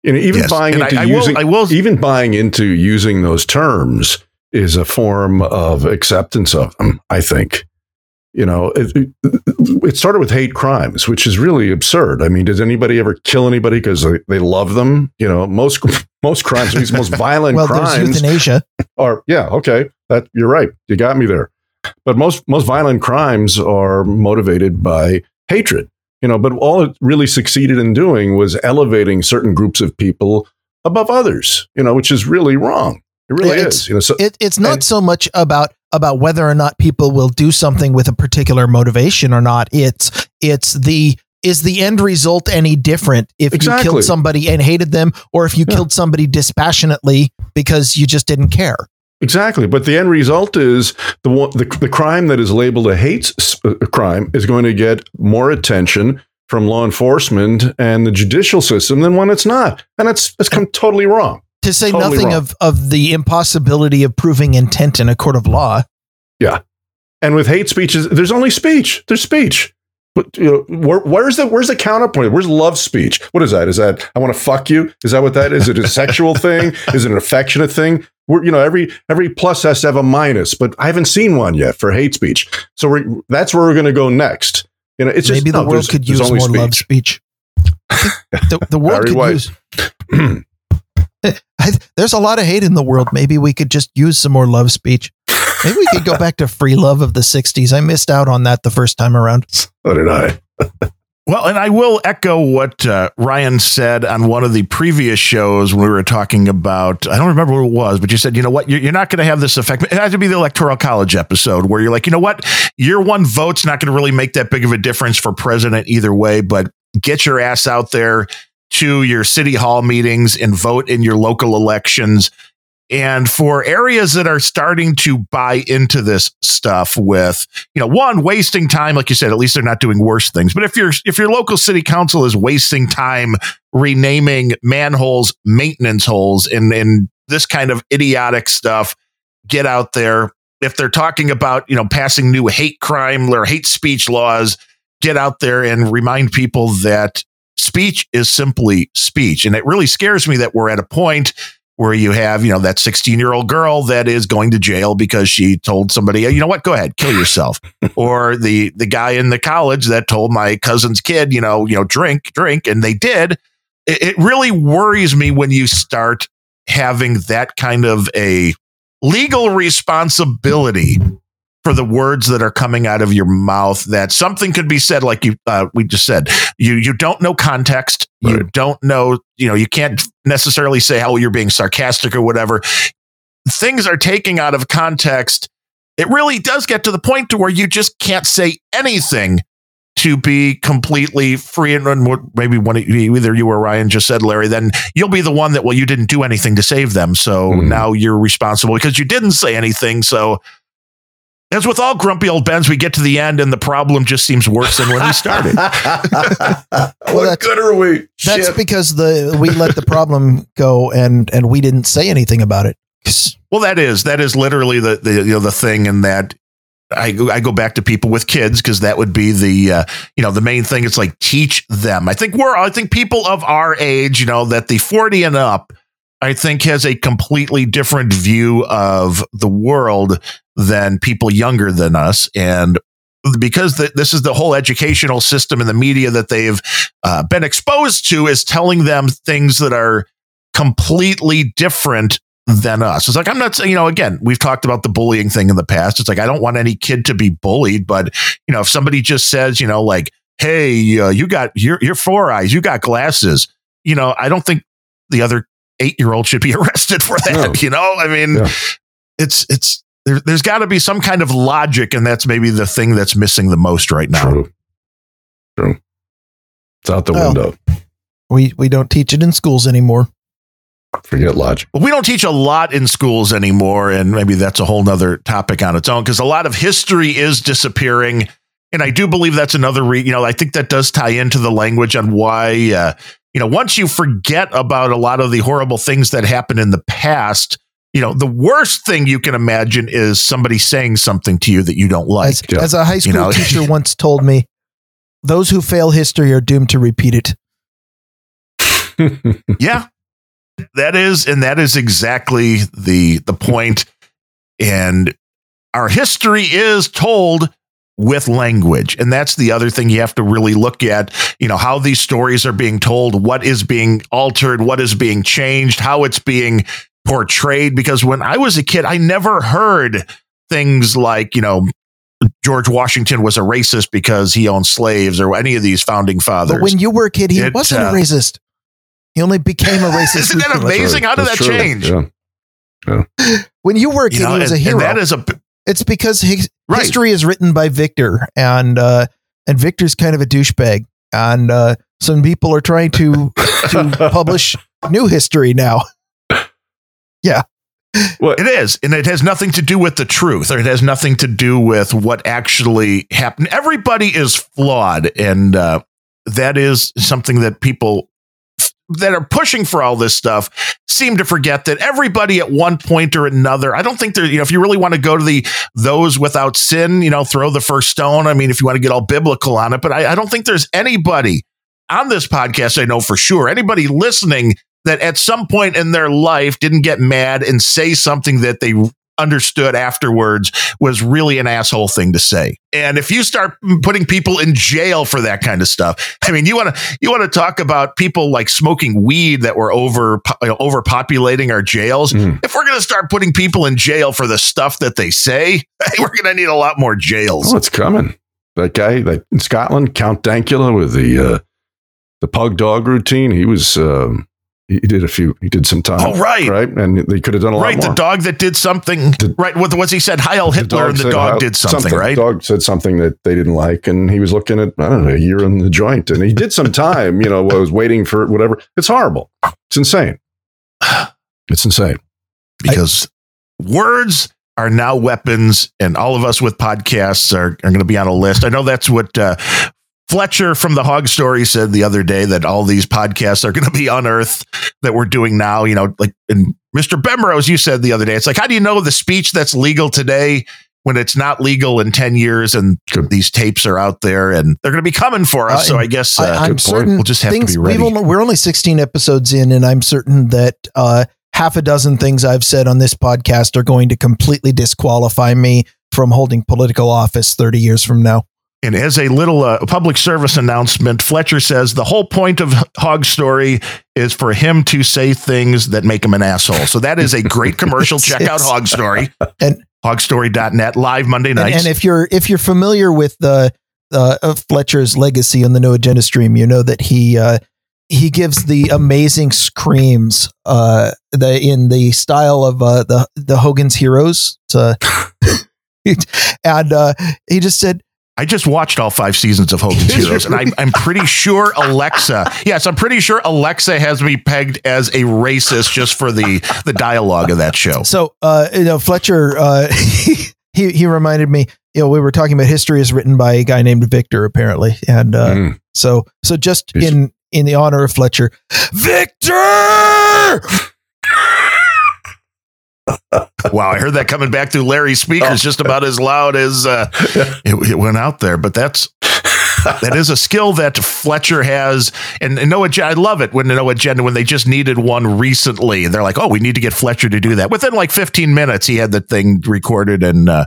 you know, even yes. buying and into I, I using, will, I will, even buying into using those terms is a form of acceptance of them. I think you know, it, it, started with hate crimes, which is really absurd. I mean, does anybody ever kill anybody because they, they love them? You know, most <laughs> most crimes, these most violent <laughs> well, crimes, euthanasia. <laughs> Are yeah, okay, that you're right. You got me there. But most most violent crimes are motivated by hatred. You know, but all it really succeeded in doing was elevating certain groups of people above others. You know, which is really wrong. It really it's, is. You know, so it, it's not and, so much about about whether or not people will do something with a particular motivation or not. It's it's the is the end result any different if exactly. you killed somebody and hated them or if you yeah. killed somebody dispassionately because you just didn't care? Exactly, but the end result is the the, the crime that is labeled a hate uh, crime is going to get more attention from law enforcement and the judicial system than when it's not, and it's it's come totally wrong to say totally nothing wrong. of of the impossibility of proving intent in a court of law. Yeah, and with hate speeches, there's only speech. There's speech. But you know, where, where's the where's the counterpoint? Where's love speech? What is that? Is that I want to fuck you? Is that what that is? Is it a sexual thing? <laughs> Is it an affectionate thing? We're, you know, every every plus has to have a minus, but I haven't seen one yet for hate speech. So we're, that's where we're going to go next. You know, it's maybe just, the no, world could use more speech. love speech. <laughs> the, the world could use. <clears throat> <laughs> I, there's a lot of hate in the world. Maybe we could just use some more love speech. Maybe we could go back to free love of the 60s. I missed out on that the first time around. So did I. <laughs> well, and I will echo what uh, Ryan said on one of the previous shows when we were talking about, I don't remember what it was, but you said, you know what, you're, you're not going to have this effect. It had to be the Electoral College episode where you're like, you know what, your one vote's not going to really make that big of a difference for president either way, but get your ass out there to your city hall meetings and vote in your local elections. And for areas that are starting to buy into this stuff with, you know, one wasting time, like you said, at least they're not doing worse things. But if your if your local city council is wasting time renaming manholes maintenance holes and and this kind of idiotic stuff, get out there. If they're talking about, you know, passing new hate crime or hate speech laws, get out there and remind people that speech is simply speech. And it really scares me that we're at a point where you have, you know, that 16 year old girl that is going to jail because she told somebody, you know what, go ahead, kill yourself. <laughs> or the, the guy in the college that told my cousin's kid, you know, you know, drink, drink. And they did. It, it really worries me when you start having that kind of a legal responsibility for the words that are coming out of your mouth that something could be said like you uh, we just said. You you don't know context. Right. you don't know you know you can't necessarily say how you're being sarcastic or whatever. Things are taking out of context. It really does get to the point to where you just can't say anything to be completely free. And run maybe one either you or Ryan just said Larry then you'll be the one that well you didn't do anything to save them. So mm. now you're responsible because you didn't say anything. So as with all grumpy old Bens, we get to the end and the problem just seems worse than when we started. <laughs> well, what good are we? That's Shit. because the we let the problem go and and we didn't say anything about it. Well, that is that is literally the the you know the thing in that I I go back to people with kids because that would be the uh, you know the main thing. It's like teach them. I think we're I think people of our age, you know, that the forty and up I think has a completely different view of the world than people younger than us. And because the, this is the whole educational system and the media that they've uh, been exposed to is telling them things that are completely different than us. It's like, I'm not saying, you know, again, we've talked about the bullying thing in the past. It's like, I don't want any kid to be bullied, but, you know, if somebody just says, you know, like, hey, uh, you got your, your four eyes, you got glasses, you know, I don't think the other eight year old should be <laughs> arrested for that. No. You know, I mean, yeah. it's it's there, has got to be some kind of logic, and that's maybe the thing that's missing the most right now. True. True. It's out the well, window. We we don't teach it in schools anymore. Forget logic. Well, we don't teach a lot in schools anymore, and maybe that's a whole nother topic on its own because a lot of history is disappearing and I do believe that's another re- you know I think that does tie into the language on why uh, you know once you forget about a lot of the horrible things that happened in the past you know the worst thing you can imagine is somebody saying something to you that you don't like as, yeah. as a high school you know? teacher <laughs> once told me those who fail history are doomed to repeat it <laughs> yeah that is and that is exactly the the point and our history is told with language. And that's the other thing you have to really look at, you know, how these stories are being told, what is being altered, what is being changed, how it's being portrayed. Because when I was a kid, I never heard things like, you know, George Washington was a racist because he owned slaves or any of these founding fathers. But when you were a kid, he it, wasn't uh, a racist. He only became a <laughs> racist. Isn't that amazing? How did that true. change? Yeah. Yeah. When you were a kid, you know, he was a hero. that is a it's because his, right. history is written by Victor, and uh, and Victor's kind of a douchebag, and uh, some people are trying to <laughs> to publish new history now. Yeah. Well, it is, and it has nothing to do with the truth, or it has nothing to do with what actually happened. Everybody is flawed, and uh, that is something that people that are pushing for all this stuff seem to forget that everybody at one point or another, I don't think there, you know, if you really want to go to the those without sin, you know, throw the first stone. I mean, if you want to get all biblical on it, but I, I don't think there's anybody on this podcast, I know for sure, anybody listening that at some point in their life didn't get mad and say something that they understood afterwards was really an asshole thing to say. And if you start putting people in jail for that kind of stuff, I mean, you want to you want to talk about people like smoking weed that were over you know, overpopulating our jails. Mm. If we're going to start putting people in jail for the stuff that they say, <laughs> we're going to need a lot more jails. Oh, it's coming. That guy like in Scotland, Count Dankula with the uh, the pug dog routine. He was um, he did a few. He did some time. Oh, right, right, and they could have done a lot right, more. the dog that did something. The, right, what was he said? Heil Hitler, the and the dog Heil, did something, something, Right, the dog said something that they didn't like, and he was looking at I don't know a year in the joint, and he did some time. you know, was waiting for whatever. It's horrible. It's insane. It's insane because I, words are now weapons, and all of us with podcasts are, are going to be on a list. I know that's what uh, Fletcher from the Hog Story said the other day that all these podcasts are going to be unearthed that we're doing now. You know, like and Mr. Bemrose, you said the other day, it's like, how do you know the speech that's legal today when it's not legal in 10 years and these tapes are out there and they're going to be coming for us. Uh, so I guess uh, I, am certain we'll just have things, to be ready. Only, we're only 16 episodes in, and I'm certain that uh, half a dozen things I've said on this podcast are going to completely disqualify me from holding political office 30 years from now. And as a little uh, public service announcement, Fletcher says the whole point of Hog Story is for him to say things that make him an asshole. So that is a great commercial. <laughs> Check out Hog Story and hogstory.net live Monday nights. And, and if you're if you're familiar with the uh, Fletcher's legacy on the No Agenda stream, you know that he uh, he gives the amazing screams uh, the in the style of uh, the the Hogan's Heroes. <laughs> and uh, he just said I just watched all five seasons of Hogan's <laughs> Heroes, and I, I'm pretty sure Alexa. Yes, I'm pretty sure Alexa has me pegged as a racist just for the the dialogue of that show. So, uh, you know, Fletcher, uh, <laughs> he he reminded me. You know, we were talking about history is written by a guy named Victor, apparently, and uh, mm. so so just He's- in in the honor of Fletcher, Victor. Wow, I heard that coming back through Larry's speakers oh. just about as loud as uh, it, it, went out there. But that's that is a skill that Fletcher has, and, and no agenda. I love it when no agenda when they just needed one recently. and They're like, oh, we need to get Fletcher to do that. Within like 15 minutes, he had the thing recorded and uh,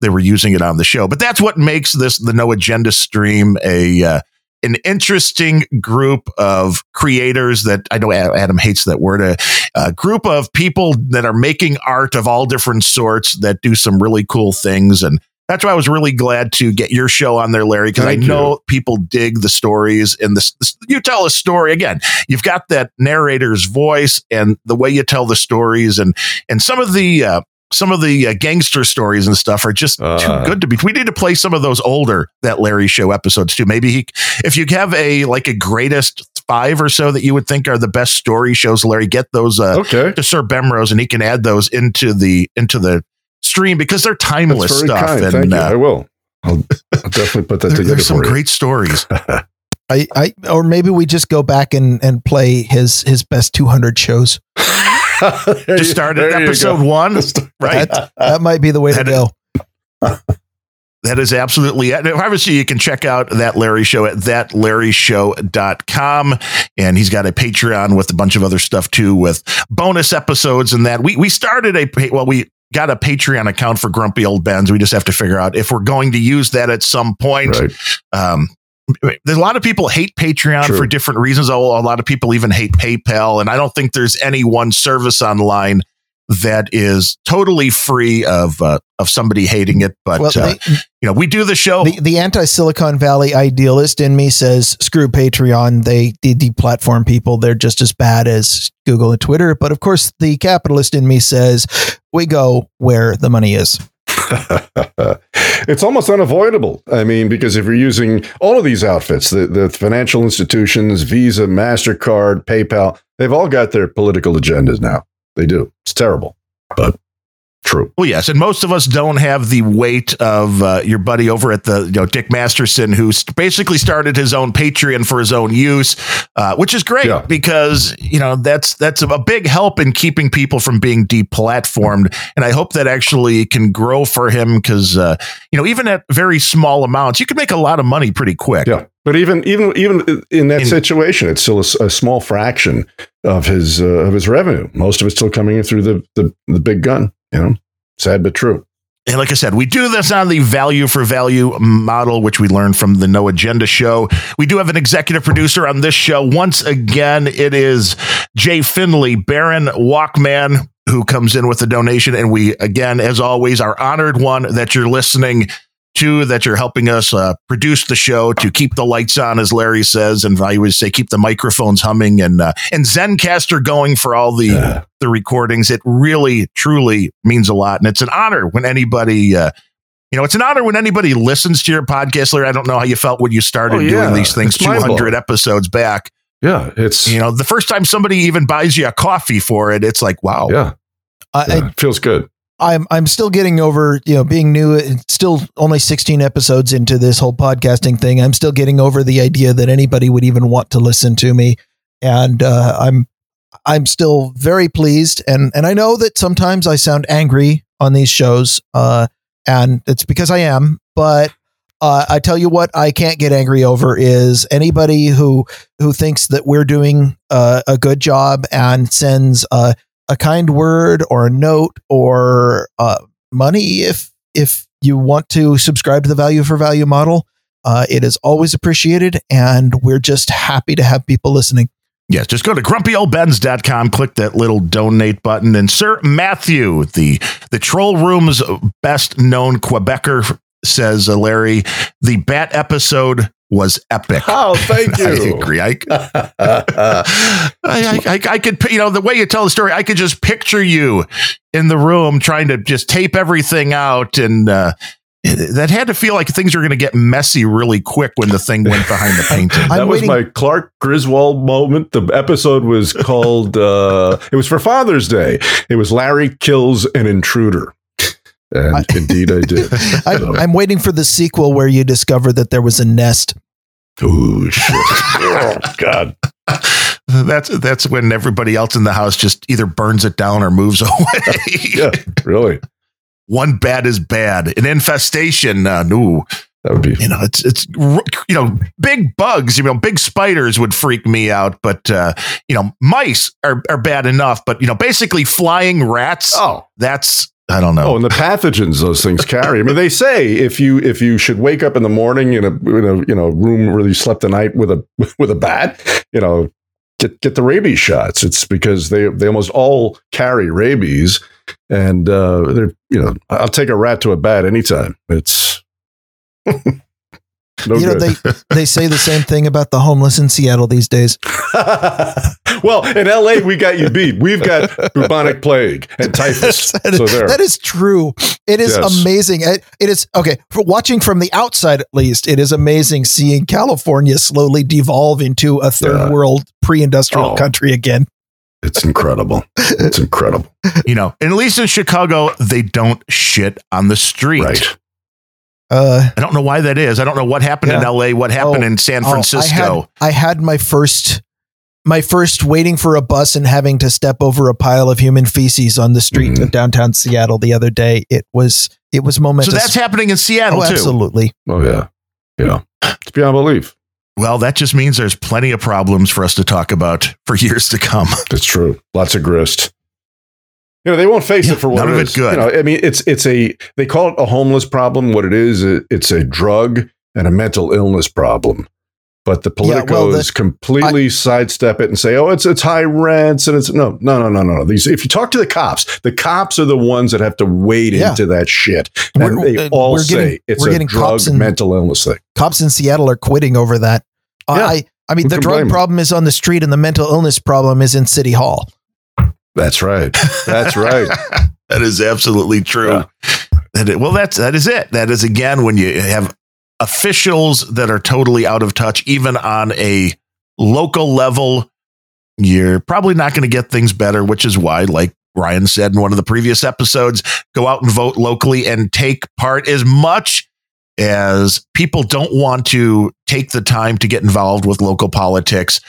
they were using it on the show. But that's what makes this the no agenda stream a uh, an interesting group of creators that I know Adam hates that word, a, a, group of people that are making art of all different sorts that do some really cool things. And that's why I was really glad to get your show on there, Larry, because I know you. people dig the stories and this, this, you tell a story again. You've got that narrator's voice and the way you tell the stories and, and some of the, uh, some of the uh, gangster stories and stuff are just uh, too good to be. We need to play some of those older that Larry Show episodes too. Maybe he, if you have a like a greatest five or so that you would think are the best story shows, Larry, get those uh, okay. to Sir Bemrose, and he can add those into the into the stream because they're timeless stuff. Kind. And, Thank you. Uh, I will. I'll, I'll definitely put that there, together. There's some great stories. <laughs> I, I, or maybe we just go back and, and play his his best 200 shows. <laughs> just start at episode one, <laughs> right? That, that, might be the way that to go. <laughs> That is absolutely it. Obviously, you can check out that Larry show at thatlarryshow.com. And he's got a Patreon with a bunch of other stuff too, with bonus episodes and that. We we started a well, we got a Patreon account for Grumpy Old Bens. We just have to figure out if we're going to use that at some point. Right. Um, there's a lot of people hate Patreon True. for different reasons. A lot of people even hate PayPal, and I don't think there's any one service online that is totally free of uh, of somebody hating it. But well, uh, they, you know, we do the show. The, the anti Silicon Valley idealist in me says, "Screw Patreon. They de- deplatform people. They're just as bad as Google and Twitter." But of course, the capitalist in me says, "We go where the money is." <laughs> it's almost unavoidable. I mean, because if you're using all of these outfits, the, the financial institutions, Visa, MasterCard, PayPal, they've all got their political agendas now. They do. It's terrible, but true. Well, yes, and most of us don't have the weight of uh, your buddy over at the you know Dick Masterson, who basically started his own Patreon for his own use, uh, which is great yeah. because you know that's that's a big help in keeping people from being deplatformed, and I hope that actually can grow for him because uh, you know even at very small amounts, you can make a lot of money pretty quick. Yeah. But even even even in that in, situation, it's still a, a, small fraction of his uh, of his revenue. Most of it's still coming in through the, the the big gun. You know, sad but true. And like I said, we do this on the value for value model, which we learned from the No Agenda show. We do have an executive producer on this show. Once again, it is Jay Finley, Baron Walkman, who comes in with a donation. And we, again, as always, are honored one that you're listening Two, that you're helping us uh, produce the show to keep the lights on, as Larry says, and I always say keep the microphones humming and uh, and Zencastr going for all the yeah. the recordings. It really, truly means a lot, and it's an honor when anybody. Uh, you know, it's an honor when anybody listens to your podcast, Larry. I don't know how you felt when you started oh, yeah. doing these things 200 episodes back. Yeah, it's you know the first time somebody even buys you a coffee for it, it's like wow. Yeah, uh, yeah it feels good. I'm I'm still getting over you know being new. Still only 16 episodes into this whole podcasting thing. I'm still getting over the idea that anybody would even want to listen to me, and uh, I'm I'm still very pleased. And and I know that sometimes I sound angry on these shows, uh, and it's because I am. But uh, I tell you what, I can't get angry over is anybody who who thinks that we're doing uh, a good job and sends uh, a kind word or a note or uh, money if if you want to subscribe to the value for value model. Uh, it is always appreciated, and we're just happy to have people listening. Yes, just go to grumpyoldbens.com, click that little donate button, and Sir Matthew, the the troll room's best known Quebecer, says uh, Larry, the bat episode was epic. Oh, <laughs> thank you. I agree. <laughs> I, I, I, I, could, you know, the way you tell the story, I could just picture you in the room trying to just tape everything out. And uh, that had to feel like things were going to get messy really quick when the thing went behind the <laughs> painting. that was my Clark Griswold moment. The episode was called, uh, it was for Father's Day. It was Larry Kills an Intruder. And I, <laughs> indeed, I did. I, am waiting for the sequel where you discover that there was a nest. Ooh, shit. <laughs> oh, God. That's that's when everybody else in the house just either burns it down or moves <laughs> away. yeah, really. One bad is bad. An infestation. Uh, no, that would be. You know, it's it's you know, big bugs. You know, big spiders would freak me out, but uh, you know, mice are are bad enough. But you know, basically flying rats. Oh, that's I don't know. Oh, and the pathogens those things carry. I mean, they say if you if you should wake up in the morning in a in a you know room where you slept the night with a <laughs> with a bat, you know, get get the rabies shots. It's because they they almost all carry rabies, and uh, they're you know I'll take a rat to a bat anytime. It's <laughs> No you know, they they say the same thing about the homeless in Seattle these days. <laughs> well, in LA, we got you beat. We've got bubonic plague and typhus. <laughs> that, is, so that is true. It is yes. amazing. It, it is okay for watching from the outside, at least. It is amazing seeing California slowly devolve into a third yeah. world pre-industrial oh. country again. It's incredible. It's incredible. You know, and at least in Chicago, they don't shit on the street. Right. Uh, I don't know why that is. I don't know what happened yeah. in L.A. What happened oh, in San Francisco. Oh, I, had, I had my first my first waiting for a bus and having to step over a pile of human feces on the street mm-hmm. of downtown Seattle the other day. It was it was momentous. So that's happening in Seattle oh, too. Absolutely. Oh yeah, yeah. It's beyond belief. Well, that just means there's plenty of problems for us to talk about for years to come. <laughs> That's true. Lots of grist. You know, they won't face yeah, it for what none it of it good. You know, I mean, it's it's a they call it a homeless problem. What it is, it's a drug and a mental illness problem. But the politicos yeah, well, the, completely I, sidestep it and say, "Oh, it's it's high rents and it's no, no, no, no, no." These, if you talk to the cops, the cops are the ones that have to wade yeah. into that shit, and we're, they uh, all say getting, it's a drug in, mental illness thing. Cops in Seattle are quitting over that. Yeah. I, I mean, Who the drug problem is on the street, and the mental illness problem is in City Hall. That's right. That's right. <laughs> that is absolutely true. Yeah. That well, that's that is it. That is again when you have officials that are totally out of touch, even on a local level. You're probably not going to get things better, which is why, like Ryan said in one of the previous episodes, go out and vote locally and take part as much as people don't want to take the time to get involved with local politics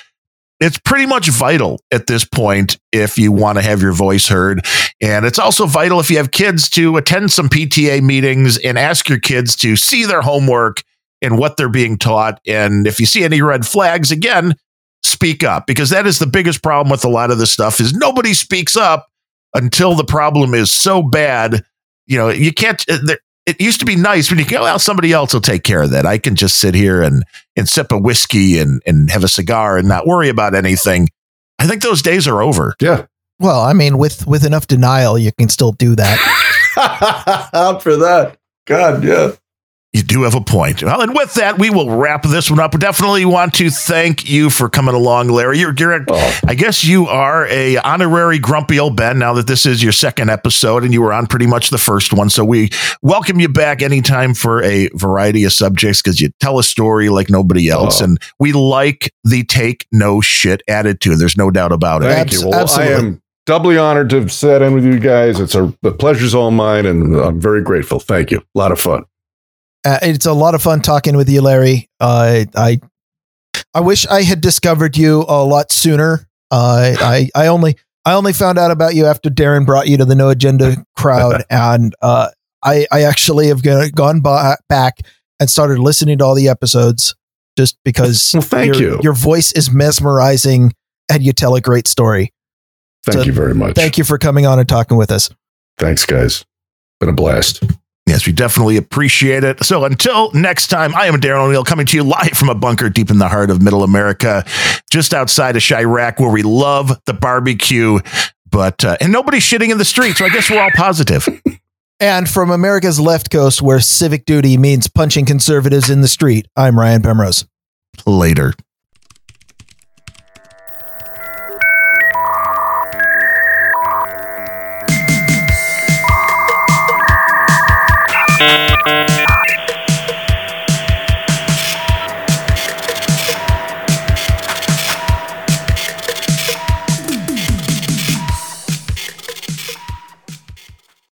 it's pretty much vital at this point if you want to have your voice heard. And it's also vital if you have kids to attend some PTA meetings and ask your kids to see their homework and what they're being taught. And if you see any red flags, again, speak up because that is the biggest problem with a lot of this stuff is nobody speaks up until the problem is so bad. You know, you can't, uh, it used to be nice when you go, well, somebody else will take care of that. I can just sit here and, and sip a whiskey and, and have a cigar and not worry about anything. I think those days are over. Yeah. Well, I mean, with, with enough denial, you can still do that. <laughs> Out for that. God, yeah. You do have a point. Well, and with that, we will wrap this one up. Definitely want to thank you for coming along, Larry. You're, you're oh. I guess you are a honorary grumpy old Ben. Now that this is your second episode, and you were on pretty much the first one, so we welcome you back anytime for a variety of subjects because you tell a story like nobody else, oh. and we like the take no shit attitude. There's no doubt about it. Thank you. Well, Absolutely. I am doubly honored to have sat in with you guys. It's a the pleasure's all mine, and I'm very grateful. Thank you. A lot of fun. Uh, it's a lot of fun talking with you, Larry. Uh, I I wish I had discovered you a lot sooner. Uh, I I only I only found out about you after Darren brought you to the No Agenda crowd, <laughs> and uh, I I actually have gone back and started listening to all the episodes just because. <laughs> Well, thank your, you. Your voice is mesmerizing, and you tell a great story. Thank so you very much. Thank you for coming on and talking with us. Thanks, guys. Been a blast. Yes, we definitely appreciate it. So until next time, I am Darren O'Neill coming to you live from a bunker deep in the heart of middle America, just outside of Chiraq, where we love the barbecue, but uh, and nobody's shitting in the street. So I guess we're all positive. <laughs> and from America's left coast, where civic duty means punching conservatives in the street, I'm Ryan Pemrose. Later.